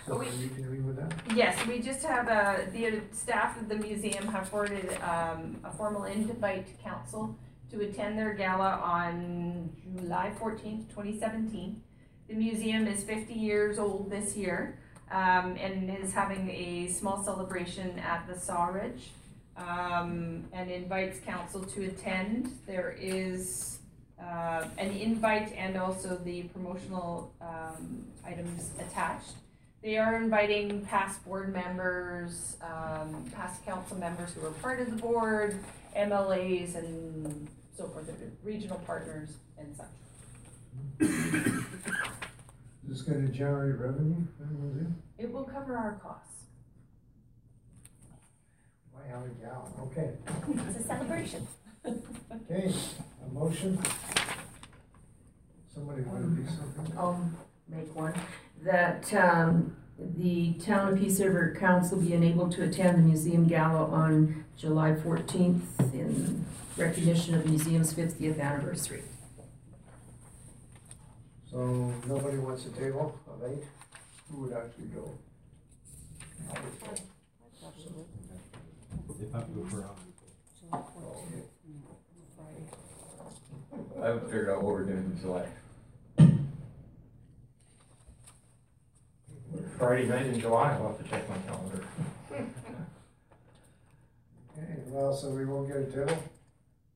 so We- you can read with that? Yes, we just have, uh, the staff of the museum have forwarded, um, a formal invite to council to attend their gala on July fourteenth, twenty seventeen. The museum is fifty years old this year, um, and is having a small celebration at the Sawridge. Um, and invites council to attend. There is, uh, an invite and also the promotional, um, items attached. They are inviting past board members, um, past council members who are part of the board, MLAs and so forth, regional partners and such. Is this gonna generate revenue for the museum? It will cover our costs. Why have a gala, okay. It's a celebration. Okay, a motion? Somebody wanna do something? I'll make one, that, um, the Town of Peace River Council be enabled to attend the museum gala on July fourteenth in recognition of the museum's fiftieth anniversary. So nobody wants a table of eight? Who would actually go? I go. If I go for Oh. I haven't figured out what we're doing in July. Friday night in July, I'll have to check my calendar. Okay, well, so we won't get a table?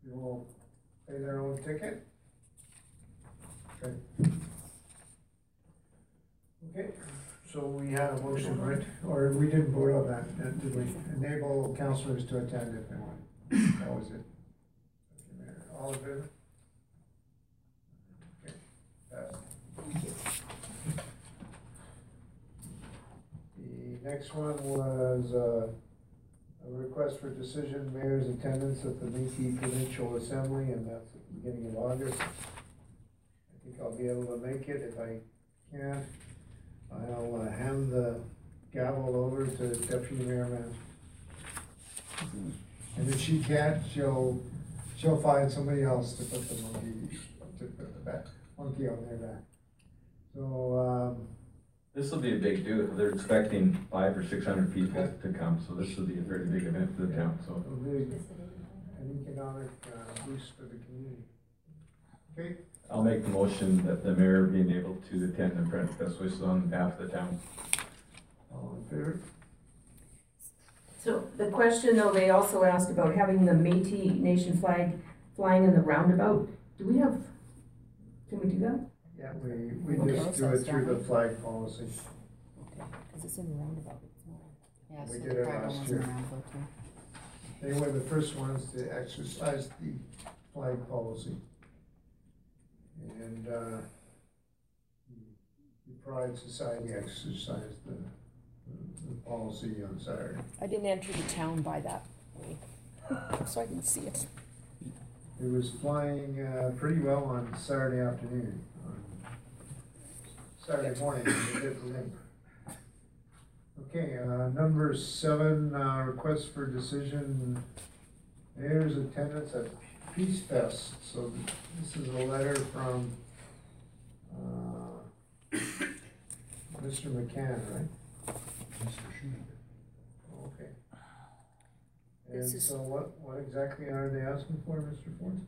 We will pay their own ticket? Okay. Okay, so we had a motion, right? Or we didn't vote on that, did we? Enable councilors to attend if they want. That was it. All in favor? Okay, passed. The next one was, uh, a request for decision, mayor's attendance at the Métis Provincial Assembly, and that's at the beginning of August. I think I'll be able to make it, if I can't, I'll uh, hand the gavel over to Deputy Mayor. And if she can't, she'll, she'll find somebody else to put the monkey, to put the back, monkey on their back. So, um, This will be a big do, they're expecting five or six hundred people to come, so this will be a very big event for the town, so. it'll be an economic uh, boost for the community. Okay, I'll make the motion that the mayor being able to attend and present best wishes on behalf of the town. all in favor? So the question though, they also asked about having the Métis Nation flag flying in the roundabout. Do we have, can we do that? Yeah, we, we Okay. just do it through the flag policy. Okay, Cause it's in the roundabout, it's not. Yeah, We so did the it crowd last wasn't year. around for it, too. They were the first ones to exercise the flag policy. And, uh, the Pride Society exercised the, the policy on Saturday. I didn't enter the town by that way, so I didn't see it. It was flying, uh, pretty well on Saturday afternoon. On Saturday morning, it hit the limb. Okay, uh, number seven, uh, request for decision, mayor's attendance at Peace Fest. So this is a letter from, uh, Mr. McCann, right? Mr. Shoemaker. Okay. And This is- so what, what exactly are they asking for, Mr. Ford?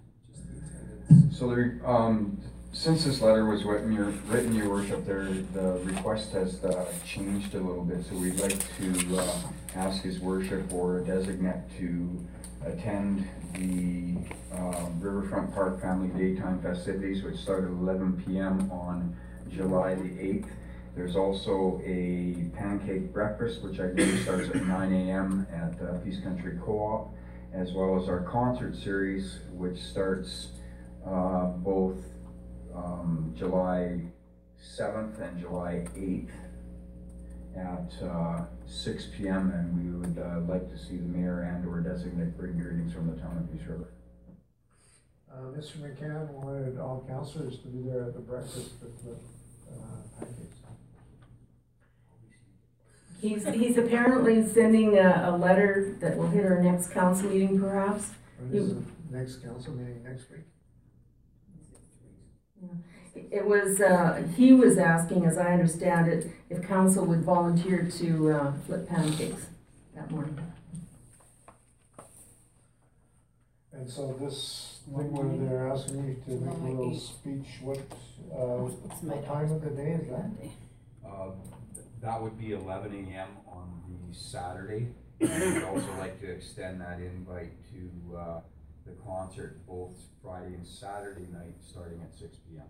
So there, um, since this letter was written, your, written, your worship, there, the request has, uh, changed a little bit, so we'd like to, uh, ask his worship or a designate to attend the, um, Riverfront Park Family Daytime Festivities, which start at eleven PM on July the eighth. There's also a pancake breakfast, which I believe starts at nine AM at uh, Peace Country Co-op, as well as our concert series, which starts uh, both um, July 7th and July 8th at uh, 6 PM, and we would uh, like to see the mayor and/or designate bring greetings from the town of Peace River. Uh, Mr. McCann wanted all councilors to be there at the breakfast with the, uh, pancakes. He's, he's apparently sending a, a letter that will hit our next council meeting perhaps. When is the next council meeting next week? It was, uh, he was asking, as I understand it, if council would volunteer to, uh, flip pancakes that morning. And so this thing where they're asking you to make a little speech, what, uh, what time of the day is that? Uh, That would be eleven AM on the Saturday. And we'd also like to extend that invite to uh, the concert both Friday and Saturday night, starting at six PM.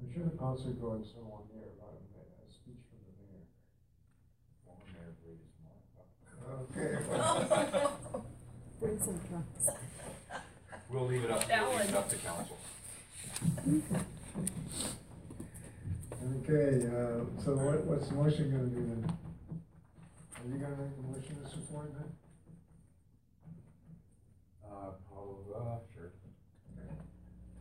I'm sure the concert goes so on there, about a, ma- a speech from the mayor. Okay. Bring some drums. We'll leave it up, we'll leave it up to council. Okay, uh, so what, what's the motion gonna be then? Are you gonna make the motion, Mr. Ford, then? Uh, probably, uh, sure. Put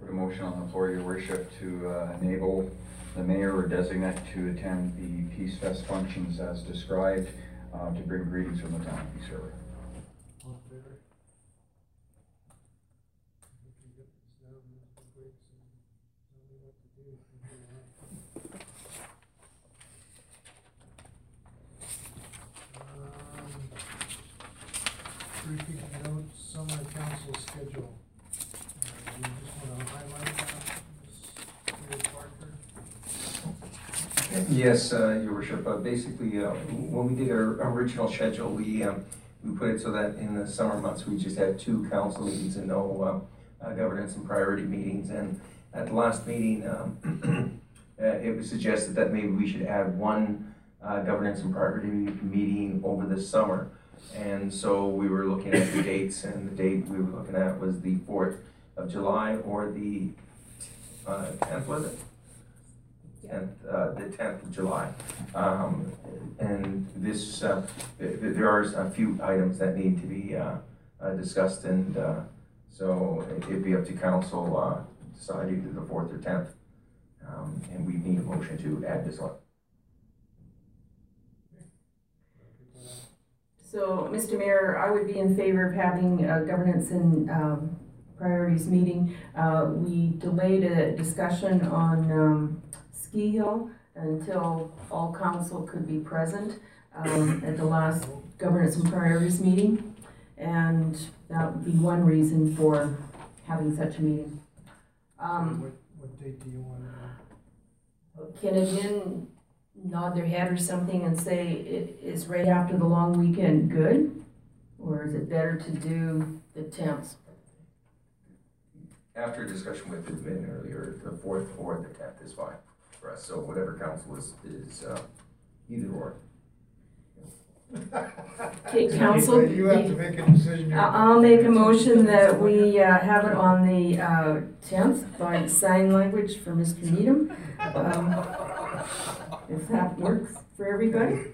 a motion on the floor, your worship, to uh, enable the mayor or designate to attend the Peace Fest functions as described, uh, to bring greetings from the town of Peace River. All in favor? We can get this down Mr. Briggs, and tell me what to do from here on. Um, Briefing notes, summer council schedule. Uh, You just wanna highlight that, Ms. Mayor Parker? Yes, uh, your worship, uh, basically, uh, when we did our original schedule, we, um, we put it so that in the summer months, we just had two council meetings and no, uh, uh, governance and priority meetings, and at the last meeting, um, uh, it was suggested that maybe we should add one, governance and priority meeting over the summer. And so we were looking at the dates, and the date we were looking at was the fourth of July or the, tenth, was it? Tenth, uh, the tenth of July. Um, and this, uh, th- th- there are a few items that need to be, uh, uh, discussed and, uh, so it'd be up to council, decide either the fourth or tenth. Um, and we need a motion to add this on. So, Mr. Mayor, I would be in favor of having a governance and um, priorities meeting. Uh, We delayed a discussion on um, Ski Hill until all council could be present um, at the last governance and priorities meeting. And that would be one reason for having such a meeting. Um, What, what date do you want? To? Can again nod their head or something and say, it is right after the long weekend good? Or is it better to do the tenth? after a discussion with the admin earlier, the fourth or the tenth is fine for us, so whatever council is, is, uh, either or. Okay, council. You have to make a decision. I- I'll make a motion that we uh, have it on the uh, tenth by sign language for Mr. Needham. Um, If that works for everybody.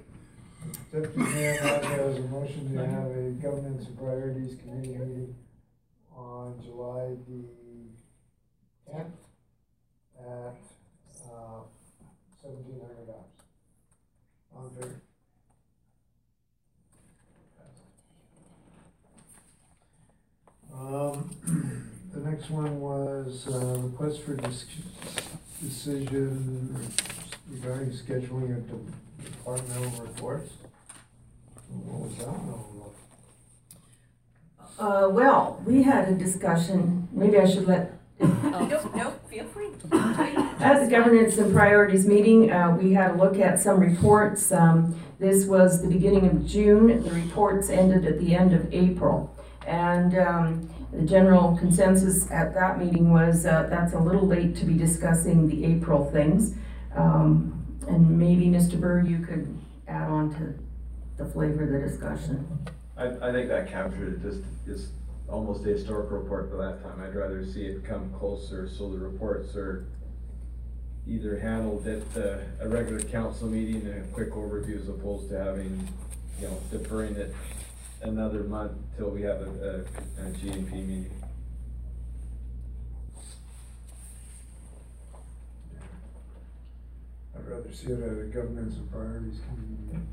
Deputy Mayor Mark has a motion to have a governance and priorities committee meeting on July the tenth at, seventeen hundred hours. On favor? Um, the next one was, uh, request for decision regarding scheduling of de- departmental reports. What was that one all Uh, Well, we had a discussion, maybe I should let Nope, nope, feel free. At the governance and priorities meeting, uh, we had a look at some reports. Um, this was the beginning of June. The reports ended at the end of April. And, um, the general consensus at that meeting was, uh, that's a little late to be discussing the April things. Um, and maybe, Mr. Burr, you could add on to the flavor of the discussion. I, I think that captured it, just, it's almost a historical report for that time, I'd rather see it come closer, so the reports are either handled at uh, a regular council meeting, and a quick overview, as opposed to having, you know, deferring it another month till we have a, a, a GMP meeting. I'd rather see it at a governance and priorities committee.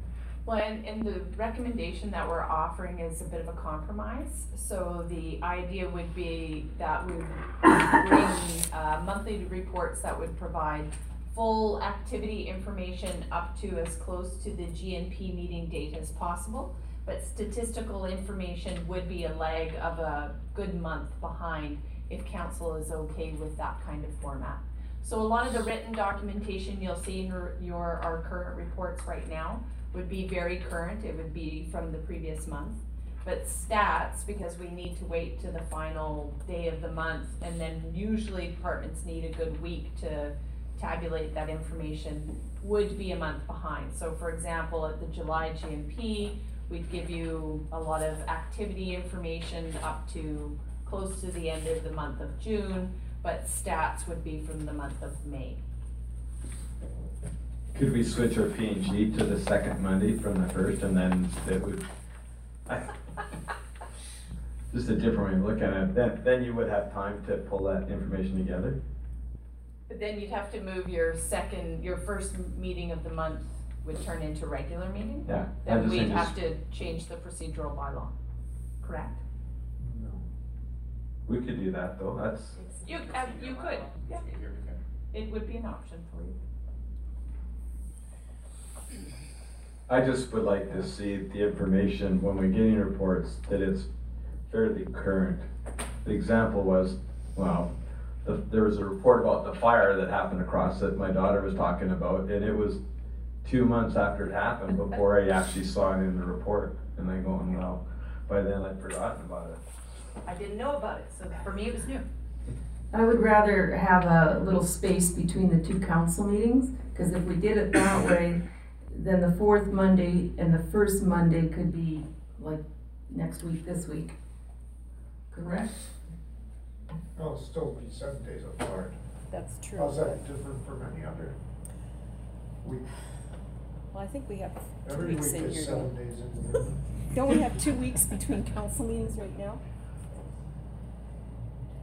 Well, and, and the recommendation that we're offering is a bit of a compromise. So the idea would be that we bring uh, monthly reports that would provide full activity information up to as close to the GNP meeting date as possible. But statistical information would be a lag of a good month behind if council is okay with that kind of format. So a lot of the written documentation you'll see in your, your, our current reports right now would be very current, it would be from the previous month. But stats, because we need to wait to the final day of the month, and then usually departments need a good week to tabulate that information, would be a month behind. So for example, at the July GMP, we'd give you a lot of activity information up to close to the end of the month of June, but stats would be from the month of May. Could we switch our P and G to the second Monday from the first, and then it would, I- just a different way of looking at it, then, then you would have time to pull that information together? But then you'd have to move your second, your first meeting of the month would turn into regular meeting? Yeah, I'm Then just we'd saying have to change the procedural bylaw, correct? No. We could do that, though, that's, You, uh, you could, yeah. It would be an option for you. I just would like to see the information when we're getting reports, that it's fairly current. The example was, well, the, there was a report about the fire that happened across that my daughter was talking about, and it was two months after it happened before I actually saw it in the report, and I going, well, by then I'd forgotten about it. I didn't know about it, so for me it was new. I would rather have a little space between the two council meetings, because if we did it that way, then the fourth Monday and the first Monday could be like next week, this week. Correct? Well, it'll still be seven days apart. That's true. How's that different from any other week? Well, I think we have two Every weeks week in is here. seven Don't days in there. don't we have two weeks between council meetings right now?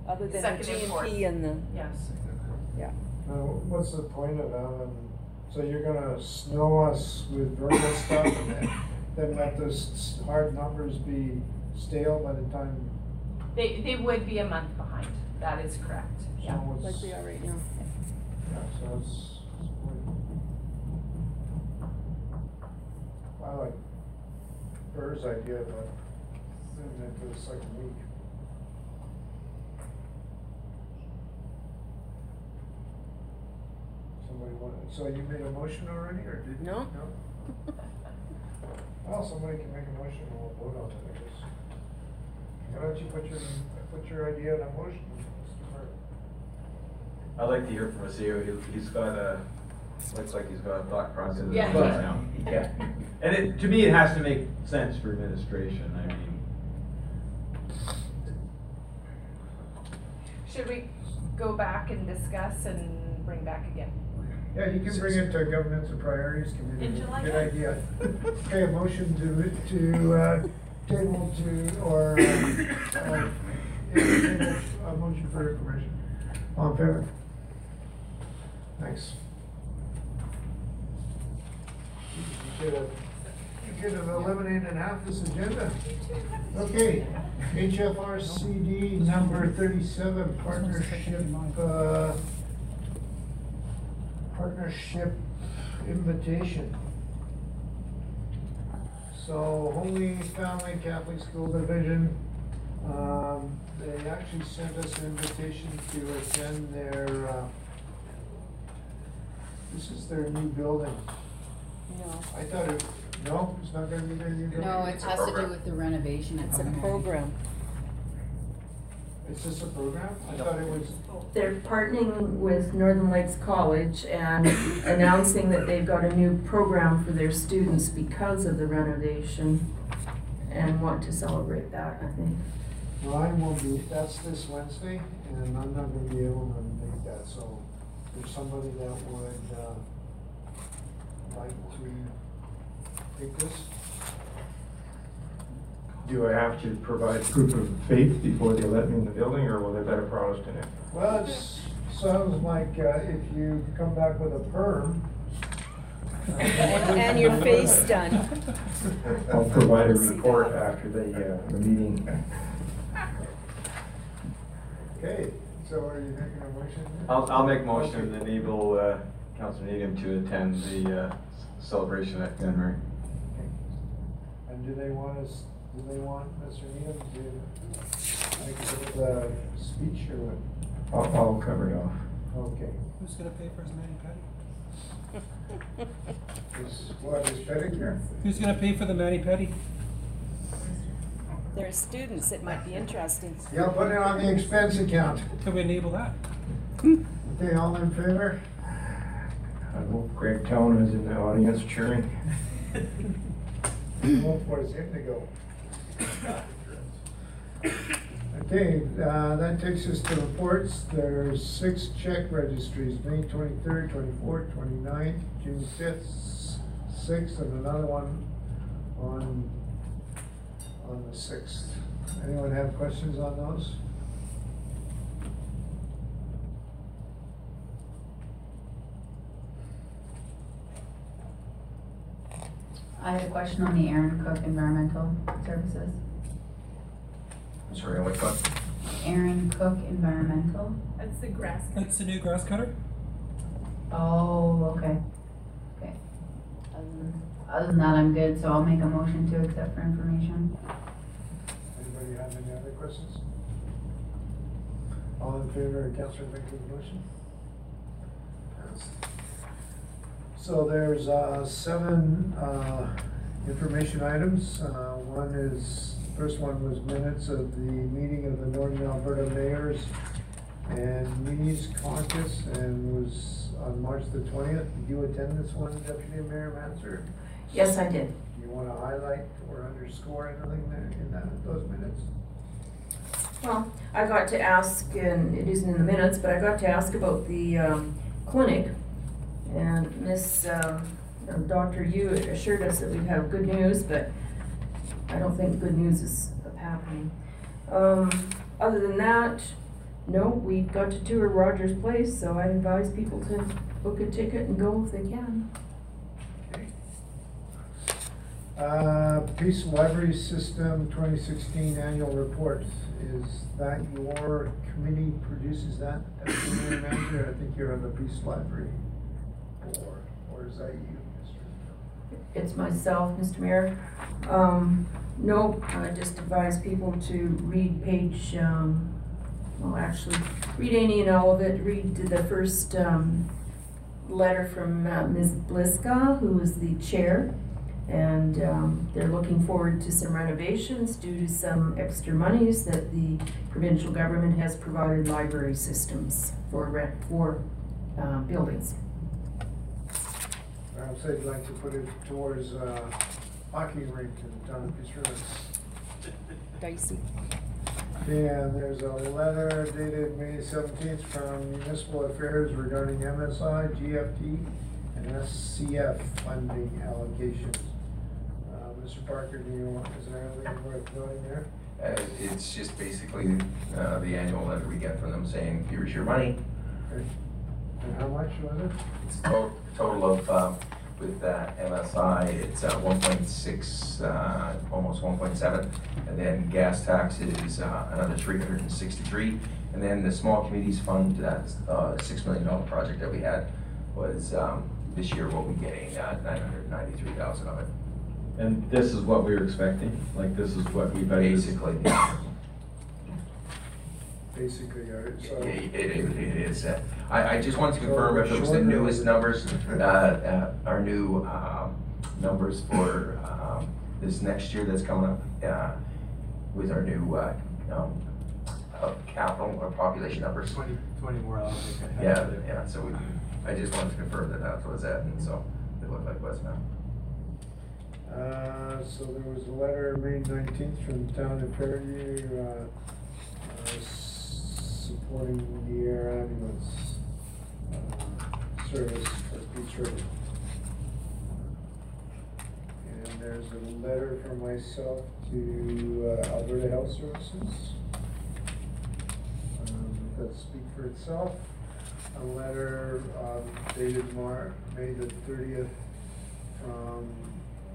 Other than the Second and fourth. GMP and the, Yes. yeah. Now, what's the point of having, so you're gonna snow us with verbal stuff and then, then let those hard numbers be stale by the time, They, they would be a month behind, that is correct, yeah. so it's. Like we are right now. Yeah, so it's. I like Burr's idea, but uh, moving it to the second week. Somebody want, so you made a motion already, or did you? No. Well, somebody can make a motion, and we'll vote on it, I guess. Why don't you put your, put your idea in a motion, Mr. Burr? I'd like to hear from Vasio, he, he's got a, looks like he's got a thought process. as Yeah. well now. Yeah, and it, to me, it has to make sense for administration, I mean, Should we go back and discuss and bring back again? Yeah, you can bring it to governance and priorities committee. In July? Good idea. Okay, a motion to, to, uh, table to, or, uh, uh, a motion for information. All in favor? Thanks. You could have, you could have eliminated half this agenda. Okay, HFCRD number thirty-seven, partnership, uh, partnership invitation. So Holy Family Catholic School Division, um, they actually sent us an invitation to attend their, uh, this is their new building. No. I thought it, no, it's not gonna be their new building? No, it has to do with the renovation. It's a program. It's just a program? I thought it was, They're partnering with Northern Lakes College and announcing that they've got a new program for their students because of the renovation and want to celebrate that, I think. well, I will be, that's this Wednesday, and I'm not gonna be able to make that, so if somebody that would, uh, like to take this? Do I have to provide proof of faith before they let me in the building, or will they let a Protestant in? Well, it sounds like, uh, if you come back with a perm. And your face done. I'll provide a report after the, uh, the meeting. Okay, so are you making a motion? I'll, I'll make motion to enable, uh, Councilor Needham to attend the, uh, celebration at Glenmary. And do they want us, do they want Mr. Needham to make a bit of a speech or what? I'll, I'll cover it off. Okay. Who's gonna pay for his mani pedi? Is, what, is pedicure? Who's gonna pay for the mani pedi? There are students, it might be interesting. Yeah, put it on the expense account. Can we enable that? Okay, all in favor? I hope Greg Town is in the audience cheering. Vote for his him to go. Okay, uh, that takes us to reports. There's six check registries, May twenty-third, twenty-fourth, twenty-ninth, June fifth, sixth, and another one on, on the sixth. Anyone have questions on those? I have a question on the Aaron Cook Environmental Services. I'm sorry, which one? Aaron Cook Environmental? That's the grass. That's the new grass cutter? Oh, okay. Okay. Other than- Other than that, I'm good, so I'll make a motion to accept for information. Anybody have any other questions? All in favor of Councilor making the motion? Passed. So there's, uh, seven, uh, information items. Uh, one is, first one was minutes of the meeting of the Northern Alberta Mayors and Reeves Caucus and was on March the twentieth. Did you attend this one, Deputy Mayor Manser? Yes, I did. Do you wanna highlight or underscore anything there in that, those minutes? Well, I got to ask, and it isn't in the minutes, but I got to ask about the um, clinic. And Miss uh, Dr. Yu assured us that we'd have good news, but I don't think good news is happening. Um, Other than that, no, we got to tour Rogers Place, so I advise people to book a ticket and go if they can. Uh, Peace Library System twenty sixteen annual report, is that your committee produces that, Mayor Manser? I think you're on the Peace Library Board, or is that you, Mr.? It's myself, Mr. Mayor. Um, no, I just advise people to read page, um, well, actually, read any and all of it, read the first, um, letter from uh, Ms. Bliska, who is the chair, And um, they're looking forward to some renovations due to some extra monies that the provincial government has provided library systems for rent, for uh, buildings. Perhaps they'd like to put it towards, uh, hockey rink in town of Peace River. Dicey. And there's a letter dated May seventeenth from Municipal Affairs regarding MSI, GFT, and SCF funding allocations. Uh, Mr. Parker, do you want, is there anything worth noting there? Uh, It's just basically uh, the annual letter we get from them saying, here's your money. And how much was it? It's to- total of, um, with uh, MSI, it's uh, 1.6, uh, almost 1.7. And then gas tax is uh, another 363. And then the Small Communities Fund, that's uh, a $6 million project that we had, was um, this year we'll be getting uh, 993,000 of it. And this is what we were expecting, like this is what we budgeted? Basically. Basically, all right, so. It, it, it is, uh, I, I just wanted to So confirm if it was the newest numbers, uh, uh, our new, um, numbers for, um, this next year that's coming up, uh, with our new, uh, um, uh, capital or population numbers. Twenty, twenty more, I don't think I have. Yeah, yeah, so we, I just wanted to confirm that that's what's at, and so it looked like it was now. Uh, so there was a letter May nineteenth from the town of Fairview, uh, uh, s- supporting the air ambulance, uh, service for Peace River. And there's a letter from myself to uh, Alberta Health Services. Um, that speak for itself. A letter, um, dated Mar, May the thirtieth from,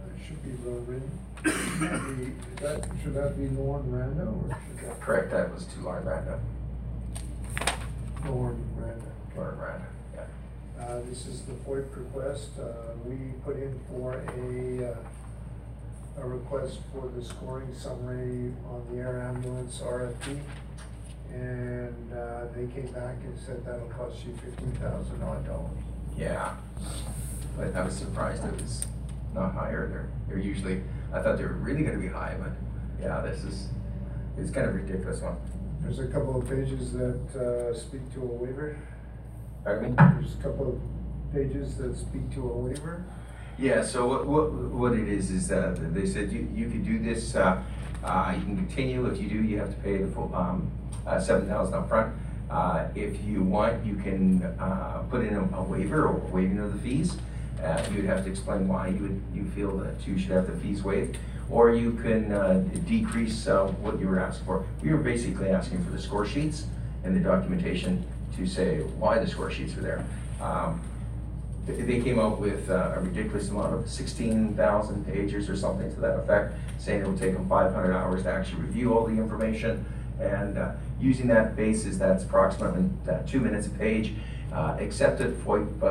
it should be Roman. That, should that be Lauren Rando or should that? Correct, that was to Lauren Randa, Lauren Rando. Lauren Randa, yeah. Uh, this is the FOIP request, uh, we put in for a, uh, a request for the scoring summary on the air ambulance RFP. And, uh, they came back and said that'll cost you fifteen thousand odd dollars. Yeah, but I was surprised it was not higher. They're, they're usually, I thought they were really gonna be high, but yeah, this is, it's kind of ridiculous one. There's a couple of pages that, uh, speak to a waiver. Pardon me? There's a couple of pages that speak to a waiver. Yeah, so what, what, what it is, is uh, they said you, you could do this, uh, uh, you can continue. If you do, you have to pay the full, um, uh, seven thousand upfront. Uh, if you want, you can, uh, put in a a waiver or waiving of the fees. Uh, you'd have to explain why you would, you feel that you should have the fees waived. Or you can, uh, decrease, uh, what you were asked for. We were basically asking for the score sheets and the documentation to say why the score sheets were there. Um, they- came up with uh, a ridiculous amount of sixteen thousand pages or something to that effect, saying it would take them five hundred hours to actually review all the information. And uh, using that basis, that's approximately uh, two minutes a page. Accepted FOIP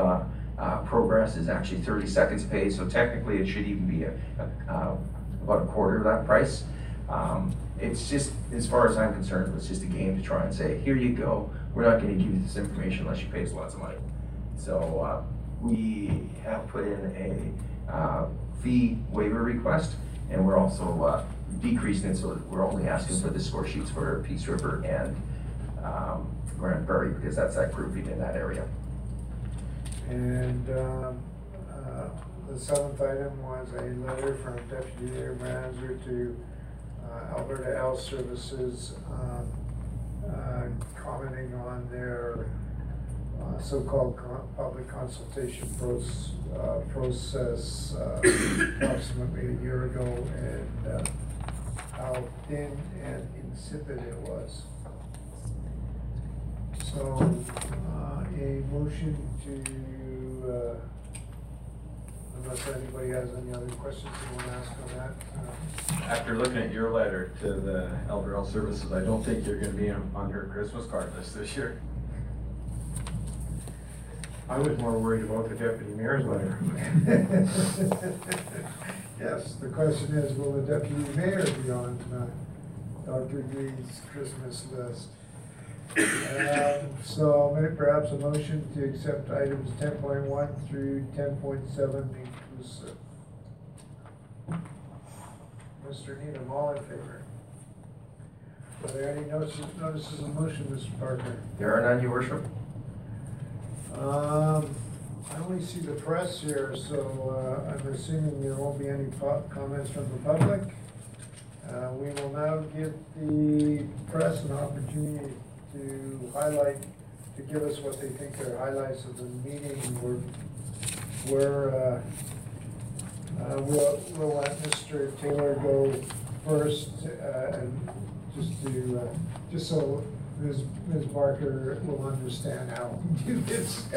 uh, progress is actually thirty seconds a page, so technically it should even be a, a, uh, about a quarter of that price. Um, It's just, as far as I'm concerned, it's just a game to try and say, here you go, we're not gonna give you this information unless you pay us lots of money. So, uh, we have put in a, uh, fee waiver request, and we're also, uh, decreasing it, so we're only asking for the score sheets for Peace River and, um, Grande Prairie, because that's that grouping in that area. And, um, uh, the seventh item was a letter from Deputy Air Manager to, uh, Alberta Health Services, um, uh, commenting on their, uh, so-called public consultation proce- uh, process, uh, approximately a year ago, and, uh, how thin and insipid it was. So, a motion to, unless anybody has any other questions they want to ask on that, uh, After looking at your letter to the Alberta Health Services, I don't think you're gonna be on on her Christmas card list this year. I was more worried about the deputy mayor's letter. Yes, the question is, will the deputy mayor be on uh, Dr. Green's Christmas list? Um, So I'll make perhaps a motion to accept items ten point one through ten point seven Mr. Needham, all in favor? Are there any notices, notices of motion, Mr. Parker? There are none, your worship? Um, I only see the press here, so, uh, I'm assuming there won't be any comments from the public. Uh, we will now give the press an opportunity to highlight, to give us what they think are highlights of the meeting. We're, we're, uh, uh, we'll, we'll let Mr. Taylor go first, uh, and just to, uh, just so Ms. Ms. Barker will understand how we do this.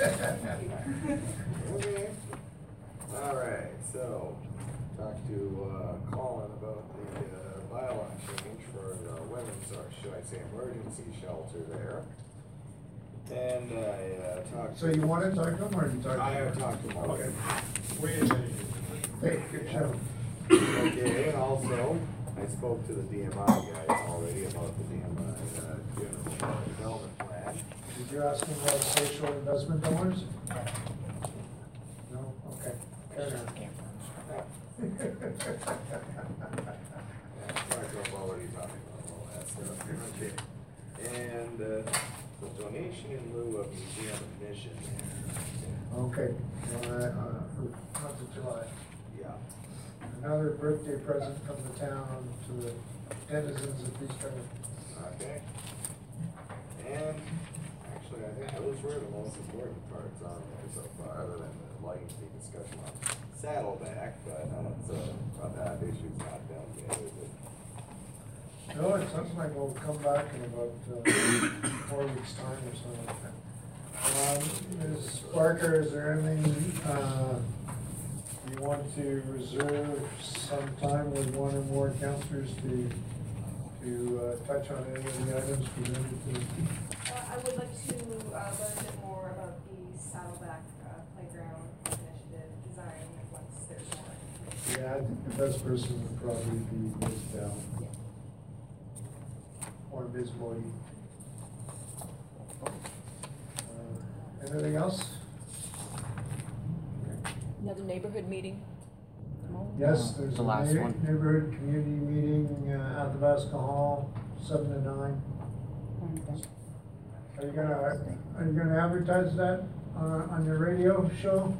Okay. All right, so, talked to, uh, Colin about the, uh, bylaw change for the women's, or should I say, emergency shelter there. And I, uh, talked. So you wanna talk to him, or you talk? to I him? have talked to him. Okay. Wait a minute. Hey, good show. Okay, and also, I spoke to the DMI guys already about the DMI, uh, general development plan. Did you ask him about social investment dollars? No, okay. Carry on. Yeah, sorry, I'm already talking about all that stuff, okay. And, uh, the donation in lieu of museum admission. Okay, uh, uh, for month of July. Yeah. Another birthday present from the town to the denizens of East. Okay. And actually, I think those were the most important parts on there so far, other than the lengthy discussion on Saddleback, but that's, uh, but that issue's not done yet, is it? No, it sounds like we'll come back in about, uh, four weeks' time or something like that. Um, Ms. Barker, is there anything, uh, want to reserve some time with one or more counselors to, to, uh, touch on any of the items presented to? Uh, I would like to, uh, learn a bit more about the Saddleback, uh, playground initiative design once there's more. Yeah, I think the best person would probably be Ms. Bell. Or Ms. Moody. Uh, Anything else? Another neighborhood meeting? Yes, there's The a last neigh- one. neighborhood community meeting uh, at the Vasco Hall, seven to nine. Are you gonna, are you gonna advertise that on, on your radio show,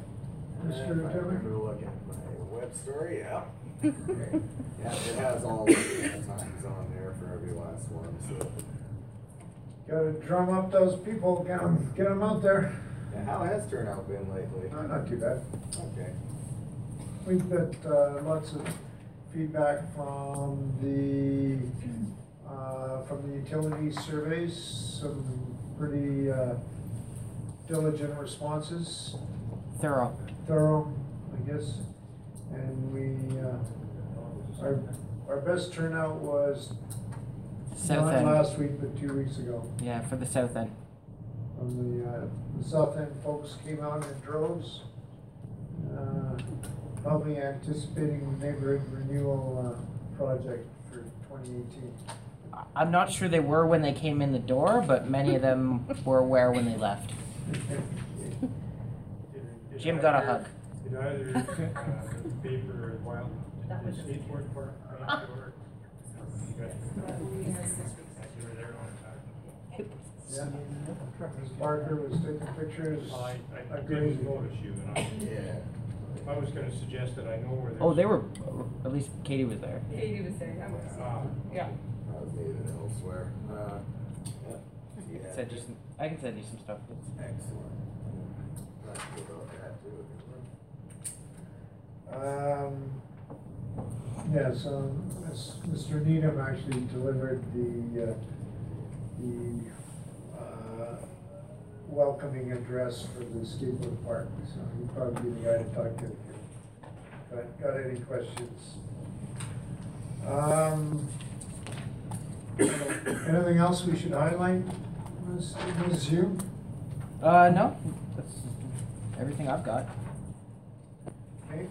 If Mr. I Tiller? remember to look at my web story, yeah. Yeah, it has all the times on there for every last one, so. Gotta drum up those people, get them, get them out there. Yeah, how has turnout been lately? Uh, Not too bad. Okay. We've got uh, lots of feedback from the, uh, from the utility surveys, some pretty uh, diligent responses. Thorough. Thorough, I guess. And we, uh, our, our best turnout was South not end. last week, but two weeks ago. Yeah, for the south end. From the, uh, the south end folks came out in droves. uh, Probably anticipating the neighborhood renewal, uh, project for twenty eighteen. I- I'm not sure they were when they came in the door, but many of them were aware when they left. Jim got a hug. Did either, uh, the paper or Wild, That was the just- skateboard park, make sure? You guys- You were there all the time. Yeah. Ms. Barker was taking pictures. I, I Agreed. didn't notice you, and I, Yeah. I was gonna suggest that I know where there's. Oh, they were, at least Katie was there. Katie was there, that was. Ah. Yeah. I was needed elsewhere, uh, yeah. Yeah. Send you some, I can send you some stuff. Excellent. Glad to hear about that too. Um, yeah, so Ms- Mr. Needham actually delivered the, uh, the, uh, welcoming address for the skateboard park, so he'd probably be the guy to talk to if you got, got any questions. Um, anything else we should highlight, Ms. Ms. Uh, no, that's everything I've got. Okay.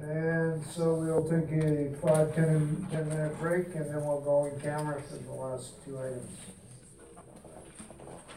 And so we'll take a five, ten, ten minute break and then we'll go in camera for the last two items.